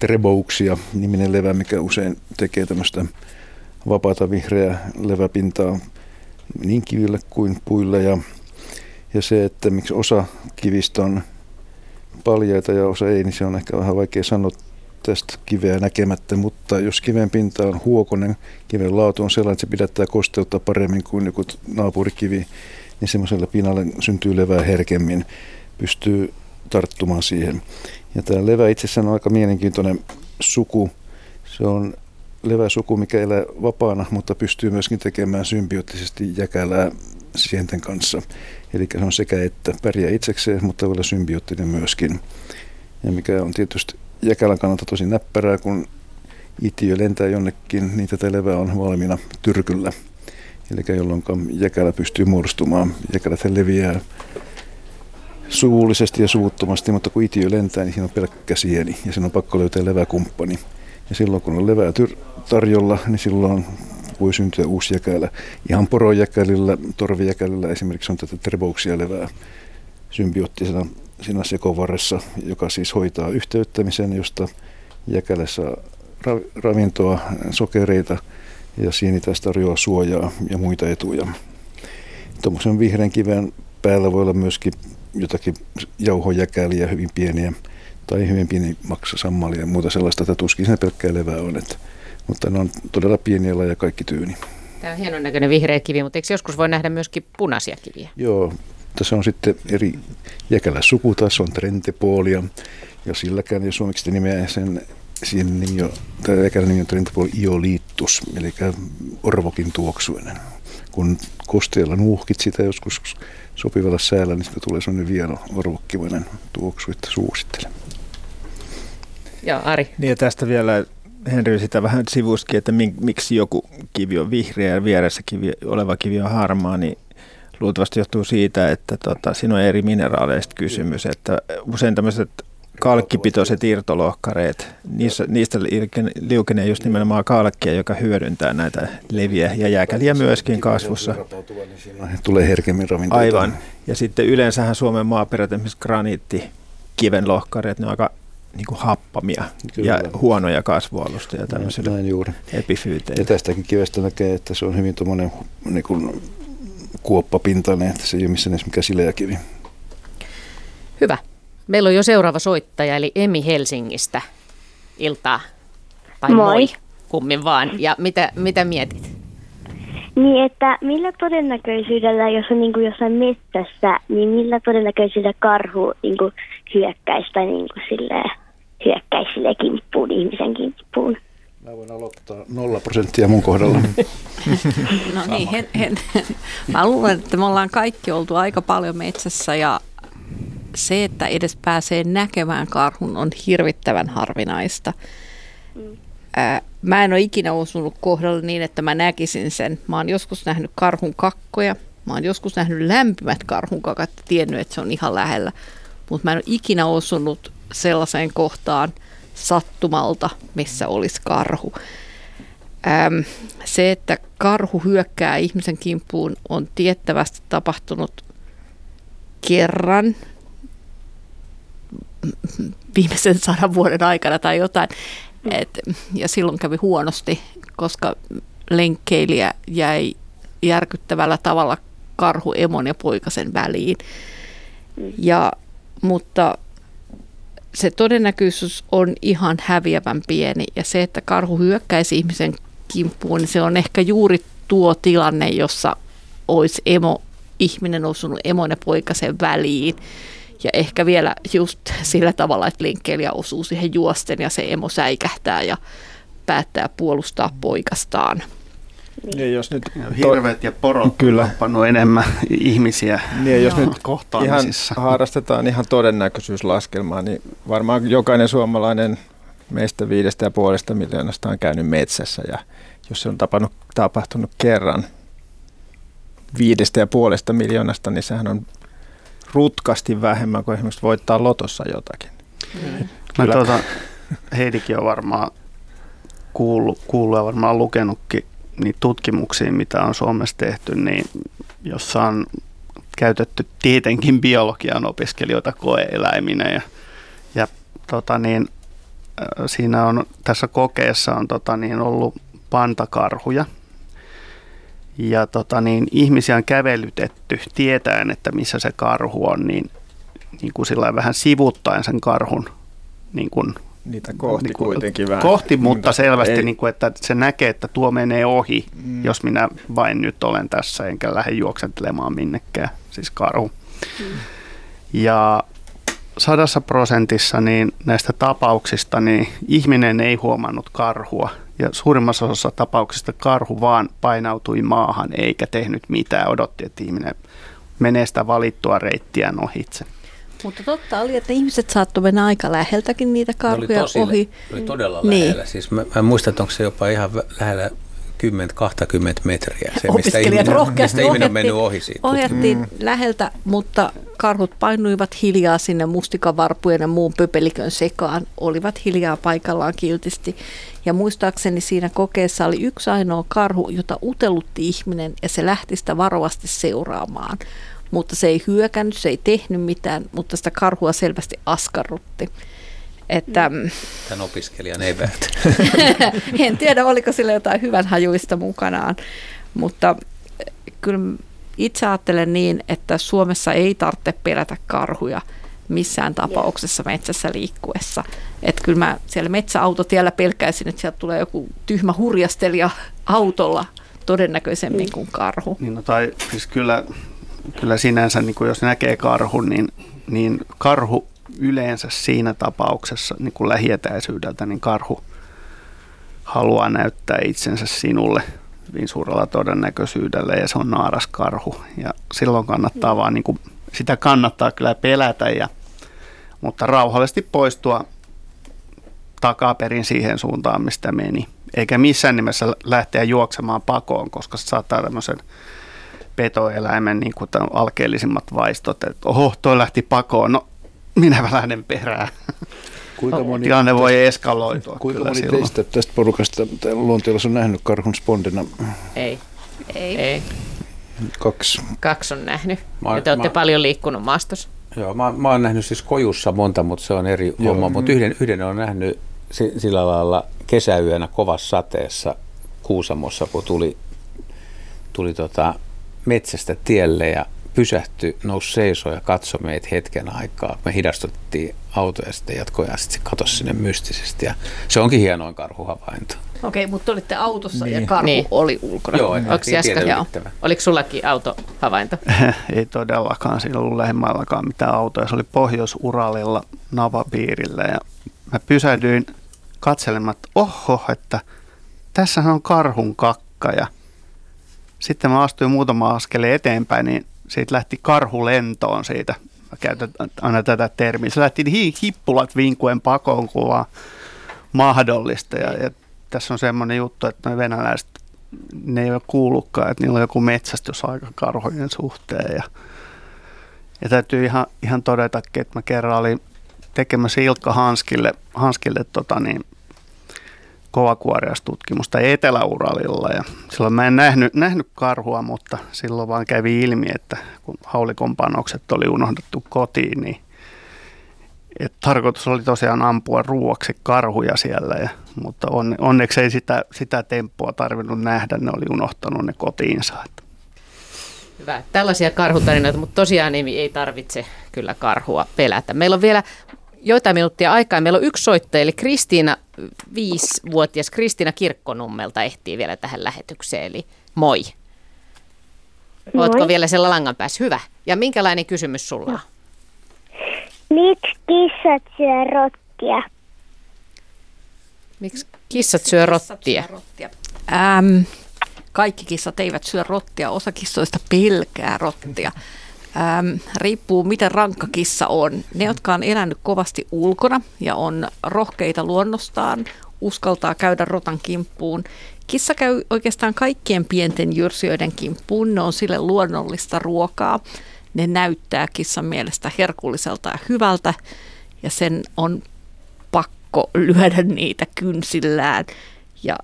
Trebouksia niminen levä, mikä usein tekee tämmöistä vapaata vihreää leväpintaa niin kiville kuin puille. Ja, ja se, että miksi osa kivistä on paljaita ja osa ei, niin se on ehkä vähän vaikea sanoa tästä kiveä näkemättä, mutta jos kiven pinta on huokonen, kiven laatu on sellainen, että se pidättää kosteutta paremmin kuin joku naapurikivi, niin semmoiselle pinnalle syntyy levää herkemmin, pystyy tarttumaan siihen. Ja tämä levä itsessään on aika mielenkiintoinen suku. Se on leväsuku, mikä elää vapaana, mutta pystyy myöskin tekemään symbioottisesti jäkälää sienten kanssa. Eli se on sekä että pärjää itsekseen, mutta vielä symbioottinen myöskin. Ja mikä on tietysti jäkälän kannalta tosi näppärää, kun itiö lentää jonnekin, niin tätä levää on valmiina tyrkyllä. Eli jolloin jäkälä pystyy muodostumaan. Jäkälät leviää suullisesti ja suvuttomasti, mutta kun itiö lentää, niin siinä on pelkkä sieni ja siinä on pakko löytää leväkumppani. Ja silloin kun on levää tarjolla, niin silloin voi syntyä uusi jäkälä. Ihan porojäkälillä, torvijäkälillä esimerkiksi on tätä trebouksia levää symbioottisena siinä sekovarressa, joka siis hoitaa yhteyttämisen, josta jäkälä saa ravintoa, sokereita ja sieni tästä tarjoaa suojaa ja muita etuja. Tuommoisen vihreän kiven päällä voi olla myöskin jotakin jauhojäkäliä hyvin pieniä tai hyvin pieni maksasammalia ja muuta sellaista, että tuskin siinä pelkkää levää on. Että, mutta ne on todella pieniä ja kaikki tyyni. Tämä on hienon näköinen vihreä kivi, mutta eikö joskus voi nähdä myöskin punaisia kiviä? Joo, tässä on sitten eri jäkälä suku taas, on trentepuolia, ja silläkään, jos suomeksi nimeä sen siinä nimi on, tämä ekäinen nimi on perintöpuoli ioliittus, eli orvokin tuoksuinen. Kun kosteella nuuhkit sitä joskus sopivalla säällä, niin sitä tulee sellainen vieno orvokkivainen tuoksu, että suosittelen. Ja Ari. Niin ja tästä vielä Henry sitä vähän sivuskin, että miksi joku kivi on vihreä ja vieressä kivi, oleva kivi on harmaa, niin luultavasti johtuu siitä, että tota, siinä on eri mineraaleista kysymys. Että usein tämmöiset kalkkipitoiset irtolohkareet, niissä, niistä liukenee just nimenomaan kalkkia, joka hyödyntää näitä leviä ja jääkäliä myöskin kasvussa. Tulee herkemmin ravinteita. Aivan. Ja sitten yleensähän Suomen maaperät, esimerkiksi graniitti, kivenlohkareet, ne on aika niin kuin happamia Kyllä. ja huonoja kasvualustoja tämmöisille näin juuri. epifyyteille. Ja tästäkin kivestä näkee, että se on hyvin tuommoinen niin kuin kuoppapintainen, että se ei ole missään edes mikään sileä kivi. Hyvä. Meillä on jo seuraava soittaja, eli Emi Helsingistä. Iltaa. Tai moi. moi. Kummin vaan. Ja mitä, mitä mietit? Niin, että millä todennäköisyydellä, jos on niin kuin jossain metsässä, niin millä todennäköisyydellä karhu niin kuin hyökkäisi tai niin kuin silleen, hyökkäisi sille kimppuun, ihmisen kimppuun? Mä voin aloittaa nolla prosenttia mun kohdalla. no niin, hen, hen. mä luulen, että me ollaan kaikki oltu aika paljon metsässä ja se, että edes pääsee näkemään karhun, on hirvittävän harvinaista. Mm. Ää, mä en ole ikinä osunut kohdalle niin, että mä näkisin sen. Mä oon joskus nähnyt karhun kakkoja. Mä oon joskus nähnyt lämpimät karhun kakat ja tiennyt, että se on ihan lähellä. Mutta mä en ole ikinä osunut sellaiseen kohtaan sattumalta, missä olisi karhu. Äm, se, että karhu hyökkää ihmisen kimppuun, on tiettävästi tapahtunut kerran viimeisen sadan vuoden aikana tai jotain. Et, ja silloin kävi huonosti, koska lenkkeilijä jäi järkyttävällä tavalla karhu emon ja poikasen väliin. Ja, mutta se todennäköisyys on ihan häviävän pieni ja se, että karhu hyökkäisi ihmisen kimppuun, niin se on ehkä juuri tuo tilanne, jossa olisi emo, ihminen osunut emon ja poikasen väliin ja ehkä vielä just sillä tavalla, että lenkkeilijä osuu siihen juosten ja se emo säikähtää ja päättää puolustaa poikastaan. Ja jos nyt Hirvet ja porot kyllä. on enemmän ihmisiä niin, jos nyt ihan harrastetaan ihan todennäköisyyslaskelmaa, niin varmaan jokainen suomalainen meistä viidestä ja puolesta miljoonasta on käynyt metsässä ja jos se on tapannut, tapahtunut kerran viidestä ja puolesta miljoonasta, niin sehän on rutkasti vähemmän kuin esimerkiksi voittaa lotossa jotakin. Mm. Mä tuota, Heidikin on varmaan kuullut, kuullut ja varmaan lukenutkin niitä tutkimuksia, mitä on Suomessa tehty, niin jossa on käytetty tietenkin biologian opiskelijoita koeeläiminä ja, ja tota niin, siinä on tässä kokeessa on tota niin, ollut pantakarhuja, ja tota, niin, ihmisiä on kävelytetty tietäen, että missä se karhu on, niin, niin kuin sillä vähän sivuttaen sen karhun niin kuin, Niitä kohti niin kuin, kuitenkin vähän. Kohti, mutta selvästi, niin kuin, että se näkee, että tuo menee ohi, mm. jos minä vain nyt olen tässä enkä lähde juoksentelemaan minnekään, siis karhu. Mm. Ja sadassa prosentissa niin näistä tapauksista niin ihminen ei huomannut karhua ja suurimmassa osassa tapauksista karhu vaan painautui maahan eikä tehnyt mitään, odotti, että ihminen menee sitä valittua reittiä ohitse. Mutta totta oli, että ihmiset saattoi mennä aika läheltäkin niitä karhuja oli tosi, ohi. Oli todella niin. lähellä. Siis mä, mä muistan, että onko se jopa ihan lähellä 10-20 metriä. Se, mistä ihminen, rohkeasti mistä ihminen on mennyt ohi siitä. Ohjattiin mm. läheltä, mutta karhut painuivat hiljaa sinne mustikavarpujen ja muun pöpelikön sekaan. Olivat hiljaa paikallaan kiltisti. Ja muistaakseni siinä kokeessa oli yksi ainoa karhu, jota utelutti ihminen ja se lähti sitä varovasti seuraamaan. Mutta se ei hyökännyt, se ei tehnyt mitään, mutta sitä karhua selvästi askarrutti. Että, mm. Tämän opiskelijan ei eväät. en tiedä, oliko sillä jotain hyvän hajuista mukanaan, mutta eh, kyllä itse ajattelen niin, että Suomessa ei tarvitse pelätä karhuja missään tapauksessa metsässä liikkuessa. Että kyllä mä siellä metsäautotiellä pelkäisin, että sieltä tulee joku tyhmä hurjastelija autolla todennäköisemmin kuin karhu. Niin, no tai siis kyllä, kyllä sinänsä, niin kuin jos näkee karhun, niin, niin karhu yleensä siinä tapauksessa niin kuin lähietäisyydeltä, niin karhu haluaa näyttää itsensä sinulle hyvin suurella todennäköisyydellä ja se on naaras karhu. Ja silloin kannattaa vaan, niin kuin, sitä kannattaa kyllä pelätä, ja, mutta rauhallisesti poistua takaperin siihen suuntaan, mistä meni. Eikä missään nimessä lähteä juoksemaan pakoon, koska se saattaa tämmöisen petoeläimen niin kuin alkeellisimmat vaistot, että oho, toi lähti pakoon, no minä lähden perään. Kuinka moni, Tilanne voi eskaloitua Kuinka moni silloin. teistä tästä porukasta luonteella on nähnyt karhun spondina? Ei. Ei. Ei. Kaksi. Kaksi on nähnyt. Mä, ja te olette mä, paljon liikkunut maastossa. Joo, mä, mä oon nähnyt siis kojussa monta, mutta se on eri Joo. homma. Mutta yhden, yhden on nähnyt sillä lailla kesäyönä kovassa sateessa Kuusamossa, kun tuli, tuli tota metsästä tielle ja pysähtyi, nousi seisoo ja katsoi meitä hetken aikaa. Me hidastuttiin auto ja sitten jatkoi ja sitten se katosi sinne mystisesti. Ja se onkin hienoin karhuhavainto. Okei, mutta olitte autossa niin. ja karhu niin. oli ulkona. Joo, Onko Joo. Oliko sullakin autohavainto? Ei todellakaan, siinä ollut lähemmälläkaan mitään autoja. Se oli Pohjois-Uralilla Navapiirillä ja mä pysähdyin katselemaan, että oho, että tässä on karhun kakka ja sitten mä astuin muutama askeleen eteenpäin, niin siitä lähti karhu lentoon siitä. Mä käytän aina tätä termiä. Se lähti hi- hippulat vinkuen pakoon, kun vaan mahdollista. Ja, ja tässä on semmoinen juttu, että ne venäläiset, ne ei ole kuullutkaan, että niillä on joku metsästysaika karhojen suhteen. Ja, ja täytyy ihan, ihan todeta, että mä kerran olin tekemässä Ilkka Hanskille, Hanskille tota niin, kovakuoriastutkimusta Etelä-Uralilla ja silloin mä en nähnyt, nähnyt karhua, mutta silloin vaan kävi ilmi, että kun haulikon panokset oli unohdettu kotiin, niin et tarkoitus oli tosiaan ampua ruuaksi karhuja siellä, ja, mutta on, onneksi ei sitä, sitä temppua tarvinnut nähdä, ne oli unohtanut ne kotiinsa. Hyvä. Tällaisia karhutarinoita, mutta tosiaan ei, ei tarvitse kyllä karhua pelätä. Meillä on vielä joitain minuuttia aikaa. Meillä on yksi soittaja, eli Kristiina, viisivuotias Kristiina Kirkkonummelta ehtii vielä tähän lähetykseen, eli moi. moi. Oletko vielä siellä langan päässä? Hyvä. Ja minkälainen kysymys sulla on? Miksi kissat syö rottia? Miksi kissat syö rottia? Ähm, kaikki kissat eivät syö rottia, osa kissoista pelkää rottia. Ähm, riippuu miten rankka kissa on. Ne, jotka on elänyt kovasti ulkona ja on rohkeita luonnostaan, uskaltaa käydä rotan kimppuun. Kissa käy oikeastaan kaikkien pienten jyrsijöiden kimppuun. Ne on sille luonnollista ruokaa. Ne näyttää kissan mielestä herkulliselta ja hyvältä ja sen on pakko lyödä niitä kynsillään ja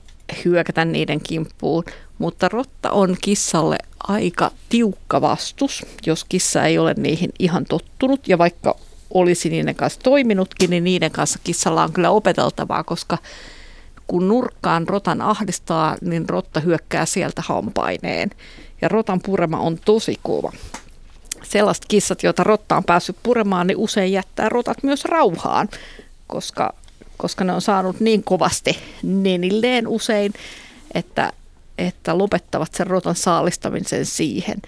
hyökätä niiden kimppuun. Mutta rotta on kissalle aika tiukka vastus, jos kissa ei ole niihin ihan tottunut. Ja vaikka olisi niiden kanssa toiminutkin, niin niiden kanssa kissalla on kyllä opeteltavaa, koska kun nurkkaan rotan ahdistaa, niin rotta hyökkää sieltä hampaineen. Ja rotan purema on tosi kova. Sellaiset kissat, joita rotta on päässyt puremaan, niin usein jättää rotat myös rauhaan, koska, koska ne on saanut niin kovasti nenilleen usein, että että lopettavat sen rotan saalistamisen siihen.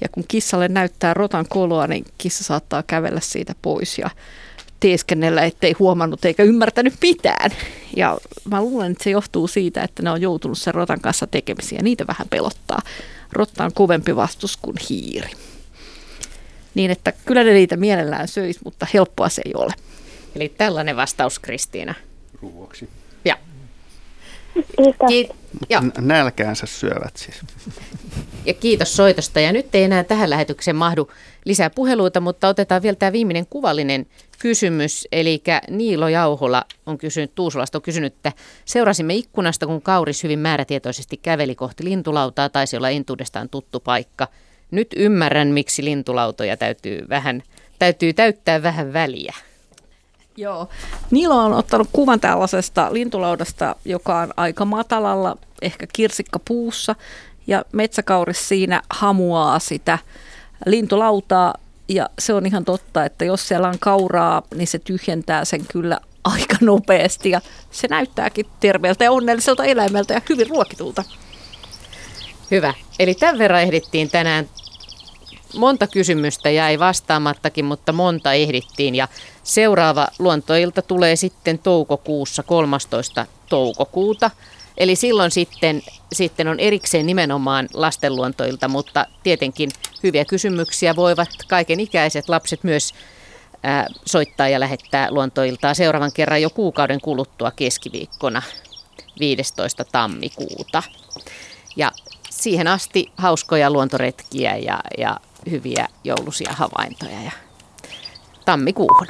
Ja kun kissalle näyttää rotan koloa, niin kissa saattaa kävellä siitä pois ja teeskennellä, ettei huomannut eikä ymmärtänyt mitään. Ja mä luulen, että se johtuu siitä, että ne on joutunut sen rotan kanssa tekemisiä. Niitä vähän pelottaa. Rotta on kovempi vastus kuin hiiri. Niin, että kyllä ne niitä mielellään söisi, mutta helppoa se ei ole. Eli tällainen vastaus Kristiina. Ruuaksi. Ja. Kiitos. Nälkäänsä syövät siis. Ja kiitos soitosta. Ja nyt ei enää tähän lähetykseen mahdu lisää puheluita, mutta otetaan vielä tämä viimeinen kuvallinen kysymys. Eli Niilo Jauhola on kysynyt, Tuusulasta on kysynyt, että seurasimme ikkunasta, kun kauris hyvin määrätietoisesti käveli kohti lintulautaa, taisi olla entuudestaan tuttu paikka. Nyt ymmärrän, miksi lintulautoja täytyy, vähän, täytyy täyttää vähän väliä. Joo. Niilo on ottanut kuvan tällaisesta lintulaudasta, joka on aika matalalla, ehkä kirsikkapuussa, ja metsäkauris siinä hamuaa sitä lintulautaa, ja se on ihan totta, että jos siellä on kauraa, niin se tyhjentää sen kyllä aika nopeasti, ja se näyttääkin terveeltä ja onnelliselta eläimeltä ja hyvin ruokitulta. Hyvä. Eli tämän verran ehdittiin tänään monta kysymystä jäi vastaamattakin, mutta monta ehdittiin. Ja seuraava luontoilta tulee sitten toukokuussa 13. toukokuuta. Eli silloin sitten, sitten on erikseen nimenomaan lastenluontoilta, mutta tietenkin hyviä kysymyksiä voivat kaiken ikäiset lapset myös soittaa ja lähettää luontoiltaa seuraavan kerran jo kuukauden kuluttua keskiviikkona 15. tammikuuta. Ja siihen asti hauskoja luontoretkiä ja, ja hyviä joulusia havaintoja ja tammikuuhun.